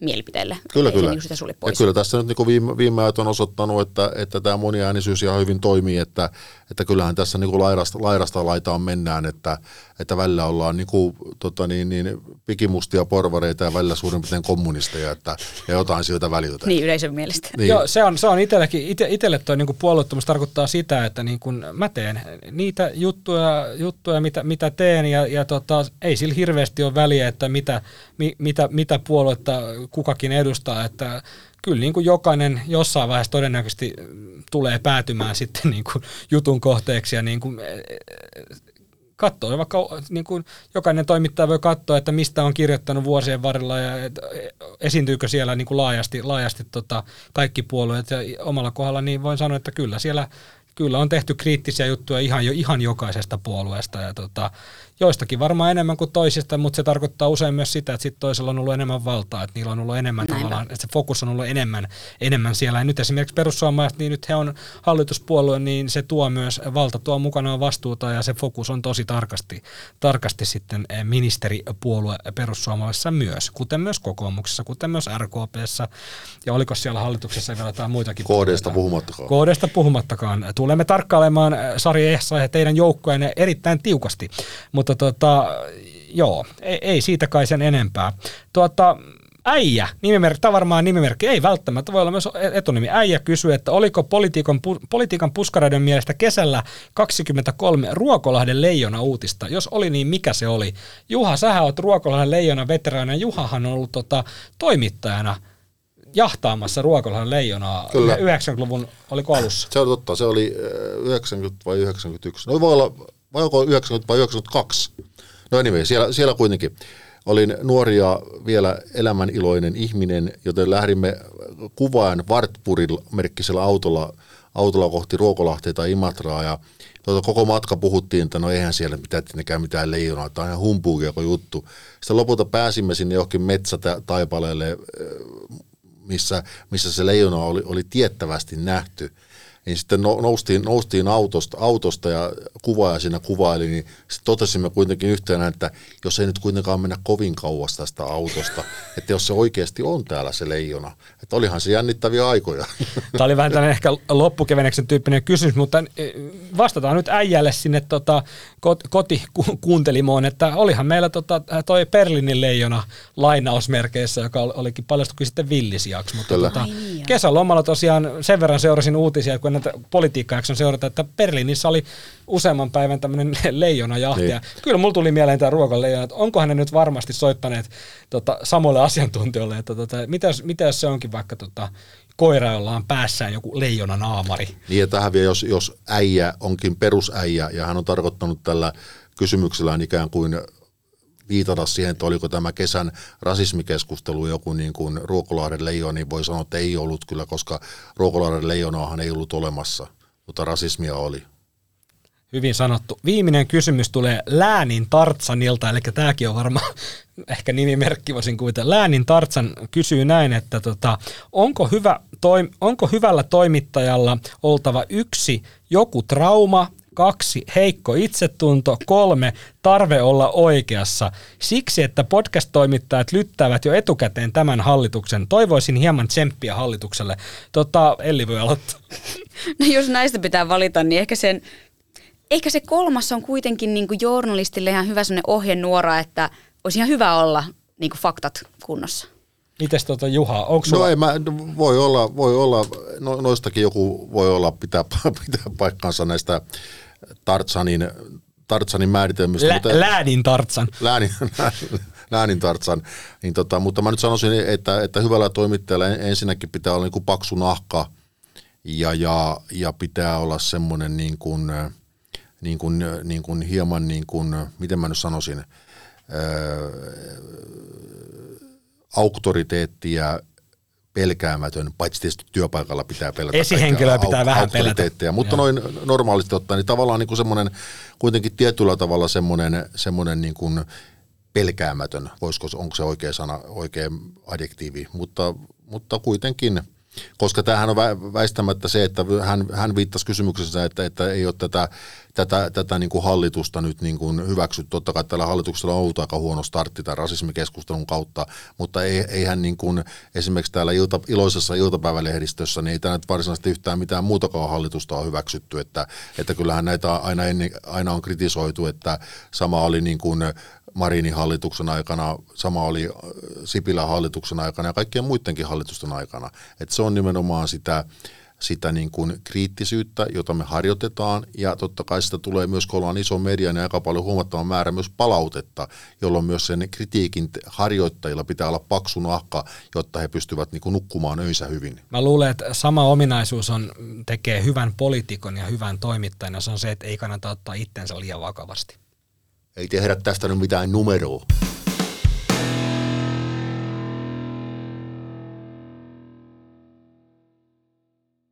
mielipiteille. Kyllä, kyllä. Niin sitä ja kyllä tässä nyt niin viime, viime ajat on osoittanut, että, että tämä moniäänisyys ihan hyvin toimii, että, että kyllähän tässä niin kuin laidasta, laidasta laitaan mennään, että, että välillä ollaan niin kuin, tota niin, niin, pikimustia porvareita ja välillä suurin piirtein kommunisteja, että, ja jotain sieltä väliltä. Niin, yleisön mielestä. Niin. Joo, se on, se on itsellekin, ite, itselle tuo niin puolueettomuus tarkoittaa sitä, että niin kuin mä teen niitä juttuja, juttuja mitä, mitä teen, ja, ja tota, ei sillä hirveästi ole väliä, että mitä, mi, mitä, mitä puoluetta kukakin edustaa, että kyllä niin kuin jokainen jossain vaiheessa todennäköisesti tulee päätymään sitten niin kuin jutun kohteeksi ja niin kuin katsoo, vaikka niin kuin jokainen toimittaja voi katsoa, että mistä on kirjoittanut vuosien varrella ja esiintyykö siellä niin kuin laajasti, laajasti tota kaikki puolueet ja omalla kohdalla, niin voin sanoa, että kyllä siellä kyllä on tehty kriittisiä juttuja ihan, jo, ihan jokaisesta puolueesta ja tota, joistakin varmaan enemmän kuin toisista, mutta se tarkoittaa usein myös sitä, että sit toisella on ollut enemmän valtaa, että niillä on ollut enemmän Näin tavallaan, että se fokus on ollut enemmän, enemmän siellä. Ja nyt esimerkiksi perussuomalaiset, niin nyt he on hallituspuolue, niin se tuo myös, valta tuo mukanaan vastuuta ja se fokus on tosi tarkasti, tarkasti sitten eh, ministeripuolue perussuomalaisessa myös, kuten myös kokoomuksessa, kuten myös RKPssä. Ja oliko siellä hallituksessa vielä jotain muitakin? KDsta puhumattakaan. KDsta puhumattakaan. Tulemme tarkkailemaan eh, Sari Ehsa ja teidän joukkueenne erittäin tiukasti, mutta tota, joo, ei, ei siitä kai sen enempää. Tuota, Äijä, nimimerkki, tämä varmaan nimimerkki, ei välttämättä, voi olla myös etunimi. Äijä kysyy, että oliko politiikan, politiikan puskareiden mielestä kesällä 23 Ruokolahden leijona uutista? Jos oli, niin mikä se oli? Juha, sähän olet Ruokolahden leijona veteraana. Juhahan on ollut tota, toimittajana jahtaamassa Ruokolahden leijonaa Kyllä. 90-luvun, oliko alussa? Se on totta, se oli 90 vai 91. No voi olla, vai onko 90 vai 92? No anyway, siellä, siellä kuitenkin. Olin nuori ja vielä elämäniloinen ihminen, joten lähdimme kuvaan Wartburgin merkkisellä autolla, autolla kohti Ruokolahtea tai Imatraa ja tuota, koko matka puhuttiin, että no eihän siellä mitään, mitään, mitään leijonaa, on ihan humpuukia juttu. Sitten lopulta pääsimme sinne johonkin metsätaipaleelle, missä, missä se leijona oli, oli tiettävästi nähty niin sitten noustiin, noustiin autosta, autosta ja kuvaaja siinä kuvaili, niin sitten totesimme kuitenkin yhtenä, että jos ei nyt kuitenkaan mennä kovin kauas tästä autosta, että jos se oikeasti on täällä se leijona, että olihan se jännittäviä aikoja. Tämä oli vähän tällainen ehkä loppukeveneksen tyyppinen kysymys, mutta eh, vastataan nyt äijälle sinne tota, kotikuuntelimoon, että olihan meillä tota, toi Berlinin leijona lainausmerkeissä, joka olikin paljastukin sitten villisiaksi, mutta tota, kesälomalla tosiaan sen verran seurasin uutisia, kun näitä politiikkajakson seurata, että Berliinissä oli useamman päivän tämmöinen leijonajahti. Niin. Ja kyllä mulla tuli mieleen tämä ruokaleijona, että onkohan ne nyt varmasti soittaneet tota, samoille asiantuntijoille, että tota, mitä, jos- mitä jos se onkin vaikka tota, koira, jolla on päässään joku leijona naamari. Niin ja tähän vielä, jos, jos äijä onkin perusäijä ja hän on tarkoittanut tällä kysymyksellään ikään kuin viitata siihen, että oliko tämä kesän rasismikeskustelu joku niin kuin Ruokolahden leijona, niin voi sanoa, että ei ollut kyllä, koska Ruokolahden leijonaahan ei ollut olemassa, mutta rasismia oli. Hyvin sanottu. Viimeinen kysymys tulee Läänin Tartsanilta, eli tämäkin on varmaan ehkä nimimerkki voisin kuvitella. Läänin Tartsan kysyy näin, että tota, onko, hyvä toim, onko hyvällä toimittajalla oltava yksi joku trauma, kaksi heikko itsetunto, kolme tarve olla oikeassa. Siksi, että podcast-toimittajat lyttäävät jo etukäteen tämän hallituksen. Toivoisin hieman tsemppiä hallitukselle. Tota, Elli voi aloittaa. No jos näistä pitää valita, niin ehkä sen ehkä se kolmas on kuitenkin niin kuin journalistille ihan hyvä sellainen ohjenuora, että olisi ihan hyvä olla niin kuin faktat kunnossa. Mites tota Juha, onko sulla No ei mä, voi olla, voi olla, no, noistakin joku voi olla pitää, pitää paikkansa näistä Tartsanin, Tartsanin määritelmistä. Lä- mutta- Läänin Tartsan. Läänin, läänin tartsan. Niin tota, mutta mä nyt sanoisin, että, että hyvällä toimittajalla ensinnäkin pitää olla niin kuin paksu nahka ja, ja, ja pitää olla semmoinen niin kuin, niin kuin, niin kuin hieman niin kuin, miten mä nyt sanoisin, ää, auktoriteetti ja pelkäämätön, paitsi tietysti työpaikalla pitää pelätä. Esihenkilöä pitää vähän pelätä. Mutta Joo. noin normaalisti ottaen, niin tavallaan niin kuin semmoinen, kuitenkin tietyllä tavalla semmoinen, semmoinen niin kuin pelkäämätön, voisiko, onko se oikea sana, oikea adjektiivi, mutta, mutta kuitenkin, koska tämähän on vä- väistämättä se, että hän, hän viittasi kysymyksessä, että, että ei ole tätä, tätä, tätä niin kuin hallitusta nyt niin kuin hyväksytty. Totta kai tällä hallituksella on ollut aika huono startti tämän rasismikeskustelun kautta, mutta ei, eihän niin kuin esimerkiksi täällä ilta, iloisessa iltapäivälehdistössä, niin ei tämä nyt varsinaisesti yhtään mitään muutakaan hallitusta on hyväksytty, että, että kyllähän näitä aina, ennen, aina on kritisoitu, että sama oli niin kuin Marinin hallituksen aikana, sama oli äh, Sipilän hallituksen aikana ja kaikkien muidenkin hallitusten aikana. Et se on nimenomaan sitä, sitä niin kuin kriittisyyttä, jota me harjoitetaan, ja totta kai sitä tulee myös, kun ollaan iso media, niin aika paljon huomattava määrä myös palautetta, jolloin myös sen kritiikin harjoittajilla pitää olla paksu nahka, jotta he pystyvät niin kuin nukkumaan öinsä hyvin. Mä luulen, että sama ominaisuus on, tekee hyvän poliitikon ja hyvän toimittajan, ja se on se, että ei kannata ottaa itsensä liian vakavasti. Ei tehdä tästä nyt mitään numeroa.